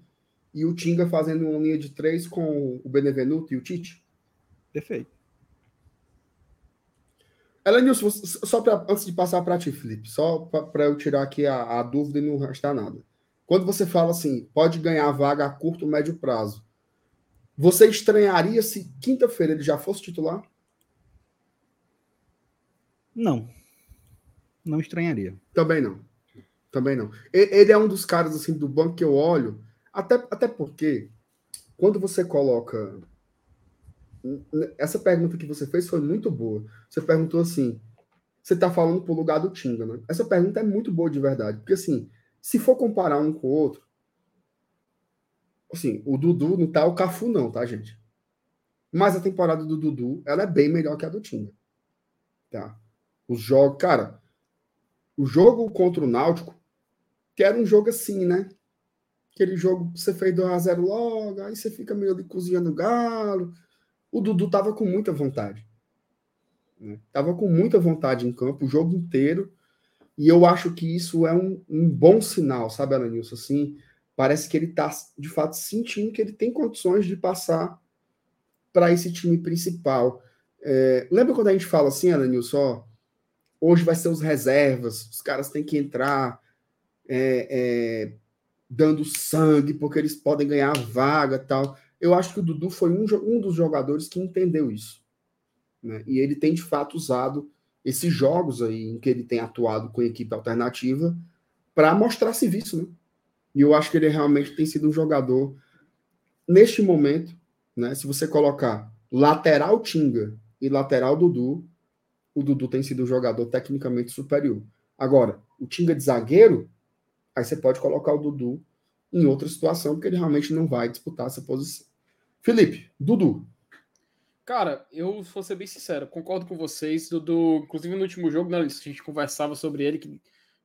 e o Tinga fazendo uma linha de três com o Benevenuto e o Tite. Perfeito. Elenilson, só pra, antes de passar para ti, Felipe, só para eu tirar aqui a, a, dúvida e não restar nada. Quando você fala assim, pode ganhar vaga a curto, médio prazo, você estranharia se quinta-feira ele já fosse titular? Não. Não estranharia. Também não. Também não. Ele é um dos caras assim do banco que eu olho, até, até porque quando você coloca essa pergunta que você fez foi muito boa. Você perguntou assim: você está falando pro lugar do Tinga, né? Essa pergunta é muito boa de verdade, porque assim, se for comparar um com o outro, assim, o Dudu não tá o Cafu não, tá, gente? Mas a temporada do Dudu, ela é bem melhor que a do Tinga. Tá? Os jogos, cara, o jogo contra o Náutico, que era um jogo assim, né? Aquele jogo que você fez 2x0 logo, aí você fica meio ali cozinhando galo, o Dudu tava com muita vontade. Né? Tava com muita vontade em campo o jogo inteiro. E eu acho que isso é um, um bom sinal, sabe, Alanilson? Assim, parece que ele tá, de fato, sentindo que ele tem condições de passar para esse time principal. É, lembra quando a gente fala assim, Alanilson, ó, hoje vai ser os reservas, os caras têm que entrar é, é, dando sangue, porque eles podem ganhar vaga tal. Eu acho que o Dudu foi um, um dos jogadores que entendeu isso. Né? E ele tem, de fato, usado esses jogos aí em que ele tem atuado com equipe alternativa para mostrar serviço. Né? E eu acho que ele realmente tem sido um jogador, neste momento, né? se você colocar lateral Tinga e lateral Dudu, o Dudu tem sido um jogador tecnicamente superior. Agora, o Tinga de zagueiro, aí você pode colocar o Dudu em outra situação, porque ele realmente não vai disputar essa posição. Felipe, Dudu. Cara, eu vou ser bem sincero, concordo com vocês. Dudu, inclusive no último jogo, né, a gente conversava sobre ele, que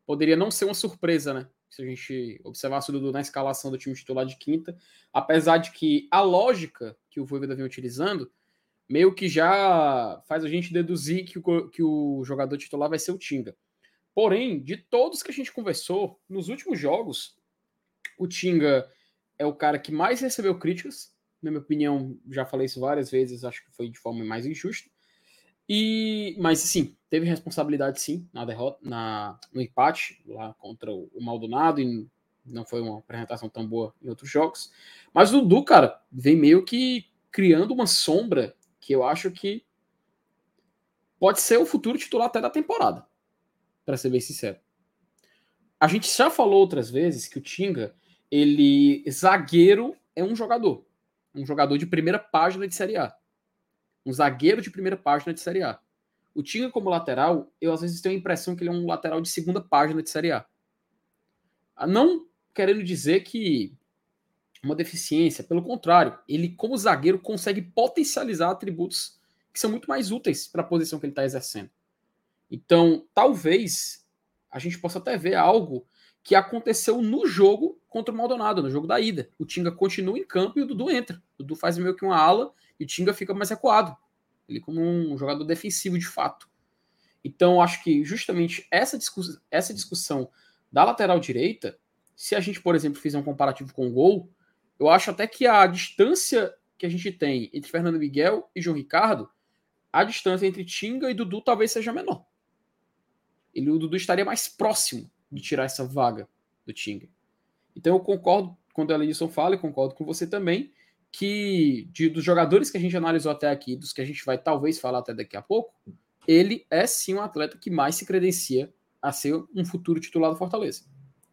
poderia não ser uma surpresa, né? Se a gente observasse o Dudu na escalação do time titular de quinta, apesar de que a lógica que o Voivoda vem utilizando meio que já faz a gente deduzir que o, que o jogador titular vai ser o Tinga. Porém, de todos que a gente conversou, nos últimos jogos, o Tinga é o cara que mais recebeu críticas, na minha opinião, já falei isso várias vezes, acho que foi de forma mais injusta. E, mas sim, teve responsabilidade sim na derrota, na, no empate lá contra o, o Maldonado e não foi uma apresentação tão boa em outros jogos. Mas o Dudu, cara, vem meio que criando uma sombra que eu acho que pode ser o futuro titular até da temporada, para ser bem sincero. A gente já falou outras vezes que o Tinga, ele zagueiro é um jogador um jogador de primeira página de Série A. Um zagueiro de primeira página de Série A. O Tinga como lateral, eu às vezes tenho a impressão que ele é um lateral de segunda página de Série A. Ah, não querendo dizer que uma deficiência, pelo contrário, ele como zagueiro consegue potencializar atributos que são muito mais úteis para a posição que ele está exercendo. Então, talvez a gente possa até ver algo que aconteceu no jogo contra o Maldonado, no jogo da ida. O Tinga continua em campo e o Dudu entra. O Dudu faz meio que uma ala e o Tinga fica mais recuado. Ele como um jogador defensivo de fato. Então, acho que justamente essa, discuss essa discussão da lateral direita, se a gente, por exemplo, fizer um comparativo com o gol, eu acho até que a distância que a gente tem entre Fernando Miguel e João Ricardo, a distância entre Tinga e Dudu talvez seja menor. Ele, o Dudu estaria mais próximo de tirar essa vaga do Tinga. Então eu concordo quando a Elenilson fala, e concordo com você também, que de, dos jogadores que a gente analisou até aqui, dos que a gente vai talvez falar até daqui a pouco, ele é sim um atleta que mais se credencia a ser um futuro titular do Fortaleza.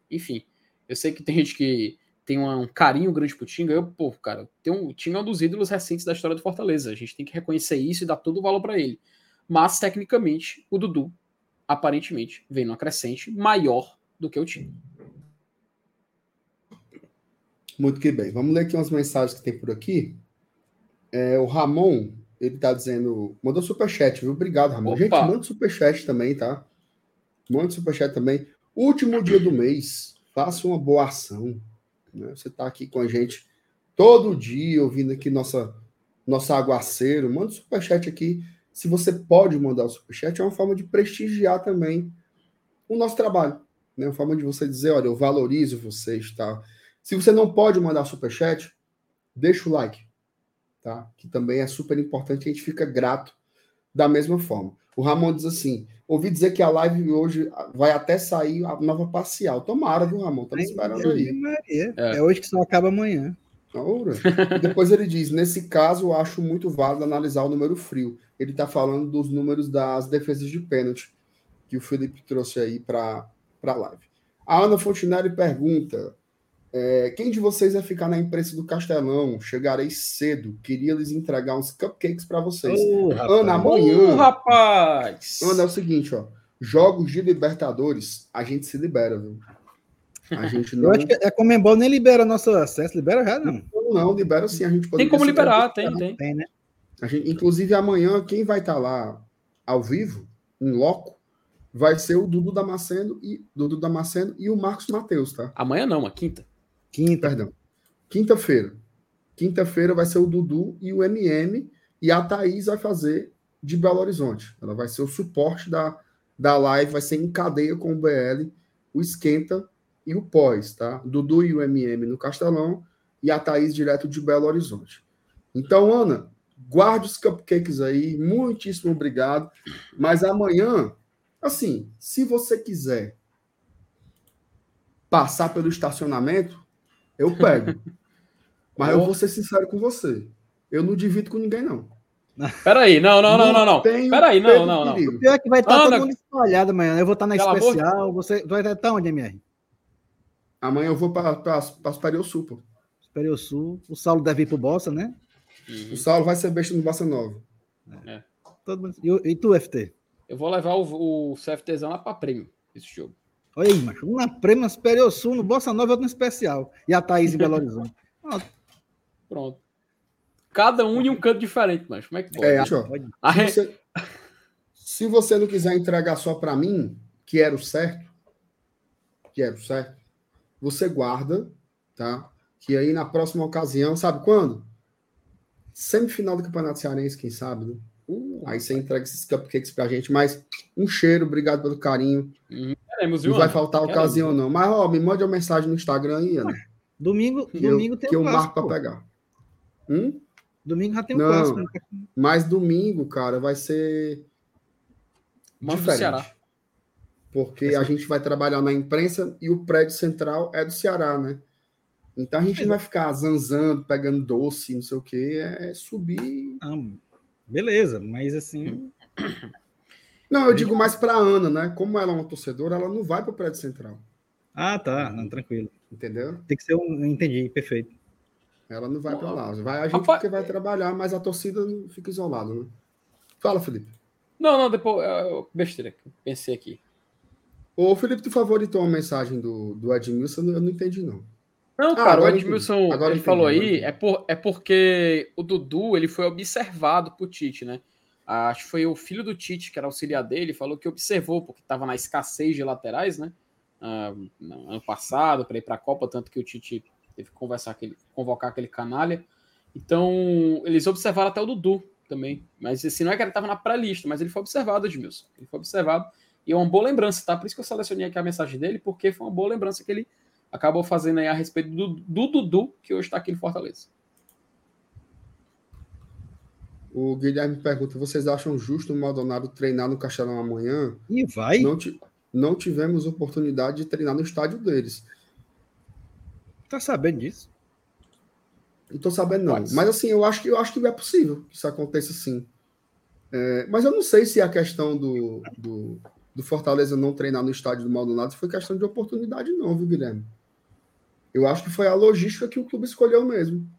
Enfim, eu sei que tem gente que tem um carinho grande pro Tinga. Eu, pô, cara, tem um, o Tinga é um dos ídolos recentes da história do Fortaleza. A gente tem que reconhecer isso e dar todo o valor para ele. Mas, tecnicamente, o Dudu, aparentemente, vem numa crescente maior do que o Tinga. Muito que bem. Vamos ler aqui umas mensagens que tem por aqui. É, o Ramon, ele tá dizendo. Mandou superchat, viu? Obrigado, Ramon. Opa. Gente, manda superchat também, tá? Manda superchat também. Último dia do mês, faça uma boa ação. Né? Você está aqui com a gente todo dia, ouvindo aqui nossa, nossa aguaceiro. Manda superchat aqui. Se você pode mandar o superchat, é uma forma de prestigiar também o nosso trabalho. Né? Uma forma de você dizer, olha, eu valorizo vocês, tá? Se você não pode mandar superchat, deixa o like, tá? Que também é super importante, a gente fica grato da mesma forma. O Ramon diz assim: ouvi dizer que a live hoje vai até sair a nova parcial. Tomara, viu, Ramon? Estamos esperando aí. É. é hoje que só acaba amanhã. Depois ele diz: nesse caso, acho muito válido analisar o número frio. Ele está falando dos números das defesas de pênalti que o Felipe trouxe aí para a live. A Ana Fontinelli pergunta: é, quem de vocês vai ficar na imprensa do Castelão? Chegarei cedo. Queria lhes entregar uns cupcakes para vocês. Ana, amanhã. Uh, rapaz! Ana, é o seguinte, ó. Jogos de Libertadores, a gente se libera, viu? A gente não. Eu acho que é Comembol nem libera nosso acesso. Libera já, não? Não, não libera sim. A gente tem como liberar, tem, tem. tem né? a gente, inclusive, amanhã, quem vai estar tá lá ao vivo, em loco, vai ser o Dudu Damasceno e Dudu Damasceno e o Marcos Matheus, tá? Amanhã não, a quinta. Quinta. Perdão. Quinta-feira. Quinta-feira vai ser o Dudu e o MM, e a Thaís vai fazer de Belo Horizonte. Ela vai ser o suporte da, da live, vai ser em cadeia com o BL, o Esquenta e o Pós, tá? Dudu e o MM no Castelão e a Thaís direto de Belo Horizonte. Então, Ana, guarde os cupcakes aí, muitíssimo obrigado. Mas amanhã, assim, se você quiser passar pelo estacionamento, eu pego. Mas eu vou ser sincero com você. Eu não divido com ninguém, não. Peraí, não, não, não, não, não. Peraí, não, não, não. O pior é que vai estar Ana... todo mundo espalhado amanhã. Eu vou estar na Cala especial. Você vai estar onde, MR? Amanhã eu vou para Superior Sul, pô. Superior Sul. O Saulo deve ir pro Bossa, né? Uhum. O Saulo vai ser besta no Bossa Nova. É. Todo mundo... e, e tu, FT? Eu vou levar o, o CFTzão lá para prêmio, esse jogo. Olha aí, macho. Um na Prêmio, Superior Sul, no Bossa Nova outro no Especial. E a Thaís em Belo Horizonte. Pronto. Pronto. Cada um em um canto diferente, mas como é que pode? É, acho, se, você, se você não quiser entregar só para mim, que era o certo, que era o certo, você guarda, tá? Que aí na próxima ocasião, sabe quando? Semifinal do Campeonato Cearense, quem sabe, né? Uh, aí você entrega esses cupcakes pra gente, mas um cheiro, obrigado pelo carinho. Uhum. Queremos, não vai faltar Queremos. ocasião, não. Mas, ó, me mande uma mensagem no Instagram aí, Ana. Domingo, domingo eu, tem que um eu marco para pegar. Hum? Domingo já tem um não, clássico. Né? Mas domingo, cara, vai ser Mano diferente. Ceará. Porque a gente vai trabalhar na imprensa e o prédio central é do Ceará, né? Então a gente não vai ficar zanzando, pegando doce, não sei o quê, é subir. Ah, beleza, mas assim. Não, eu digo mais para Ana, né? Como ela é uma torcedora, ela não vai para o prédio central. Ah, tá. Não, tranquilo. Entendeu? Tem que ser um. Entendi, perfeito. Ela não vai para lá. Vai a gente Rapaz... porque vai trabalhar, mas a torcida fica isolada, né? Fala, Felipe. Não, não, depois. Besteira, pensei aqui. Ô, Felipe, tu favoritou a mensagem do, do Edmilson? Eu não entendi, não. Não, ah, cara, o Edmilson agora ele entendi, falou aí, é, por, é porque o Dudu ele foi observado por Tite, né? acho que foi o filho do Tite, que era auxiliar dele, falou que observou, porque estava na escassez de laterais, né? Uh, ano passado, para ir para a Copa, tanto que o Tite teve que conversar aquele, convocar aquele canalha. Então, eles observaram até o Dudu também. Mas assim, não é que ele estava na pré-lista, mas ele foi observado, Edmilson. Ele foi observado. E é uma boa lembrança, tá? Por isso que eu selecionei aqui a mensagem dele, porque foi uma boa lembrança que ele acabou fazendo aí a respeito do, do Dudu, que hoje está aqui no Fortaleza. O Guilherme pergunta: vocês acham justo o Maldonado treinar no Castelão amanhã? E vai. Não, não tivemos oportunidade de treinar no estádio deles. Tá sabendo disso? Não tô sabendo, não. Pode. Mas assim, eu acho que eu acho que é possível que isso aconteça sim. É, mas eu não sei se a questão do, do, do, Fortaleza não treinar no estádio do Maldonado foi questão de oportunidade, não, viu, Guilherme? Eu acho que foi a logística que o clube escolheu mesmo.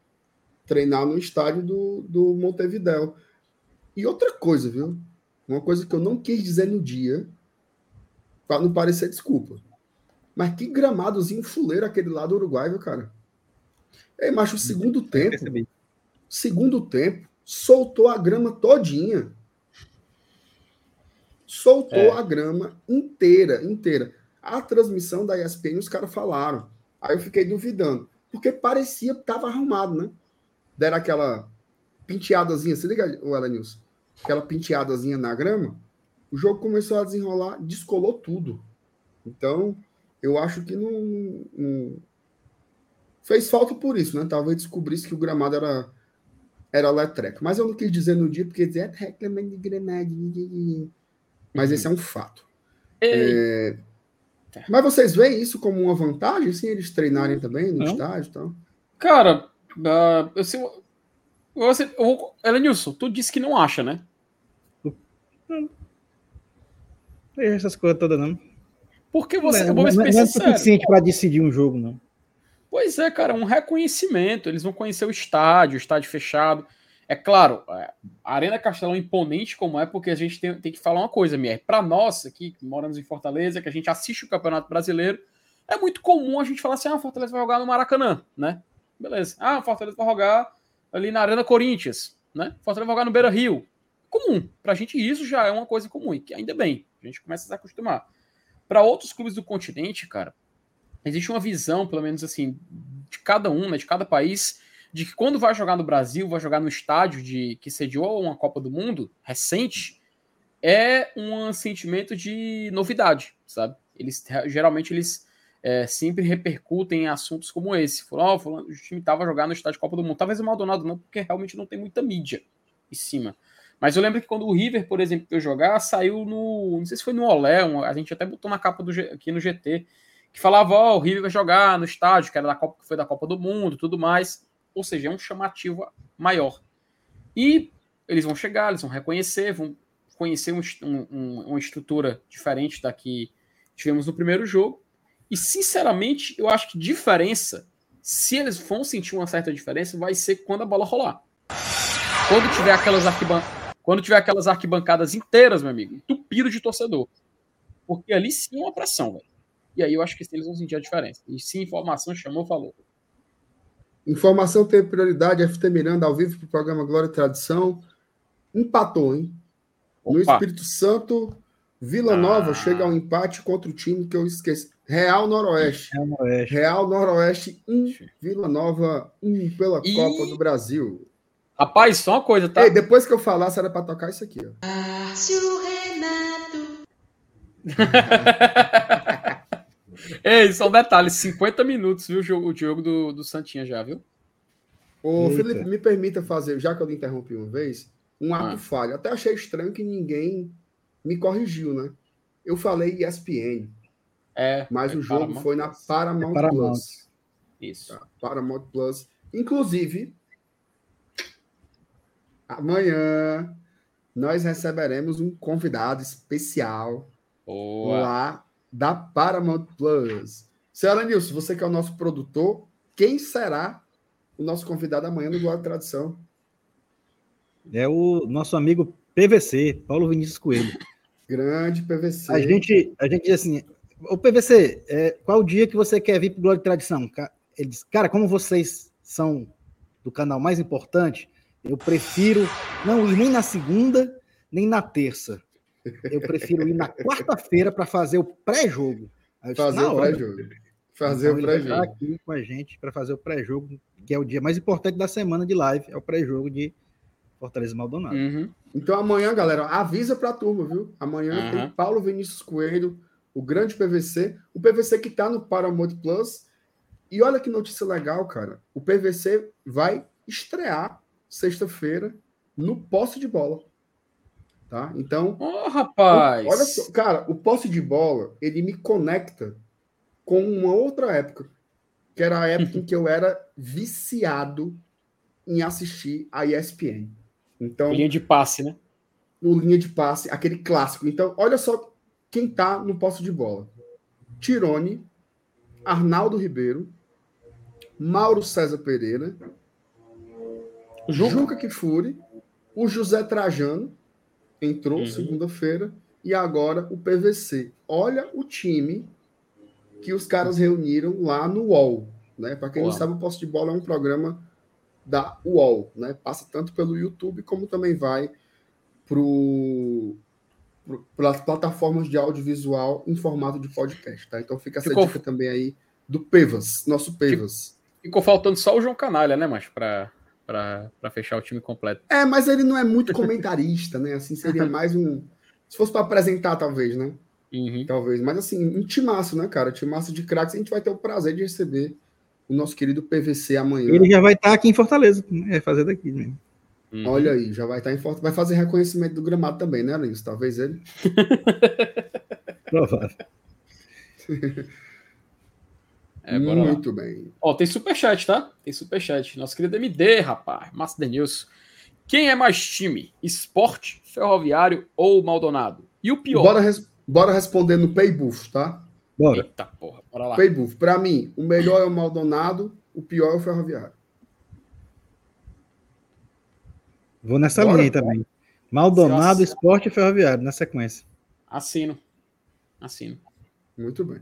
Treinar no estádio do, do Montevidéu. E outra coisa, viu? Uma coisa que eu não quis dizer no dia, para não parecer desculpa. Mas que gramadozinho fuleiro aquele lá do Uruguai, viu, cara? É, mas o segundo tempo, segundo tempo, soltou a grama todinha. Soltou é. a grama inteira, inteira. A transmissão da ESPN, os caras falaram. Aí eu fiquei duvidando. Porque parecia que estava arrumado, né? Deram aquela penteadazinha, se liga, o Elenilson? Aquela penteadazinha na grama. O jogo começou a desenrolar, descolou tudo. Então, eu acho que não, não, Fez falta por isso, né? Talvez descobrisse que o gramado era, era letreco. Mas eu não quis dizer no dia, porque dizer é reclamando de gramado. Mas esse é um fato. É... Mas vocês veem isso como uma vantagem, sim, eles treinarem também no não. estádio e tal? Cara, uh, assim, você, eu, Elenilson, tu disse que não acha, né? Não. Não essas coisas todas, não. Porque você. Não, não, não é suficiente para decidir um jogo, não. Pois é, cara, um reconhecimento. Eles vão conhecer o estádio, o estádio fechado. É claro, é, a Arena Castelão é imponente como é, porque a gente tem, tem que falar uma coisa, Mier. Para nós aqui, que moramos em Fortaleza, que a gente assiste o Campeonato Brasileiro, é muito comum a gente falar assim: ah, Fortaleza vai jogar no Maracanã, né? Beleza. Ah, Fortaleza vai jogar ali na Arena Corinthians, né? Fortaleza vai jogar no Beira Rio. Comum. Pra gente isso já é uma coisa comum, e que ainda bem, a gente começa a se acostumar. Para outros clubes do continente, cara, existe uma visão, pelo menos assim, de cada um, né, de cada país, de que quando vai jogar no Brasil, vai jogar no estádio de que sediou uma Copa do Mundo recente, é um sentimento de novidade, sabe? Eles geralmente eles é, sempre repercutem em assuntos como esse. Falam, oh, o time estava jogando no estádio Copa do Mundo. Talvez o Maldonado não, porque realmente não tem muita mídia em cima. Mas eu lembro que quando o River, por exemplo, foi jogar, saiu no. Não sei se foi no Olé, a gente até botou na capa do, aqui no GT que falava, ó, oh, o River vai jogar no estádio, que era da Copa, que foi da Copa do Mundo, tudo mais. Ou seja, é um chamativo maior. E eles vão chegar, eles vão reconhecer, vão conhecer um, um, uma estrutura diferente da que tivemos no primeiro jogo. E, sinceramente, eu acho que diferença, se eles vão sentir uma certa diferença, vai ser quando a bola rolar. Quando tiver aquelas, arquiban... quando tiver aquelas arquibancadas inteiras, meu amigo, entupido de torcedor. Porque ali sim é uma pressão, velho. E aí eu acho que eles vão sentir a diferença. E se informação chamou, falou. Informação tem prioridade. FT Miranda ao vivo para o programa Glória e Tradição. Empatou, hein? Opa. No Espírito Santo, Vila ah. Nova chega ao empate contra o time que eu esqueci. Real Noroeste. Real Noroeste, Real Noroeste 1, Vila Nova 1 pela e... Copa do Brasil. Rapaz, só uma coisa, tá? Ei, depois que eu falar, será para tocar isso aqui, ó. Renato. Ei, só um detalhe: 50 minutos, viu, o jogo, o jogo do, do Santinha já, viu? Ô, Eita. Felipe, me permita fazer, já que eu lhe interrompi uma vez, um ato ah. falho. Até achei estranho que ninguém me corrigiu, né? Eu falei ESPN. É. Mas o jogo Paramount. foi na Paramount, é Paramount. Plus. Isso. Tá, Paramount Plus. Inclusive, amanhã nós receberemos um convidado especial Boa. lá da Paramount Plus. Senhora Nilson, você que é o nosso produtor, quem será o nosso convidado amanhã no Glória Tradição? É o nosso amigo PVC, Paulo Vinícius Coelho. Grande PVC. A gente, a gente diz assim, o PVC, é, qual o dia que você quer vir para o Glória Tradição? Ele diz, cara, como vocês são do canal mais importante, eu prefiro não ir nem na segunda, nem na terça. Eu prefiro ir na quarta-feira para fazer o pré-jogo. Fazer o pré-jogo. Fazer então, o pré-jogo. aqui com a gente para fazer o pré-jogo, que é o dia mais importante da semana de live, é o pré-jogo de Fortaleza Maldonado. Uhum. Então amanhã, galera, avisa pra turma, viu? Amanhã Uhum. tem Paulo Vinícius Coelho, o grande PVC. O PVC que tá no Paramount Plus. E olha que notícia legal, cara. O PVC vai estrear sexta-feira no posse de bola. Tá? Então, Ô, rapaz! olha só, cara, o posse de bola, ele me conecta com uma outra época, que era a época em que eu era viciado em assistir a ESPN. Então, Linha de passe, né? no linha de passe, aquele clássico. Então, olha só quem tá no posse de bola: Tirone, Arnaldo Ribeiro, Mauro César Pereira, Juca Kifuri, o José Trajano entrou Uhum. segunda-feira e agora o PVC. Olha o time que os caras reuniram lá no UOL, né? Para quem não UOL. sabe, o Posse de Bola é um programa da UOL, né? Passa tanto pelo YouTube como também vai para as plataformas de audiovisual em formato de podcast, tá? Então fica essa Ficou- dica também aí do Pevas, nosso Pevas. Ficou faltando só o João Canalha, né, macho? Pra, pra, pra fechar o time completo. É, mas ele não é muito comentarista, né? Assim seria mais um. Se fosse para apresentar, talvez, né? Uhum. Talvez. Mas assim, um timaço, né, cara? Timaço de craques. A gente vai ter o prazer de receber o nosso querido PVC amanhã. Ele já vai estar aqui em Fortaleza. É fazer daqui mesmo. Uhum. Olha aí, já vai estar em Fortaleza. Vai fazer reconhecimento do gramado também, né, Linus? Talvez ele. Provável. É, bora lá. Muito bem. Ó, tem superchat, tá? Tem superchat. Nosso querido MD, rapaz. Massa Denilson. Quem é mais time? Esporte, Ferroviário ou Maldonado? E o pior? Bora, res- bora responder no Paybuff, tá? Bora. Eita porra, bora lá. Paybuff. Para mim, o melhor é o Maldonado, o pior é o Ferroviário. Vou nessa Bora. linha aí também. Maldonado, Nossa. Esporte e Ferroviário, na sequência. Assino. Assino. Muito bem.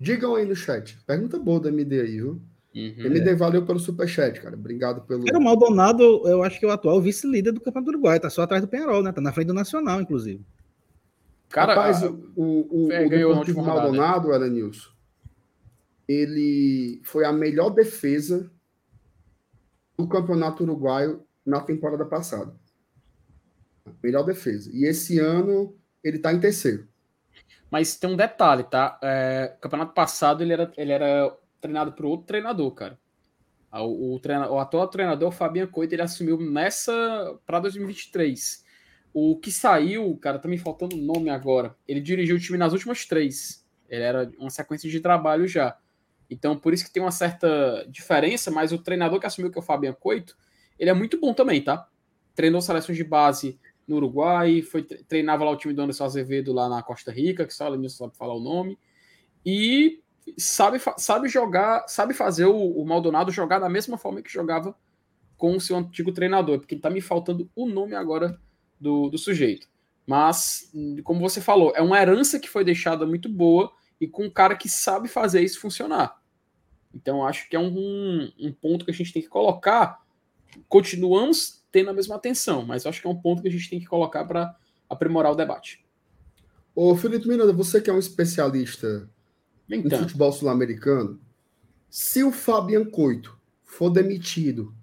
Digam aí no chat. Pergunta boa do MD aí, viu? Uhum. MD, valeu pelo superchat, cara. Obrigado pelo. Era o Maldonado, eu acho que é o atual vice-líder do Campeonato do Uruguai. Tá só atrás do Penharol, né? Tá na frente do Nacional, inclusive. Cara, Rapaz, a- o, o, o, É, o ganhou na Deportivo última rodada, Maldonado, Elenilson, ele foi a melhor defesa do Campeonato Uruguaio na temporada passada. Melhor defesa. E esse ano ele tá em terceiro. Mas tem um detalhe, tá? É, campeonato passado ele era, ele era treinado por outro treinador, cara. Ah, O, o, treina, o atual treinador, o Fabian Coito, ele assumiu nessa para 2023. O que saiu, cara, tá me faltando o nome agora. Ele dirigiu o time nas últimas três. Ele era uma sequência de trabalho já. Então, por isso que tem uma certa diferença, mas o treinador que assumiu, que é o Fabian Coito, ele é muito bom também, tá? Treinou seleções de base no Uruguai, foi, treinava lá o time do Anderson Azevedo lá na Costa Rica, que ela mesmo sabe falar o nome, e sabe, sabe jogar, sabe fazer o, o Maldonado jogar da mesma forma que jogava com o seu antigo treinador, porque tá me faltando o nome agora do, do sujeito. Mas, como você falou, é uma herança que foi deixada muito boa e com um cara que sabe fazer isso funcionar. Então, acho que é um, um ponto que a gente tem que colocar. Continuamos tendo a mesma atenção, mas acho que é um ponto que a gente tem que colocar para aprimorar o debate. Ô, Felipe Miranda, você que é um especialista em Então, futebol sul-americano, se o Fabian Coito for demitido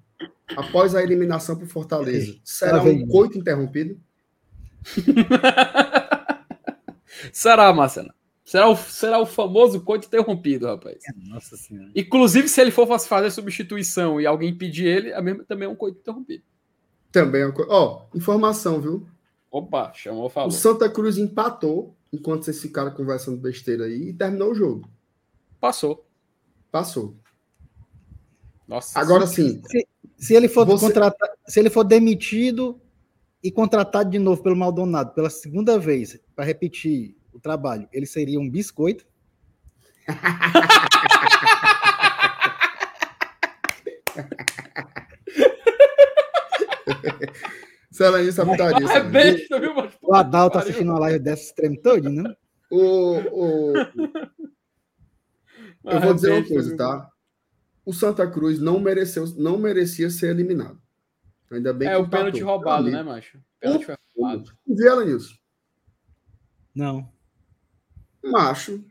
após a eliminação para Fortaleza, será Tá um coito interrompido? será, Marcelo? Será o, será o famoso coito interrompido, rapaz. Nossa Senhora. Inclusive, se ele for fazer substituição e alguém pedir ele, é mesmo, também é um coito interrompido. Também é uma coisa. Ó, informação, viu? Opa, chamou, falou. O Santa Cruz empatou enquanto vocês ficaram conversando besteira aí e terminou o jogo. Passou. Passou. Nossa. Agora sim, Se ele for Você- contratar, se ele for demitido e contratado de novo pelo Maldonado pela segunda vez para repetir o trabalho, ele seria um biscoito. se ela isso sapitaria. é besta, viu, mano? O Adal tá assistindo uma live dessa treme todo, né? O, o, eu vou dizer uma Besta, coisa, tá? O Santa Cruz não mereceu, não merecia ser eliminado. Ainda bem É que o pênalti empatou. roubado, né, macho? Pênalti foi roubado. Nisso. Não. Macho.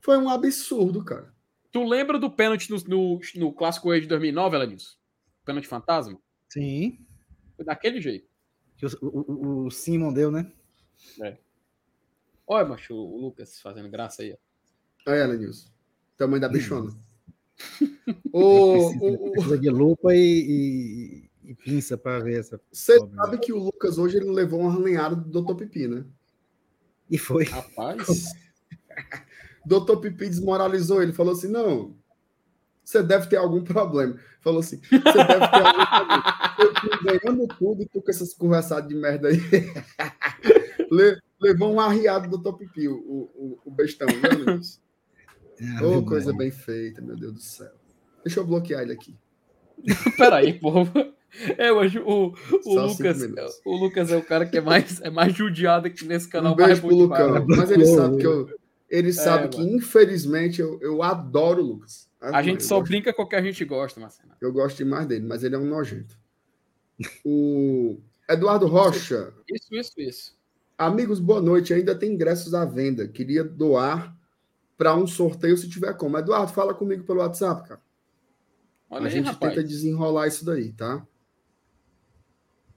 Foi um absurdo, cara. Tu lembra do pênalti no, no, no Clássico Rei de 2009, Elenilson? Pênalti fantasma? Sim. Foi daquele jeito. Que o, o, o Simon deu, né? É. Olha, macho, o Lucas fazendo graça aí. Olha ela, Nilson. Tamanho da bichona. o, Precisa de lupa e, e, e pinça para ver essa. Você obra. sabe que o Lucas hoje ele levou uma arranhada do Dr. Pipi, né? E foi. Rapaz, Dr. Pipi desmoralizou ele, falou assim: não, você deve ter algum problema. Falou assim: você deve ter algum problema. Ganhando tudo e tu com essas conversadas de merda aí. Le- Levou um arriado do Dr. Pipi, o, o, o bestão, viu, Luiz? Ah, Ô, meu coisa bem feita, meu Deus do céu. Deixa eu bloquear ele aqui. peraí, povo. É, hoje o, o Lucas, o Lucas é o cara que é mais, é mais judiado aqui nesse canal. Um mas beijo é pro. Lucão. Mas ele sabe que eu. Ele sabe É, que, mano. infelizmente, eu, eu adoro o Lucas. A gente só gosto- brinca com o que a gente gosta, Marcelo. Eu gosto demais dele, mas ele é um nojento. O Eduardo Rocha. Isso, isso, isso. Amigos, boa noite. Ainda tem ingressos à venda. Queria doar para um sorteio se tiver como. Eduardo, fala comigo pelo WhatsApp, cara. Olha a aí, gente rapaz. tenta desenrolar isso daí, tá?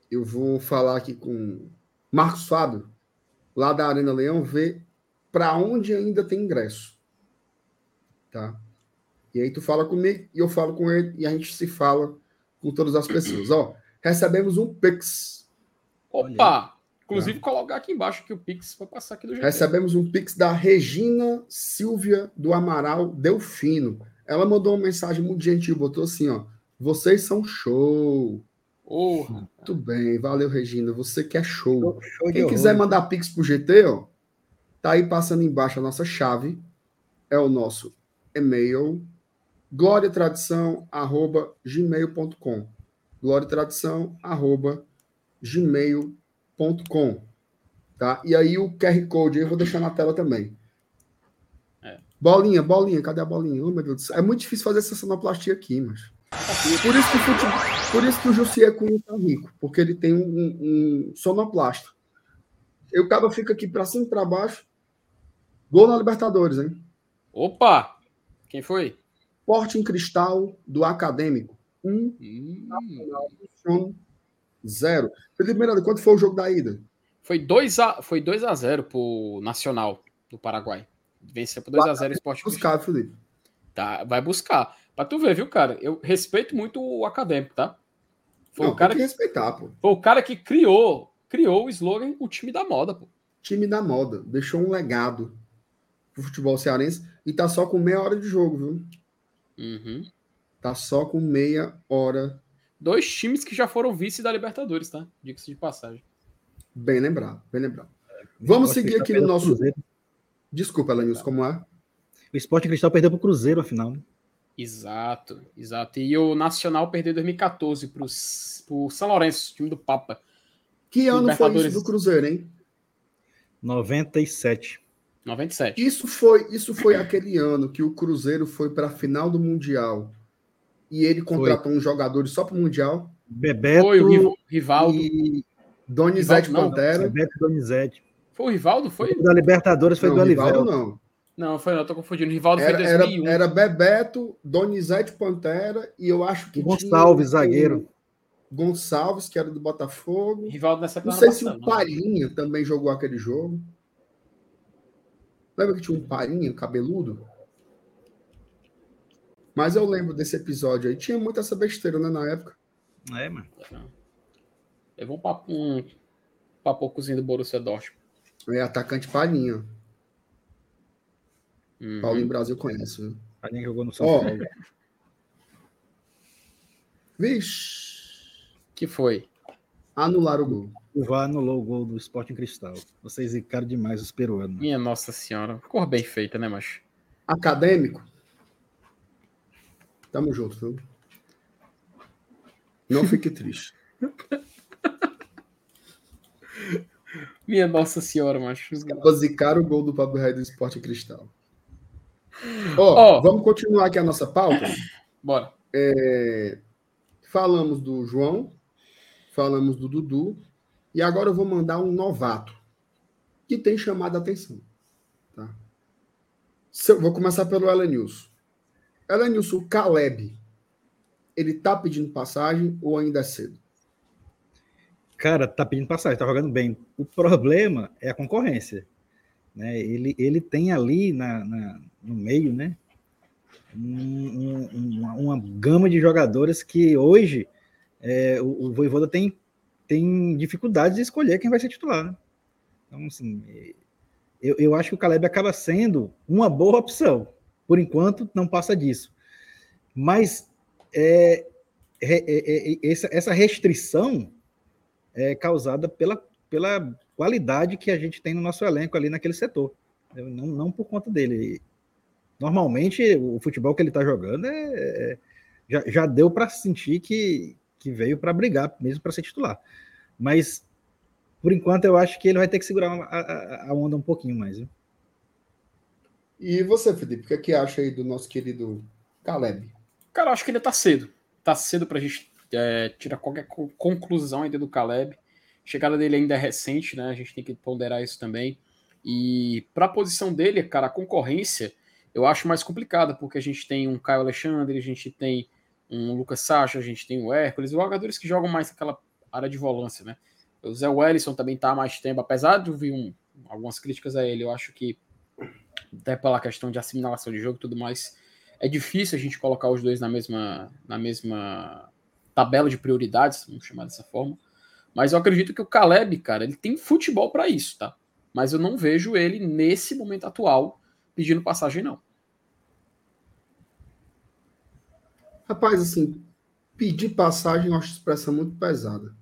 Eu vou falar aqui com Marcos Fábio, lá da Arena Leão, ver para onde ainda tem ingresso. Tá? E aí tu fala comigo e eu falo com ele e a gente se fala com todas as pessoas. Ó, recebemos um Pix. Opa! Inclusive, colocar aqui embaixo que o Pix vai passar aqui do jeito. Recebemos um Pix da Regina Silvia do Amaral Delfino. Ela mandou uma mensagem muito gentil, botou assim, ó. Vocês são show. Muito bem, valeu, Regina. Você que é show. Show Quem horror. quiser mandar Pix pro GT, ó, tá aí passando embaixo a nossa chave. É o nosso e-mail, gloriatradição.gmail.com. gloriatradição.gmail.com. Tá? E aí o QR Code aí eu vou deixar na tela também. É. Bolinha, bolinha, cadê a bolinha? Oh, meu Deus do céu. É muito difícil fazer essa sonoplastia aqui, mas. Por isso que o, futebol, por isso que o Jussier Cunha tá rico, porque ele tem um, um, um sonoplasta. E o cara fica aqui para cima e para baixo. Gol na Libertadores, hein? Opa! Quem foi? Porte em cristal do Acadêmico. Um Hum, um, zero. Felipe Miranda, quanto foi o jogo da ida? foi 2 a foi 2 a 0 pro Nacional do Paraguai. Venceu por 2 a 0 o Sport Buscar, Felipe. Tá, vai buscar. Pra tu ver, viu, cara? Eu respeito muito o acadêmico, tá? Foi Não, o cara tem que que respeitar, pô. foi o cara que criou, criou o slogan o time da moda, pô. Time da moda. Deixou um legado pro futebol cearense e tá só com meia hora de jogo, viu? Uhum. Tá só com meia hora. Dois times que já foram vice da Libertadores, tá? Diga-se de passagem. Bem lembrado, bem lembrado. Vamos Esporte seguir aqui no nosso. Cruzeiro. Desculpa, Lanils, como é? O Sport Cristal perdeu pro Cruzeiro, afinal. né? Exato, exato. E o Nacional perdeu em 2014 pro, pro São Lourenço, time do Papa. Que ano foi isso do Cruzeiro, hein? 97. 97. Isso foi, isso foi aquele ano que o Cruzeiro foi para a final do Mundial e ele contratou uns jogadores só para o Mundial. Bebeto Foi o Riv- Rivaldo. e Donizete Rivaldo, não, Pantera. Bebeto Donizete. Foi o Rivaldo? Foi? O da Libertadores foi Não, do Rivaldo não. Não, foi não, tô confundindo. O Rivaldo Era, foi em era, 2001. era Bebeto, Donizete Pantera e eu acho que Gonçalves, tinha zagueiro. Gonçalves, que era do Botafogo. Rivaldo nessa Não sei se o Palhinha também jogou aquele jogo. Lembra que tinha um Palhinha cabeludo? Mas eu lembro desse episódio aí. Tinha muita essa besteira, né, na época. É, mano. Levou um papo, um papocozinho do Borussia Dortmund. É atacante Palhinha. Uhum. Paulinho Brasil conhece, viu? Alguém jogou no São. Paulo. Vixe. Que foi? Anularam o gol. O VAR anulou o gol do Sport Cristal. Vocês zicaram demais os peruanos. Minha Nossa Senhora. Cor bem feita, né, macho? Acadêmico. Tamo junto, viu? Não fique triste. Minha Nossa Senhora, macho. Zicaram o gol do Pablo Rei do Esporte Cristal. Ó, Ó. vamos continuar aqui a nossa pauta. Bora. É, falamos do João, falamos do Dudu, e agora eu vou mandar um novato que tem chamado a atenção. Tá? Se eu- vou começar pelo Elenilson. Elenilson, Caleb, ele tá pedindo passagem ou ainda é cedo? Cara, tá pedindo passagem, tá jogando bem. O problema é a concorrência. Né? Ele, ele tem ali na, na no meio, né? Um, um, uma, uma, gama de jogadores que hoje é, o, o Voivoda tem, tem dificuldade de escolher quem vai ser titular. Né? Então, assim, eu, eu acho que o Caleb acaba sendo uma boa opção. Por enquanto, não passa disso. Mas é, é, é, é essa, essa restrição é causada pela, pela qualidade que a gente tem no nosso elenco ali naquele setor. Não, não por conta dele. Normalmente, o futebol que ele está jogando é, é, já, já deu para sentir que, que veio para brigar, mesmo para ser titular. Mas, por enquanto, eu acho que ele vai ter que segurar a, a, a onda um pouquinho mais. Viu? E você, Felipe, o que, é que acha aí do nosso querido Caleb? Cara, acho que ele tá cedo. Tá cedo para a gente é, tirar qualquer conclusão ainda do Caleb. A chegada dele ainda é recente, né? A gente tem que ponderar isso também. E para a posição dele, cara, a concorrência eu acho mais complicada, porque a gente tem um Caio Alexandre, a gente tem um Lucas Sacha, a gente tem o Hércules, jogadores que jogam mais naquela área de volância, né? O Zé Wellison também tá há mais tempo, apesar de ouvir um, algumas críticas a ele, eu acho que até pela questão de assimilação de jogo e tudo mais, é difícil a gente colocar os dois na mesma, na mesma tabela de prioridades, vamos chamar dessa forma. Mas eu acredito que o Caleb, cara, ele tem futebol para isso, tá? Mas eu não vejo ele nesse momento atual pedindo passagem, não. Rapaz, assim, pedir passagem eu acho expressão muito pesada.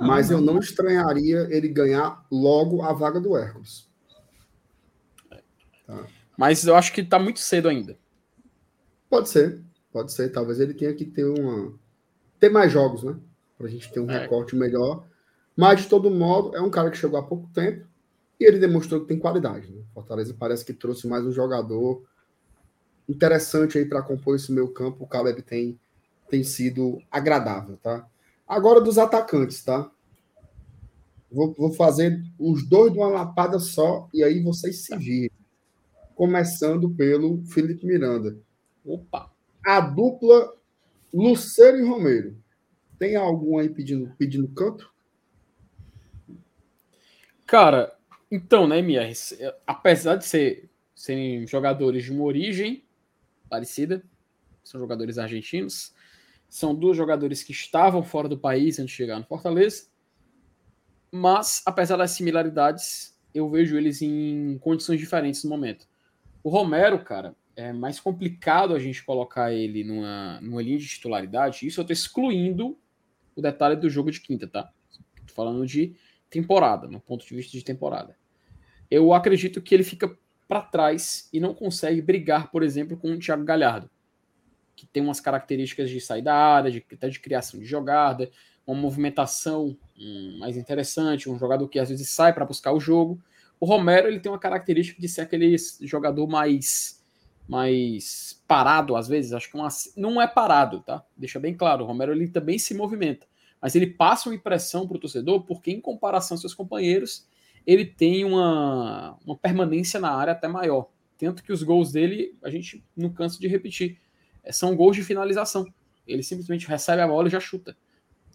Não, Mas não. eu não estranharia ele ganhar logo a vaga do Hércules. Tá. Mas eu acho que tá muito cedo ainda. Pode ser, pode ser. Talvez ele tenha que ter uma, ter mais jogos, né? Para a gente ter um é. recorte melhor. Mas, de todo modo, é um cara que chegou há pouco tempo e ele demonstrou que tem qualidade. Né? Fortaleza parece que trouxe mais um jogador interessante aí para compor esse meio campo. O Caleb tem, tem sido agradável, tá? Agora dos atacantes, tá? Vou, vou fazer os dois de uma lapada só e aí vocês se virem. Começando pelo Felipe Miranda. Opa! A dupla Lucero e Romero. Tem algum aí pedindo, pedindo canto? Cara, então, né, MR? Apesar de ser, serem jogadores de uma origem parecida, são jogadores argentinos, são dois jogadores que estavam fora do país antes de chegar no Fortaleza, mas, apesar das similaridades, eu vejo eles em condições diferentes no momento. O Romero, cara, é mais complicado a gente colocar ele numa, numa linha de titularidade. Isso eu tô excluindo o detalhe do jogo de quinta, tá? Tô falando de temporada, no ponto de vista de temporada. Eu acredito que ele fica para trás e não consegue brigar, por exemplo, com o Thiago Galhardo, que tem umas características de sair da área, de, até de criação de jogada, uma movimentação hum, mais interessante, um jogador que às vezes sai para buscar o jogo. O Romero ele tem uma característica de ser aquele jogador mais mais parado às vezes, acho que uma, não é parado, tá? Deixa bem claro, o Romero ele também se movimenta, mas ele passa uma impressão para o torcedor porque em comparação aos seus companheiros, ele tem uma, uma permanência na área até maior. Tanto que os gols dele, a gente não cansa de repetir, é, são gols de finalização. Ele simplesmente recebe a bola e já chuta.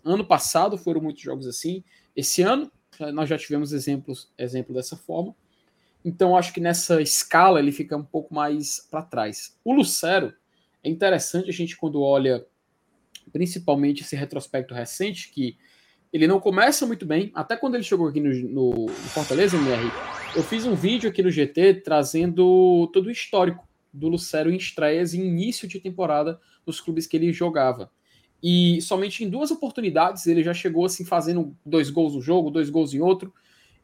Ano passado foram muitos jogos assim. Esse ano nós já tivemos exemplos exemplo dessa forma. Então, acho que nessa escala ele fica um pouco mais para trás. O Lucero é interessante a gente quando olha principalmente esse retrospecto recente, que ele não começa muito bem, até quando ele chegou aqui no, no, no Fortaleza, MR, eu fiz um vídeo aqui no GT trazendo todo o histórico do Lucero em estreias e início de temporada nos clubes que ele jogava. E somente em duas oportunidades ele já chegou assim fazendo dois gols no jogo, dois gols em outro.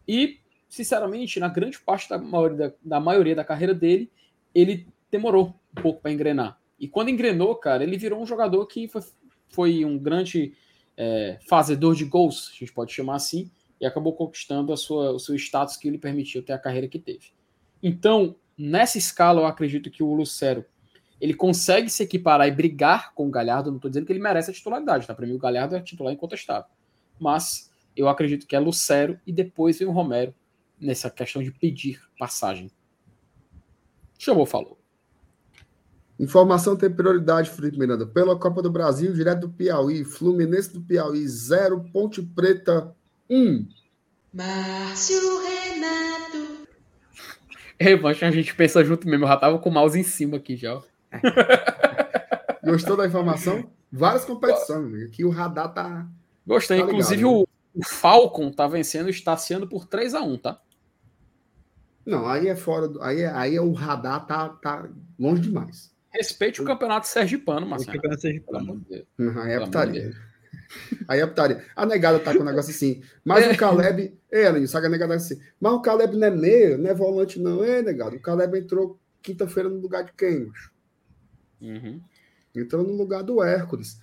E sinceramente, na grande parte da maioria da, da, maioria da carreira dele, ele demorou um pouco para engrenar. E quando engrenou, cara, ele virou um jogador que foi, foi um grande é, fazedor de gols, a gente pode chamar assim, e acabou conquistando a sua, o seu status que lhe permitiu ter a carreira que teve. Então, nessa escala, eu acredito que o Lucero ele consegue se equiparar e brigar com o Galhardo. Não estou dizendo que ele merece a titularidade, tá? Para mim, o Galhardo é titular incontestável. Mas eu acredito que é Lucero e depois vem o Romero nessa questão de pedir passagem. Chamou, falou. Informação tem prioridade, Felipe Miranda. Pela Copa do Brasil, direto do Piauí. Fluminense do Piauí, 0. Ponte Preta, 1. Um. Márcio Renato. Ei, mancha, a gente pensa junto mesmo. Eu já tava com o mouse em cima aqui já. Gostou da informação? Várias competições. Aqui o radar tá. Gostei. Tá Inclusive, ligado, o, o Falcon tá vencendo o Estaciano por 3 a 1 tá? Não, aí é fora. Do, aí, é, aí é o radar tá, tá longe demais. Respeite o campeonato sergipano, Marcelo. O campeonato sergipano. Uhum, aí é putaria. Aí é putaria. A negada tá com um negócio assim. Mas é. o Caleb. É, sabe a negada assim. Mas o Caleb não é meio, não é volante, não. É, negado. O Caleb entrou quinta-feira no lugar de quem, macho? Uhum. Entrou no lugar do Hércules.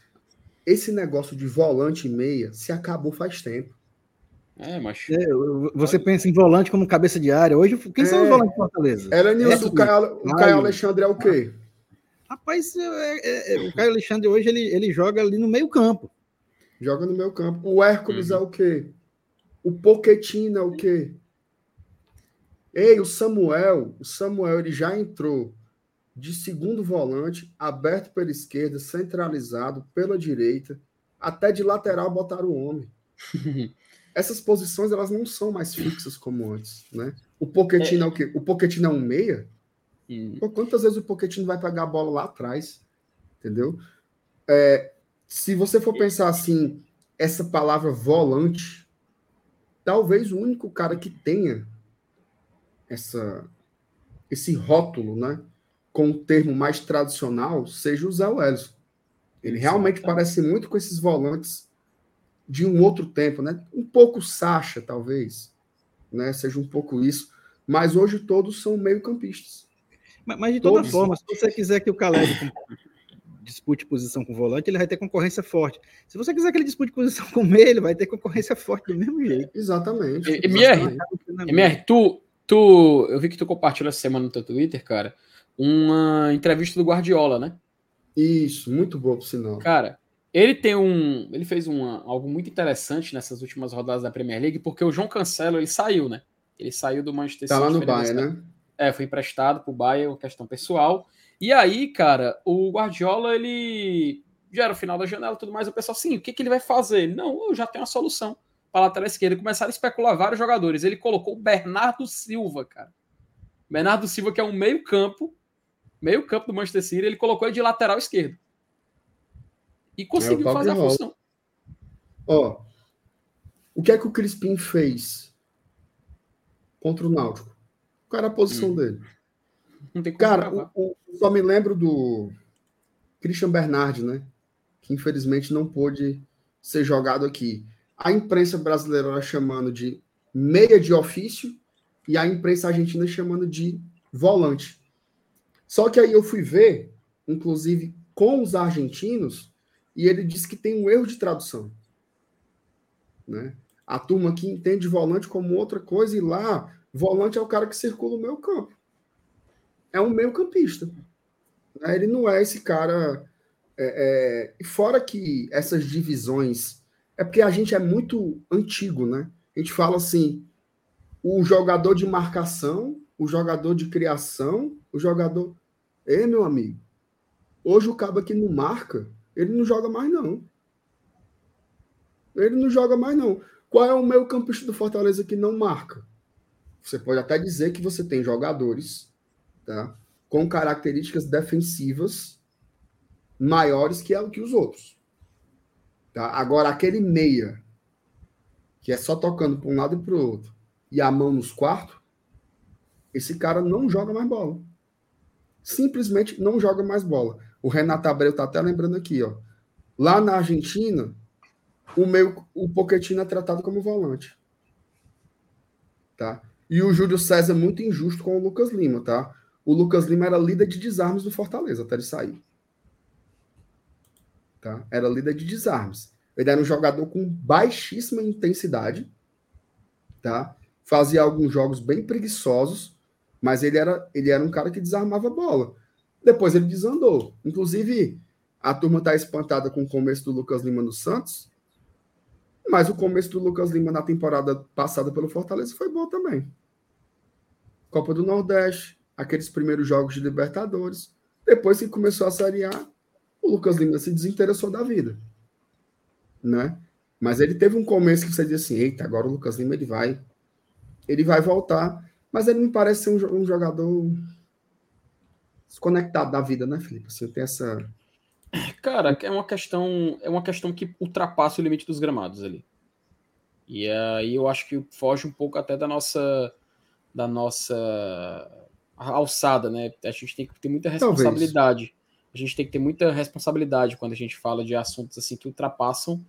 Esse negócio de volante e meia se acabou faz tempo. É, mas. É, você pensa em volante como cabeça de área. Hoje, quem é, são os é. volantes de Fortaleza? Era nisso. É, o Caio, o Caio Alexandre é o quê? Rapaz, é, é, é, o Caio Alexandre hoje ele, ele joga ali no meio-campo. Joga no meio-campo. O Hércules uhum. é o quê? O Poquetino é o quê? Ei, o Samuel, o Samuel ele já entrou de segundo volante, aberto pela esquerda, centralizado pela direita, até de lateral botaram o homem. Essas posições elas não são mais fixas como antes, né? O Pochettino é, é o quê? O Pochettino é um meia? Hum. Pô, quantas vezes o Pochettino vai pegar a bola lá atrás? Entendeu? É, se você for pensar assim, essa palavra volante, talvez o único cara que tenha essa esse rótulo, né, com o termo mais tradicional, seja o Zé Welles. Ele realmente parece muito com esses volantes de um outro tempo, né? Um pouco Sacha, talvez, né? Seja um pouco isso. Mas hoje todos são meio-campistas. Mas, mas, de toda todos forma, se você quiser que o Caleb dispute posição com o volante, ele vai ter concorrência forte. Se você quiser que ele dispute posição com ele, ele vai ter concorrência forte do mesmo jeito. Exatamente. MR, MR tu, tu, eu vi que tu compartilhou essa semana no teu Twitter, cara, uma entrevista do Guardiola, né? Isso, muito boa por sinal. Cara, ele tem um. Ele fez uma, algo muito interessante nessas últimas rodadas da Premier League, porque o João Cancelo ele saiu, né? Ele saiu do Manchester City. Tá lá no Bayern, né? É, foi emprestado pro Bayern, questão pessoal. E aí, cara, o Guardiola, ele. Já era o final da janela e tudo mais. O pessoal, assim, o que, que ele vai fazer? Não, eu já tenho a solução. Para lateral esquerda. Começaram a especular vários jogadores. Ele colocou o Bernardo Silva, cara. Bernardo Silva, que é um meio-campo, meio-campo do Manchester City, ele colocou ele de lateral esquerdo. E conseguiu é fazer a função. Ó, o que é que o Crispim fez contra o Náutico? Qual era a posição hum. dele? Cara, o, o, só me lembro do Christian Bernard, né? Que infelizmente não pôde ser jogado aqui. A imprensa brasileira chamando de meia de ofício e a imprensa argentina chamando de volante. Só que aí eu fui ver, inclusive com os argentinos, e ele diz que tem um erro de tradução. Né? A turma aqui entende volante como outra coisa, e lá, volante é o cara que circula o meio campo. É um meio campista. Né? Ele não é esse cara. É, é... Fora que essas divisões. É porque a gente é muito antigo, né? A gente fala assim: o jogador de marcação, o jogador de criação, o jogador. Ei, meu amigo, hoje o cabo aqui não marca, ele não joga mais, não. Ele não joga mais, não. Qual é o meio campista do Fortaleza que não marca? Você pode até dizer que você tem jogadores tá, com características defensivas maiores que, que os outros. Tá? Agora, aquele meia, que é só tocando para um lado e para o outro, e a mão nos quartos, esse cara não joga mais bola. Simplesmente não joga mais bola. O Renato Abreu está até lembrando aqui, ó. Lá na Argentina, o meio, o Pochettino é tratado como volante. Tá? E o Júlio César é muito injusto com o Lucas Lima, tá? O Lucas Lima era líder de desarmes do Fortaleza até ele sair. Tá? Era líder de desarmes. Ele era um jogador com baixíssima intensidade, tá? Fazia alguns jogos bem preguiçosos, mas ele era, ele era um cara que desarmava a bola. Depois ele desandou. Inclusive, a turma está espantada com o começo do Lucas Lima no Santos, mas o começo do Lucas Lima na temporada passada pelo Fortaleza foi bom também. Copa do Nordeste, aqueles primeiros jogos de Libertadores. Depois que começou a Série A, o Lucas Lima se desinteressou da vida. Né? Mas ele teve um começo que você disse assim: eita, agora o Lucas Lima ele vai. Ele vai voltar. Mas ele me parece ser um, um jogador desconectado da vida, né, Felipe? Você assim, tem essa. Cara, é uma questão, é uma questão que ultrapassa o limite dos gramados ali. E aí eu acho que foge um pouco até da nossa da nossa alçada, né? A gente tem que ter muita responsabilidade. Talvez. A gente tem que ter muita responsabilidade quando a gente fala de assuntos assim que ultrapassam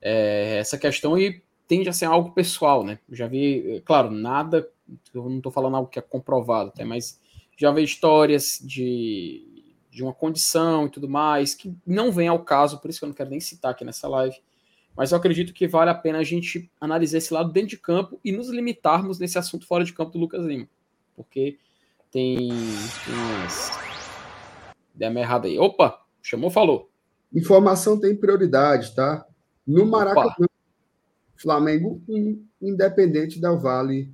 é, essa questão e tende a ser algo pessoal, né? Já vi, é, claro, nada, eu não estou falando algo que é comprovado, até, mas já vi histórias de, de uma condição e tudo mais que não vem ao caso, por isso que eu não quero nem citar aqui nessa live. Mas eu acredito que vale a pena a gente analisar esse lado dentro de campo e nos limitarmos nesse assunto fora de campo do Lucas Lima. Porque tem, tem umas. Uma errada aí. Opa! Chamou, falou. Informação tem prioridade, tá? No Maracanã, Opa. Flamengo 1, Independente del Vale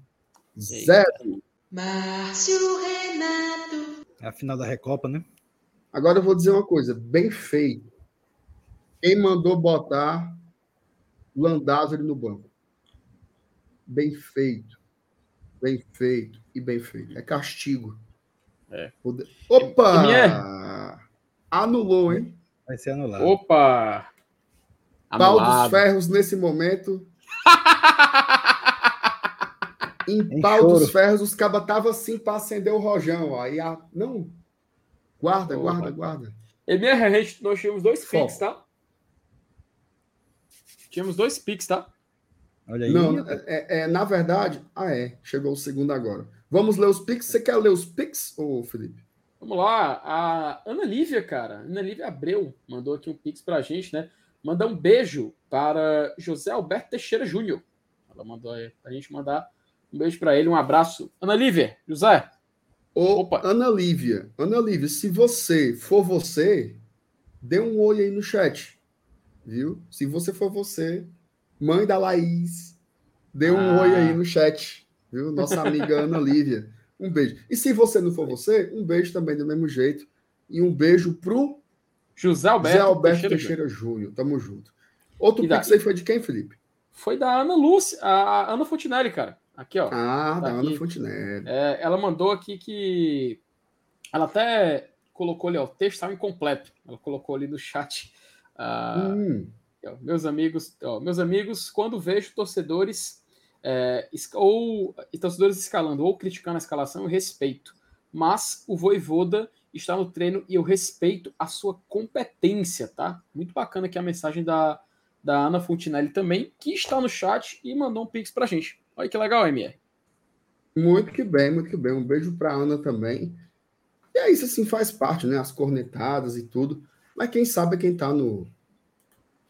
0. Márcio Renato. É a final da Recopa, né? Agora eu vou dizer uma coisa, bem feito. Quem mandou botar Landázuri no banco? Bem feito. Bem feito e bem feito. É castigo. É. Opa! Anulou, hein? Vai ser anulado. Opa! Pau dos ferros nesse momento. em pau choro. dos ferros, os cabas estavam assim para acender o rojão. Aí a. Não. Guarda, Opa. guarda, guarda. MR, a gente, nós tínhamos dois Foco. tá? Tínhamos dois pics, tá? Olha aí. Não, é, é, na verdade. Ah, é. Chegou o segundo agora. Vamos ler os pics. Você quer ler os pics, ô Felipe? Vamos lá. A Ana Lívia, cara. Ana Lívia Abreu mandou aqui um pix pra gente, né? Manda um beijo para José Alberto Teixeira Júnior. Ela mandou aí pra gente mandar um beijo para ele, um abraço. Ana Lívia, José. Ô, Opa. Ana Lívia, Ana Lívia, se você for você, dê um olho aí no chat, viu? Se você for você, mãe da Laís, dê um ah. olho aí no chat, viu? Nossa amiga Ana Lívia. Um beijo. E se você não for você, um beijo também do mesmo jeito. E um beijo pro José Alberto, José Alberto Teixeira, Teixeira Júnior. Tamo junto. Outro pix aí foi de quem, Felipe? Foi da Ana Lúcia, a Ana Fontinelli, cara. Aqui, ó. Ah, tá da aqui. Ana Fontinelli. É, ela mandou aqui que. Ela até colocou ali, ó, o texto estava incompleto. Ela colocou ali no chat. Uh, hum. ó, meus amigos, ó, meus amigos, quando vejo torcedores é, ou torcedores escalando ou criticando a escalação, eu respeito. Mas o Voivoda está no treino e eu respeito a sua competência, tá? Muito bacana aqui a mensagem da, da Ana Fontinelli também, que está no chat e mandou um pix pra gente. Olha que legal, MR. Muito que bem, muito que bem. Um beijo pra Ana também. E é isso, assim, faz parte, né? As cornetadas e tudo. Mas quem sabe é quem tá no,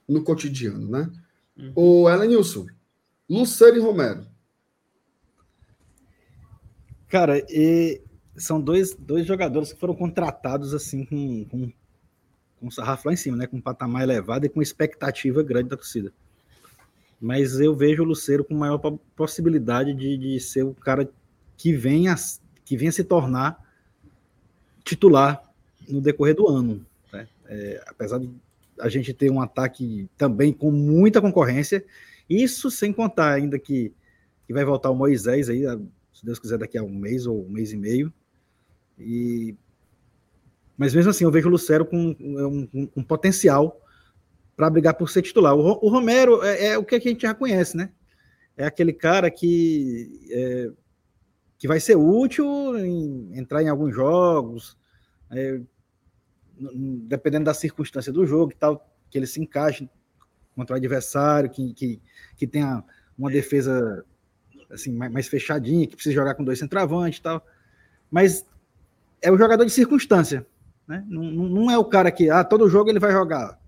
no cotidiano, né? Uhum. O Elenilson, Lucero e Romero. Cara, e são dois, dois jogadores que foram contratados assim com, com, com sarrafo lá em cima, né? Com um patamar elevado e com expectativa grande da torcida. Mas eu vejo o Luceiro com maior possibilidade de, de ser o cara que venha, que venha se tornar titular no decorrer do ano. Né? É, apesar de a gente ter um ataque também com muita concorrência, isso sem contar ainda que, que vai voltar o Moisés aí, se Deus quiser, daqui a um mês ou um mês e meio. E... Mas mesmo assim, eu vejo o Lucero com um, um, um potencial para brigar por ser titular. O, o Romero é, é, o que a gente já conhece, né? É aquele cara que, é, que vai ser útil em entrar em alguns jogos, é, dependendo da circunstância do jogo e tal, que ele se encaixe contra o adversário, que, que, que tenha uma defesa assim mais, mais fechadinha, que precisa jogar com dois centroavantes e tal. Mas é o jogador de circunstância, né? Não, não é o cara que ah, todo jogo ele vai jogar.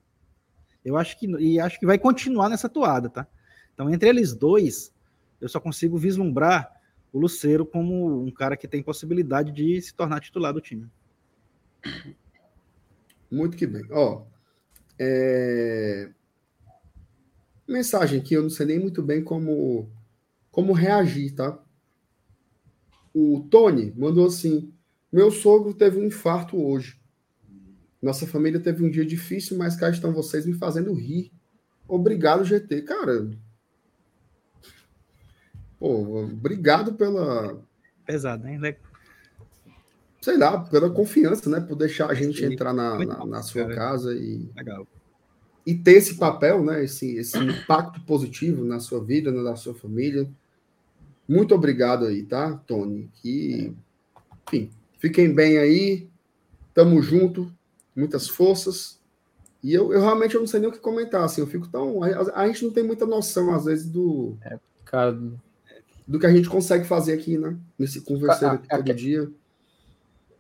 Eu acho que e acho que vai continuar nessa toada, tá? Então, entre eles dois, eu só consigo vislumbrar o Luceiro como um cara que tem possibilidade de se tornar titular do time. Muito que bem. Ó, é... mensagem que eu não sei nem muito bem como como reagir, tá? O Tony mandou assim: meu sogro teve um infarto hoje. Nossa família teve um dia difícil, mas cá estão vocês me fazendo rir. Obrigado, GT. Cara. Pô, obrigado pela. Pesado, hein? Sei lá, pela confiança, né? Por deixar a gente entrar na, na, na sua casa e. Legal. E ter esse papel, né? Esse, esse impacto positivo na sua vida, na sua família. Muito obrigado aí, tá, Tony? Que, enfim, fiquem bem aí. Tamo junto. Muitas forças. E eu, eu realmente eu não sei nem o que comentar. Assim, eu fico tão. A, a gente não tem muita noção, às vezes, do. É, cara. Do que a gente consegue fazer aqui, né? Nesse conversar aqui todo dia.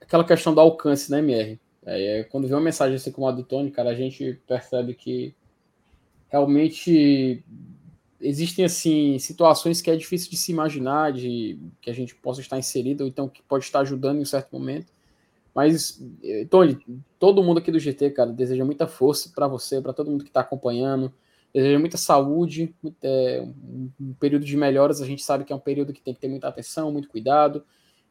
Aquela questão do alcance, né, MR? É, quando vê uma mensagem assim como a do Tony, cara, a gente percebe que realmente existem assim situações que é difícil de se imaginar, de que a gente possa estar inserido, ou então que pode estar ajudando em um certo momento. Mas, eh, Tony, todo mundo aqui do GT, cara, deseja muita força para você, para todo mundo que está acompanhando, deseja muita saúde, é, um período de melhoras, a gente sabe que é um período que tem que ter muita atenção, muito cuidado,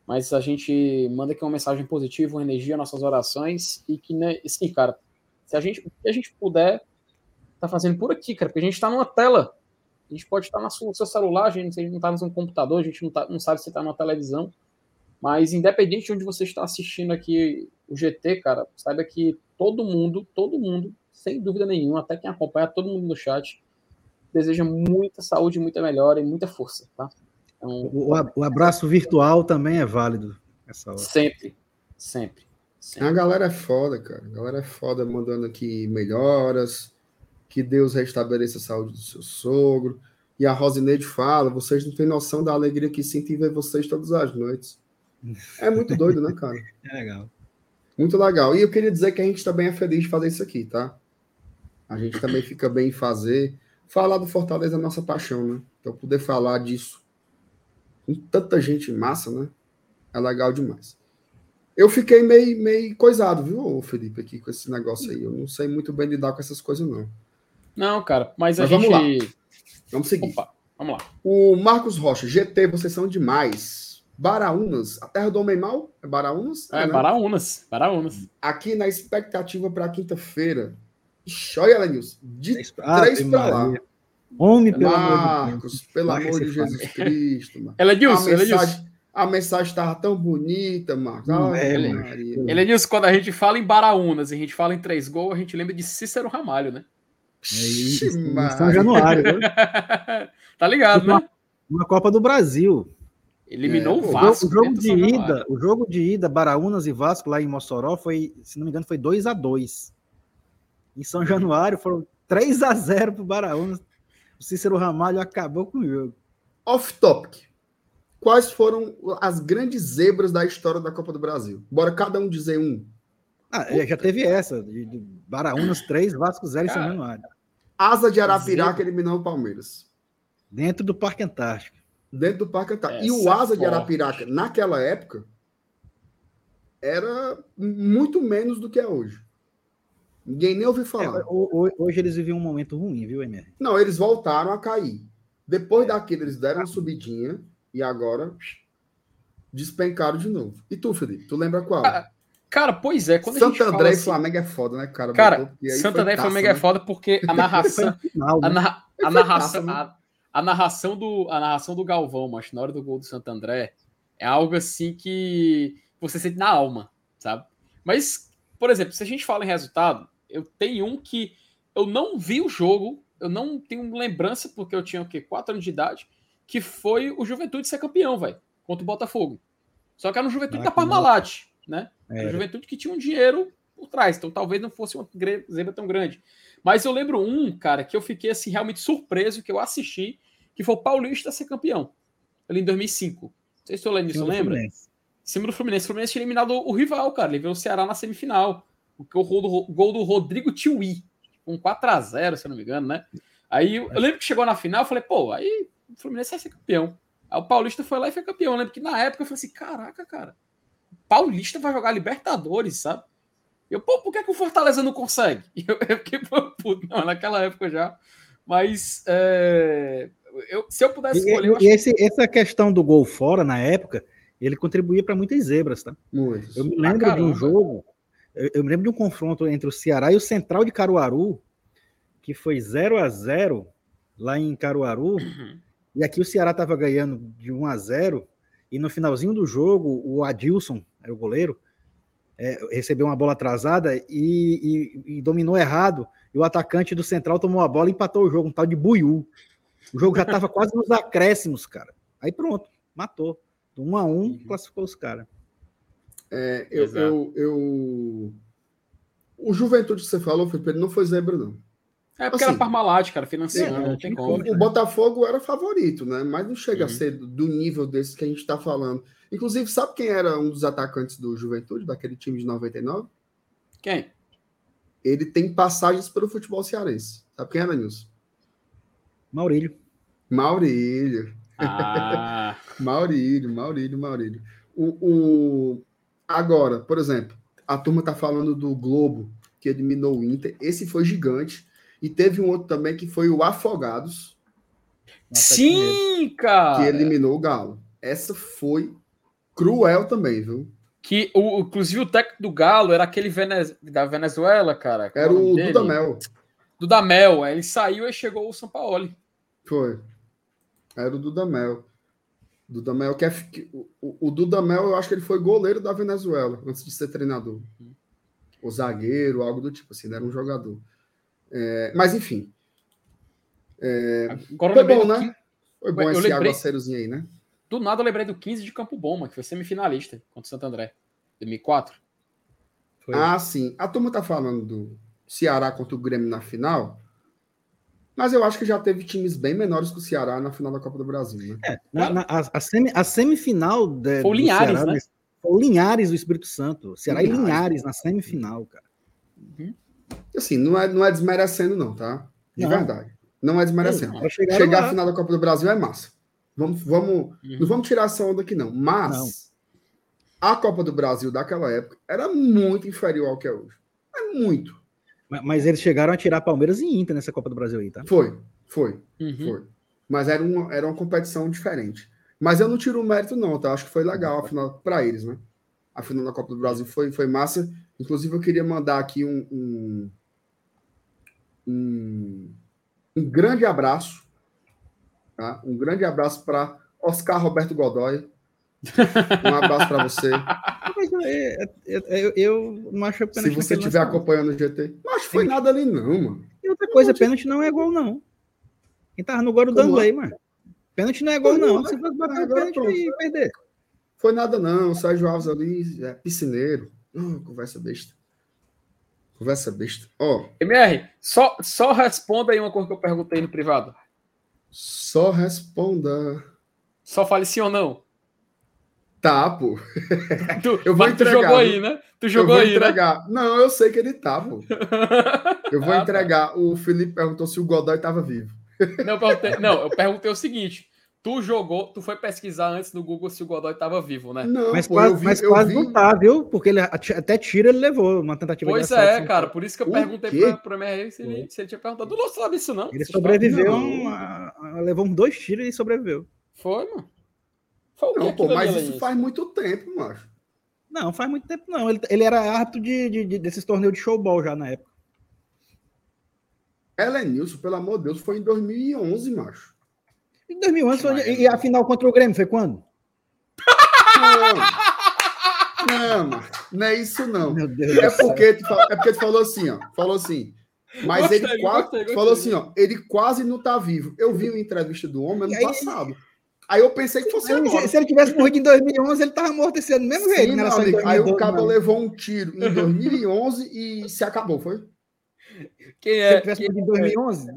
mas a gente manda aqui uma mensagem positiva, uma energia, nossas orações, e que, né, sim, cara, se a gente, se a gente puder, tá fazendo por aqui, cara, porque a gente está numa tela, a gente pode estar no seu celular, a gente, a gente não está no computador, a gente não, tá, não sabe se está numa televisão, mas independente de onde você está assistindo aqui o GT, cara, saiba que todo mundo, todo mundo, sem dúvida nenhuma, até quem acompanha, todo mundo no chat, deseja muita saúde, muita melhora e muita força, tá? Então, o, o, abraço virtual também é válido nessa hora. Sempre, sempre, sempre. A galera é foda, cara. A galera é foda mandando aqui melhoras, que Deus restabeleça a saúde do seu sogro. E a Rosineide fala: vocês não têm noção da alegria que sinto em ver vocês todas as noites. É muito doido, né, cara? É legal. Muito legal. E eu queria dizer que a gente também é feliz de fazer isso aqui, tá? A gente também fica bem em fazer. Falar do Fortaleza é nossa paixão, né? Então, poder falar disso com tanta gente massa, né? É legal demais. Eu fiquei meio, meio coisado, viu, Felipe, aqui com esse negócio aí. Eu não sei muito bem lidar com essas coisas, não. Não, cara, mas, mas a vamos gente... lá. Vamos seguir. Opa, vamos lá. O Marcos Rocha, GT, vocês são demais. Baraunas, a terra do homem mal é Baraunas? É, é né? Baraunas, Baraunas. Aqui na expectativa para quinta-feira. Olha, Lenils, de ah, três para lá. Homem, pelo Marcos, amor de pelo amor de Jesus fala. Cristo, mano. Ela disse, a mensagem, a mensagem estava tão bonita, Marcos. Hum, é, ele disse, quando a gente fala em Baraunas e a gente fala em três gols, a gente lembra de Cícero Ramalho, né? É isso, São Januário. Né? tá ligado, uma, né? Uma Copa do Brasil. Eliminou é, o Vasco. O jogo, de ida, o jogo de ida, Baraunas e Vasco lá em Mossoró foi, se não me engano, foi 2 a 2 Em São Januário foram 3 a 0 pro Baraunas. O Cícero Ramalho acabou com o jogo. Off topic. Quais foram as grandes zebras da história da Copa do Brasil? Bora cada um dizer um. Ah, Puta. já teve essa. De, de Baraunas 3, Vasco 0 em São Januário. Asa de Arapiraca eliminou o Palmeiras. Dentro do Parque Antártico. Dentro do Parque Antártico. e o Asa é de Arapiraca, naquela época, era muito menos do que é hoje. Ninguém nem ouviu falar. É, hoje eles vivem um momento ruim, viu, MR? Não, eles voltaram a cair. Depois é. daquilo, eles deram uma subidinha e agora despencaram de novo. E tu, Felipe, tu lembra qual? Ah, cara, pois é. Quando Santo André assim... e Flamengo é foda, né, cara? Cara, Santo André e Flamengo é né? é foda porque a narração. final, né? a, na... a narração. Taça, né? a narração do, a narração do Galvão, mas na hora do gol do Santo André, é algo assim que você sente na alma, sabe? Mas, por exemplo, se a gente fala em resultado, eu tenho um que eu não vi o jogo, eu não tenho lembrança, porque eu tinha o quê? 4 anos de idade, que foi o Juventude ser campeão, velho, contra o Botafogo. Só que era no Juventude ah, da Parmalat, né? Era Juventude que tinha um dinheiro por trás, então talvez não fosse uma zebra tão grande. Mas eu lembro um, cara, que eu fiquei assim realmente surpreso, que eu assisti que foi o Paulista ser campeão, ali em 2005. Não sei se o Lenilson lembra. Em cima do Fluminense. O Fluminense tinha eliminado o rival, cara. Ele veio o Ceará na semifinal. O gol do, o gol do Rodrigo Tiwi. Um 4x0, se eu não me engano, né? Aí eu lembro que chegou na final, eu falei, pô, aí o Fluminense vai ser campeão. Aí o Paulista foi lá e foi campeão. Eu lembro que na época eu falei assim: caraca, cara, Paulista vai jogar Libertadores, sabe? Eu, pô, por que, que o Fortaleza não consegue? Eu, eu fiquei, puto, não, naquela época já. Mas é, eu, se eu pudesse escolher. E, e esse, essa questão do gol fora, na época, ele contribuía para muitas zebras, tá? Muitos. Eu me lembro ah, de um jogo. Eu, eu, me lembro de um confronto entre o Ceará e o Central de Caruaru, que foi 0 a 0 lá em Caruaru. Uhum. E aqui o Ceará estava ganhando de 1 a 0 e no finalzinho do jogo, o Adilson, era o goleiro, é, recebeu uma bola atrasada e, e, e, dominou errado. E o atacante do Central tomou a bola e empatou o jogo, um tal de Buiú. O jogo já estava quase nos acréscimos, cara. Aí pronto, matou. Do 1 a 1 uhum. classificou os caras. É, eu, eu, eu, O Juventude que você falou, Felipe, ele não foi zebra, não. É porque assim, era Parmalat, cara, financiando, é, não tem como. O Botafogo era favorito, né? Mas não chega uhum. a ser do nível desse que a gente está falando. Inclusive, sabe quem era um dos atacantes do Juventude, daquele time de 99? Quem? Ele tem passagens pelo futebol cearense. Sabe quem era, Nilson? Maurílio. Maurílio. Ah. Maurílio, Maurílio, Maurílio. O, o... Agora, por exemplo, a turma tá falando do Globo, que eliminou o Inter. Esse foi gigante. E teve um outro também que foi o Afogados. Sim, cara! Que eliminou o Galo. Essa foi cruel também, viu? Que o, inclusive o técnico do Galo era aquele da Venezuela, cara. Era o, o Dudamel. Dudamel, ele saiu e chegou o São Paulo. Foi. Era o Dudamel. Dudamel, que é. O, o Dudamel, eu acho que ele foi goleiro da Venezuela antes de ser treinador. Uhum. O zagueiro, algo do tipo assim, era um jogador. É, mas enfim. É, Agora foi bom, né? Foi bom eu esse lembrei... aguaceirozinho aí, né? Do nada eu lembrei do 15 de Campo Bom, que foi semifinalista contra o Santo André, 2004. Foi. Ah, sim. A turma tá falando do Ceará contra o Grêmio na final, mas eu acho que já teve times bem menores que o Ceará na final da Copa do Brasil, né? É, na, na, a, a, semi, a, semifinal de, foi o Linhares, Ceará, né? Foi o Linhares do Espírito Santo. Ceará Linhares, e Linhares na semifinal, cara. Uhum. Assim, não é, não é desmerecendo, não, tá? De não. verdade. Não é desmerecendo. Não, Chegar à final da Copa do Brasil é massa. Vamos, vamos, uhum. Não vamos tirar essa onda aqui, não. Mas não. a Copa do Brasil daquela época era muito inferior ao que é hoje. É muito. Mas, mas eles chegaram a tirar Palmeiras e Inter nessa Copa do Brasil aí, tá? Foi, foi, uhum. foi. Mas era uma, era uma competição diferente. Mas eu não tiro o mérito, não, tá? Acho que foi legal a final para eles, né? A final da Copa do Brasil foi, foi massa. Inclusive, eu queria mandar aqui um, um, um, um grande abraço. Tá? Um grande abraço para Oscar Roberto Godoy. Um abraço para você. É, é, é, eu, eu, não acho pênalti. Se você estiver acompanhando o GT. Não acho que foi nada ali, não, mano. E outra coisa, pênalti não é gol, não. Quem tava no gol do Danley, mano. Pênalti não é gol, não. Você vai bater o pênalti e perder. Foi nada, não. O Sérgio Alves ali é piscineiro. Oh, conversa besta. Conversa besta. Ó. Oh. MR, só, só responda aí uma coisa que eu perguntei no privado. Só responda. Só fale sim ou não. Tá, pô. Tu, eu vou entregar. Tu jogou aí, né? Tu jogou eu vou aí, né? entregar. Né? Não, eu sei que ele tá, pô. Eu vou ah, tá. entregar. Tá. O Felipe perguntou se o Godoy estava vivo. Não eu, perguntei, não, eu perguntei o seguinte: Tu jogou, tu foi pesquisar antes no Google se o Godoy estava vivo, né? Não, mas pô, quase, vi, mas quase vi... não tá, viu? Porque ele até tira ele levou uma tentativa pois de Pois é, cara, por isso que eu o perguntei para o MR se ele, se ele tinha perguntado. Tu não sabe isso, não? Ele sobreviveu, não. levou uns dois tiros e sobreviveu. Foi, mano. Foi não, pô, mas isso faz muito tempo, mano. Não, faz muito tempo não. Ele, ele era árbitro de, de, de, desses torneios de showball já na época. Elenilson, pelo amor de Deus, foi em 2011, macho. Em 2011, foi, e a final contra o Grêmio foi quando? Não, não, não é isso não. é porque, tu, é porque tu falou assim, ó. Falou assim. Mas gostei, ele quase gostei, gostei. falou assim, ó. Ele quase não tá vivo. Eu vi uma entrevista do homem ano aí, passado. Aí eu pensei que fosse agora. Se ele tivesse morrido em 2011, ele tava morto esse ano, do mesmo jeito. Né? aí o cabo levou um tiro em 2011 e se acabou, foi? Quem é? Se ele tivesse morrido em 2011,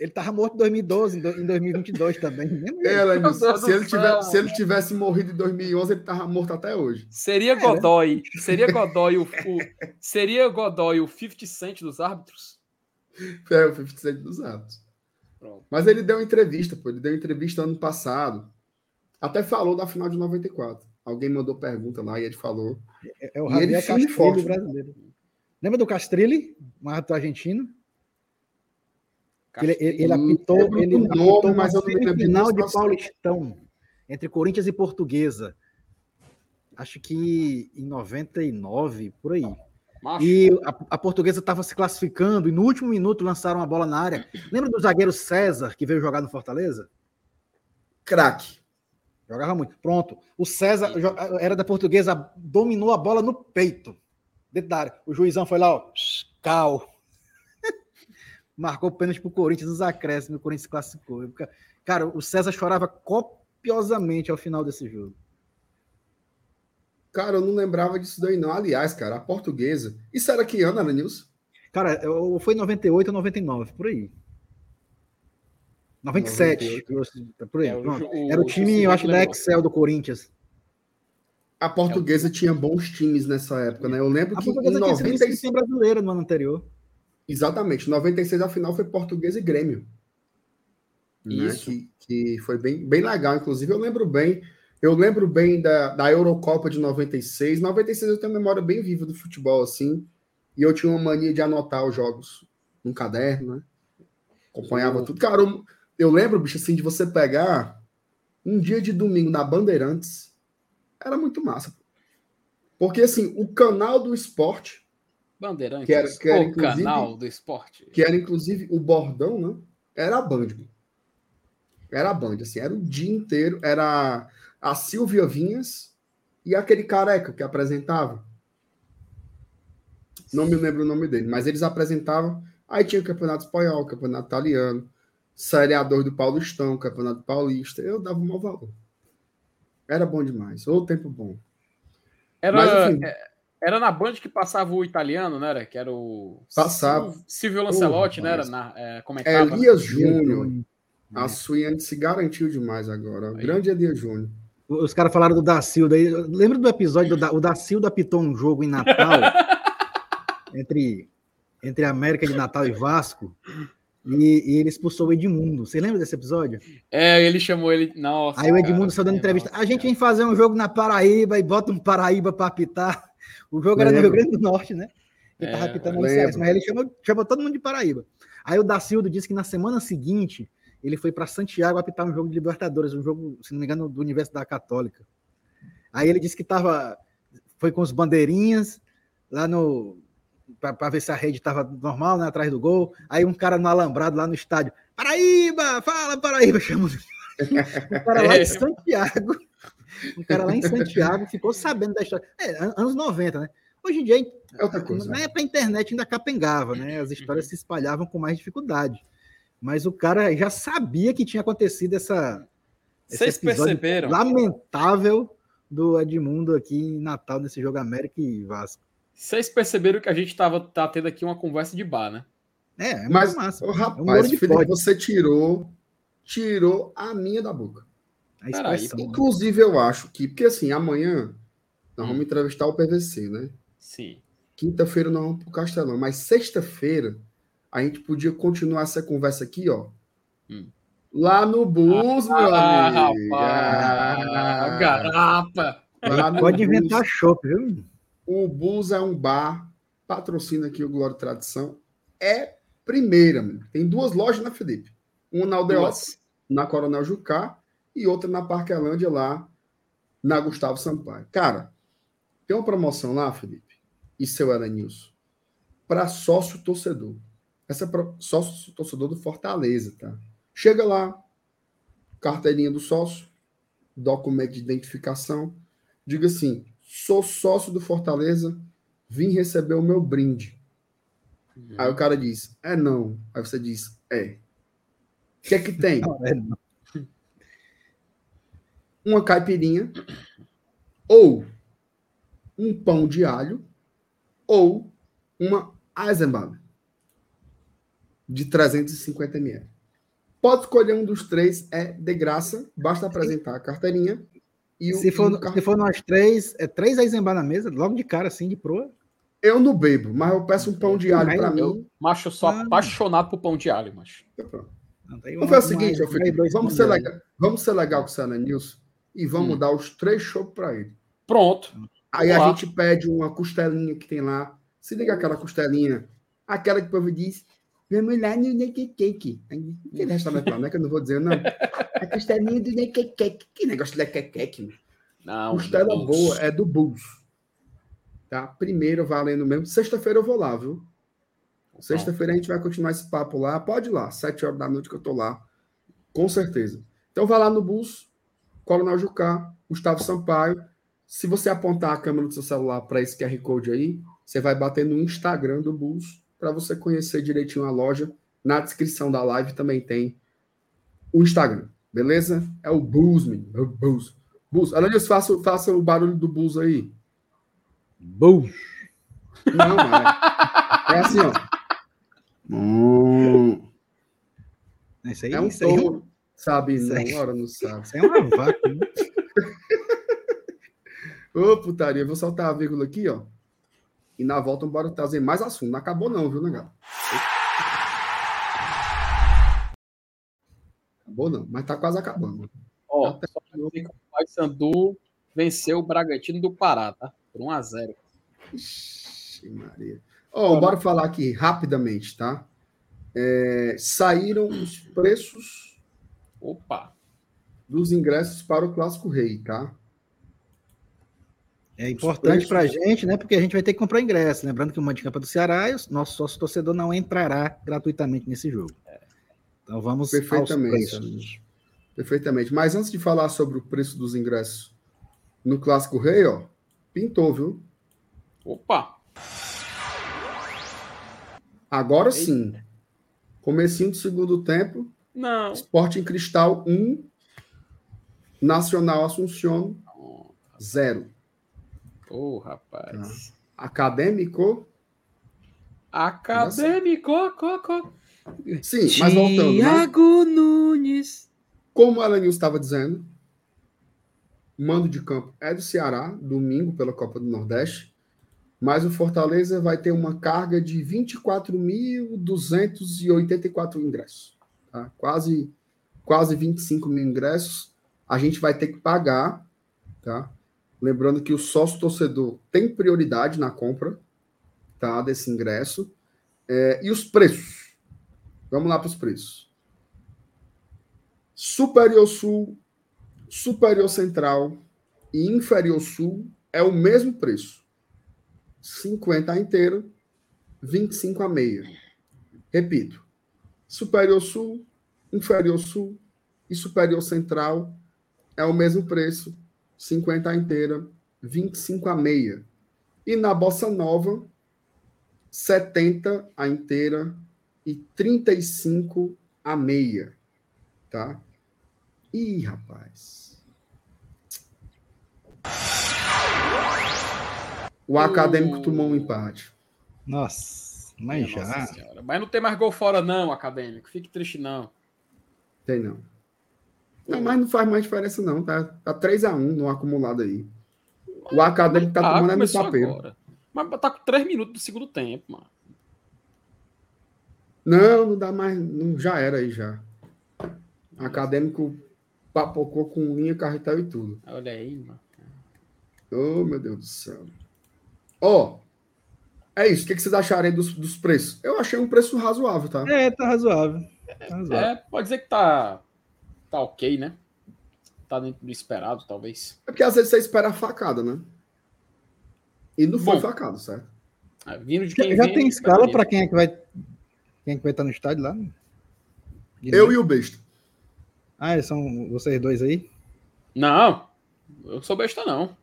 ele estava morto em 2012, em 2022 também. É, se, ele tivesse, se ele tivesse morrido em 2011, ele estava morto até hoje. Seria é, né? Godoy, né? seria Godoy o, o, seria Godoy o 50 Cent dos árbitros? É, o 50 Cent dos árbitros. Pronto. Mas ele deu entrevista, pô, ele deu entrevista ano passado. Até falou da final de 94. Alguém mandou pergunta lá e ele falou. É, é o Javier Castrilli brasileiro. Lembra do Castrilli, um árbitro argentino? Ele, ele, ele apitou, ele apitou mas uma final de Paulistão entre Corinthians e Portuguesa. Acho que em 99, por aí. Macho. E a, a portuguesa estava se classificando e no último minuto lançaram a bola na área. Lembra do zagueiro César que veio jogar no Fortaleza? Craque. Jogava muito. Pronto. O César era da portuguesa, dominou a bola no peito. Dentro da área. O juizão foi lá, ó. Cal. Marcou pênalti pro Corinthians nos acréscimos. O Corinthians classificou. Cara, o César chorava copiosamente ao final desse jogo. Cara, eu não lembrava disso daí, não. Aliás, cara, a portuguesa. Isso era que ano, era Nilson? Cara, foi 98 ou 99, por aí. 97. 98. Por aí. É, o, era o time, eu acho, da Excel do Corinthians. A portuguesa é. tinha bons times nessa época, né? Eu lembro a que em 96 tinha brasileira no ano anterior. Exatamente. 96 a final foi Portuguesa e Grêmio. Né? Isso. Né? Que, que foi bem, bem legal. Inclusive, eu lembro bem eu lembro bem da, da Eurocopa de 96. 96 eu tenho uma memória bem viva do futebol, assim. E eu tinha uma mania de anotar os jogos num caderno, né? Acompanhava tudo. Cara, eu, eu lembro, bicho, assim, de você pegar um dia de domingo na Bandeirantes. Era muito massa. Porque, assim, o canal do esporte. Bandeirantes, que era, que era, o canal do esporte. Que era, inclusive, o bordão, né? Era a Band. Era a Band, assim, era o dia inteiro. Era a Silvia Vinhas e aquele careca que apresentava. Não me lembro o nome dele, mas eles apresentavam. Aí tinha o Campeonato Espanhol, Campeonato Italiano, Série A2 do Paulistão, Campeonato Paulista. Eu dava um mau valor. Era bom demais. Ou tempo bom. Era, mas, enfim, é, era na Band que passava o italiano, né? Era, que era o. Passava. Silvio Lancelotti, oh, né? Era na, é, comentava. Elias Júnior. A Suiane se garantiu demais agora. Aí. Grande Elias Júnior. Os caras falaram do Dacilda aí. Lembra do episódio do da, o Dacilda apitou um jogo em Natal entre, entre América de Natal e Vasco. E, e, ele expulsou o Edmundo. Você lembra desse episódio? É, ele chamou ele. Nossa. Aí o Edmundo saiu dando entrevista. A gente vem fazer um jogo na Paraíba e bota um Paraíba para apitar. O jogo era no Rio Grande do Norte, né? Ele é, tava apitando no mas ele chamou, chamou todo mundo de Paraíba. Aí o Dacildo disse que na semana seguinte ele foi para Santiago apitar um jogo de Libertadores, um jogo, se não me engano, do Universidade Católica. Aí ele disse que estava, foi com os bandeirinhas lá no para ver se a rede estava normal, né, atrás do gol. Aí um cara no alambrado lá no estádio, Paraíba, fala Paraíba, chamando um cara lá em Santiago. Um cara lá em Santiago ficou sabendo da história. É, anos 90, né? Hoje em dia, é outra coisa. Na época a internet ainda capengava, né? As histórias se espalhavam com mais dificuldade. Mas o cara já sabia que tinha acontecido essa. Vocês perceberam? Lamentável do Edmundo aqui em Natal, nesse jogo América e Vasco. Vocês perceberam que a gente tava, tá tendo aqui uma conversa de bar, né? É, é mas, massa. Oh, rapaz, é um Felipe, você tirou, tirou a minha da boca. Aí, Inclusive, eu acho que, porque assim, amanhã nós hum. vamos entrevistar o PVC, né? Sim. Quinta-feira nós vamos pro Castelão, mas sexta-feira a gente podia continuar essa conversa aqui, ó. Hum. Lá no Bus, ah, meu amigo. Ah, garapa. Pode inventar chopp, viu? O Bus é um bar, patrocina aqui o Glória Tradição. É primeira, mano. Tem duas lojas na Felipe. Uma na Aldeota, na Coronel Jucá, e outra na Parquelândia, lá na Gustavo Sampaio. Cara, tem uma promoção lá, Felipe, e seu Elenilson, para sócio torcedor. Essa é sócio torcedor do Fortaleza, tá? Chega lá, carteirinha do sócio, documento de identificação, diga assim: sou sócio do Fortaleza, vim receber o meu brinde. Uhum. Aí o cara diz: é não. Aí você diz: é. O que é que tem? Não, é não. Uma caipirinha, ou um pão de alho, ou uma Eisenbahn de 350 ml. Pode escolher um dos três, é de graça, basta apresentar a carteirinha. E o, se, for, e se for nós três, é três Eisenbar na mesa, logo de cara, assim, de proa. Eu não bebo, mas eu peço um pão de alho para mim. Macho, eu sou ah. apaixonado por pão de alho, macho. Então, vamos fazer o seguinte, mais, Felipe, vamos, ser legal, vamos ser legal com o Sana Nilson e vamos hum. dar os três shows para ele. Pronto. Aí a gente pede uma costelinha que tem lá. Se liga aquela costelinha, aquela que o povo diz, Vamos lá no Naked Cake. Aquele restaurante lá, né? Que eu não vou dizer, não. A costelinha do Naked Cake. Que negócio de Naked Cake, Não. Costela boa, é do Bulls. Tá? Primeiro valendo mesmo. Sexta-feira eu vou lá, viu? Sexta-feira a gente vai continuar esse papo lá. Pode ir lá, sete horas da noite que eu tô lá. Com certeza. Então vai lá no bus, Coronel Jucá, Gustavo Sampaio. Se você apontar a câmera do seu celular para esse QR Code aí, você vai bater no Instagram do bus para você conhecer direitinho a loja. Na descrição da live também tem o Instagram, beleza? É o Bus, menino. É o Bus. Bus. Olha, faça, faça o barulho do Bus aí. Bus. Não, é, é assim, ó. Hum. Isso aí, É um isso aí, tom, sabe? Não, hora não sabe. isso é uma vaca. né? Ô, putaria, vou soltar a vírgula aqui, ó. E na volta, bora trazer mais assunto. Não acabou, não, viu, negado? Acabou, não, mas tá quase acabando. Ó, Até- só pra dizer que o Paysandu venceu o Bragantino do Pará, tá? Por 1 a 0 Ixi, Maria. Ó, bora falar aqui rapidamente, tá? É, saíram os preços Opa! dos ingressos para o Clássico Rei, tá? É importante preços. para a gente, né? Porque a gente vai ter que comprar ingresso. Lembrando que o Mandicampa do Ceará e o nosso sócio torcedor não entrará gratuitamente nesse jogo. Então vamos aos Perfeitamente. preços. Sérgio. Perfeitamente. Mas antes de falar sobre o preço dos ingressos no Clássico Rei, ó, pintou, viu? Opa! Agora sim. Comecinho do segundo tempo, Não. Sporting Cristal 1, Nacional Assunção 0. Ô, rapaz. Acadêmico, Acadêmico, coco. sim, mas voltando, né? Thiago Nunes. Como a Elenil estava dizendo, mando de campo é do Ceará, domingo pela Copa do Nordeste, mas o Fortaleza vai ter uma carga de 24.284 ingressos. Tá? Quase, quase 25 mil ingressos. A gente vai ter que pagar, tá? Lembrando que o sócio torcedor tem prioridade na compra tá, desse ingresso. É, e os preços? Vamos lá para os preços. Superior Sul, Superior Central e Inferior Sul é o mesmo preço. 50 a inteira, 25 a meia. Repito. Superior Sul, Inferior Sul e Superior Central é o mesmo preço. 50 a inteira, 25 a meia. E na Bossa Nova, 70 a inteira e 35 a meia. Tá? Ih, rapaz. O acadêmico Uh. tomou um empate. Nossa, mas Minha já. Mas não tem mais gol fora, não, acadêmico. Fique triste, não. Tem não. Não, mas não faz mais diferença, não. Tá, tá 3x1 no acumulado aí. O acadêmico tá Ah, tomando é no agora. Mas tá com 3 minutos do segundo tempo, mano. Não, não dá mais. Não, já era aí já. Acadêmico papocou com linha, carretel e tudo. Olha aí, mano. Oh, meu Deus do céu. Ó, é isso. O que, vocês acharem dos, dos preços? Eu achei um preço razoável, tá? É, tá razoável. Tá razoável. É, pode dizer que tá, tá ok, né? Tá dentro do esperado, talvez. É porque às vezes você espera a facada, né? E não foi Bom. facada, certo? É, vindo de Já, quem já vem, tem é escala para quem é que vai. Quem é que vai estar no estádio lá? De Eu novo? e o besta. Ah, eles são vocês dois aí? Não, eu sou besta, não.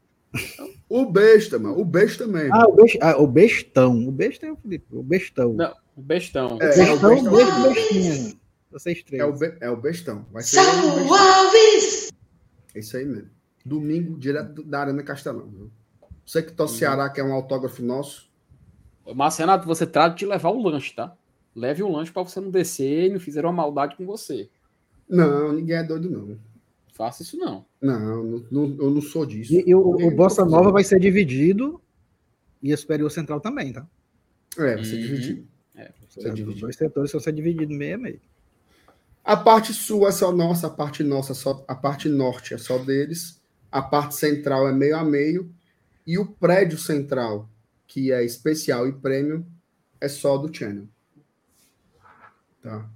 O besta, mano. O besta mesmo. Ah, o, best... ah, o bestão. O besta é o Felipe. O bestão. Não, o bestão. É, o bestão, é o besta bestão. e bestinha. Vocês três. É o, be- é o bestão. Vai ser. Alves! É isso aí mesmo. Domingo, direto da Arena Castelão. Viu? Você que torce Uhum. Ceará, que é um autógrafo nosso. Mas, Renato, você trata de levar o lanche, tá? Leve o lanche pra você não descer e não fizer uma maldade com você. Não, ninguém é doido, não. Faça isso, não. Não, não, não- eu não sou disso. E, e o, o Bossa Nova fazendo. vai ser dividido e a Superior Central também, tá? É, vai ser Uhum. dividido. É, Ser Os dois setores vão ser divididos meio a meio. A parte sul é só nossa, a parte nossa é só a parte norte é só deles, a parte central é meio a meio e o prédio central, que é especial e prêmio, é só do channel. Tá.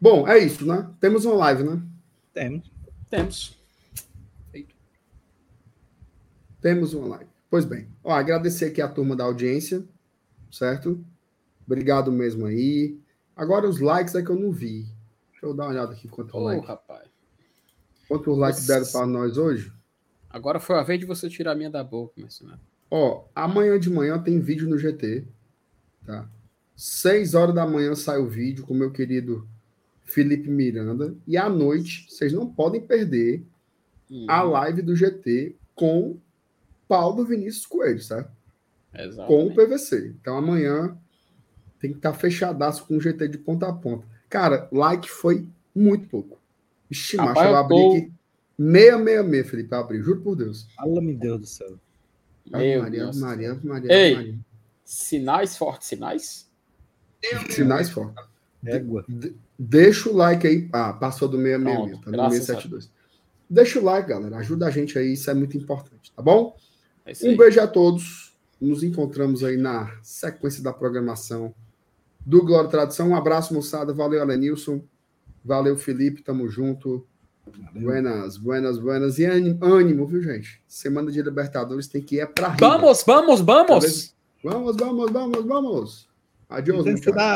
Bom, é isso, né? Temos uma live, né? Temos. Temos. Temos uma live. Pois bem. Ó, agradecer aqui a turma da audiência, certo? Obrigado mesmo aí. Agora os likes é que eu não vi. Deixa eu dar uma olhada aqui quanto Ô, like. rapaz. Quantos likes deram para nós hoje? Agora foi a vez de você tirar a minha da boca, Mercenário. Ó, amanhã de manhã tem vídeo no GT, tá? Seis horas da manhã sai o vídeo com meu querido Felipe Miranda. E à noite, vocês não podem perder Hum, a live do GT com Paulo Vinícius Coelho, certo? Com o exatamente. PVC. Então amanhã tem que estar fechadaço com o GT de ponta a ponta. Cara, like foi muito pouco. Ixi, Rapaz, macho, eu eu abri tô- aqui 666, Felipe, eu abri, juro por Deus. Fala, meu Deus do céu. Meu Maria, Deus. Maria, Maria, Ei. Maria. Sinais fortes, sinais? Sinais fortes. Égua. Deixa o like aí. Ah, passou do 666, Pronto, tá no graças 672. Deixa o like, galera. Ajuda a gente aí, isso é muito importante, tá bom? É Um beijo a todos. Nos encontramos aí na sequência da programação do Glória Tradição. Um abraço, moçada. Valeu, Alenilson. Valeu, Felipe. Tamo junto. Buenas, buenas, buenas. E ânimo, ânimo, viu, gente? Semana de Libertadores tem que ir é pra rir. Vamos, vamos, vamos! Vamos, vamos, vamos, vamos. Adiós. Intensidade.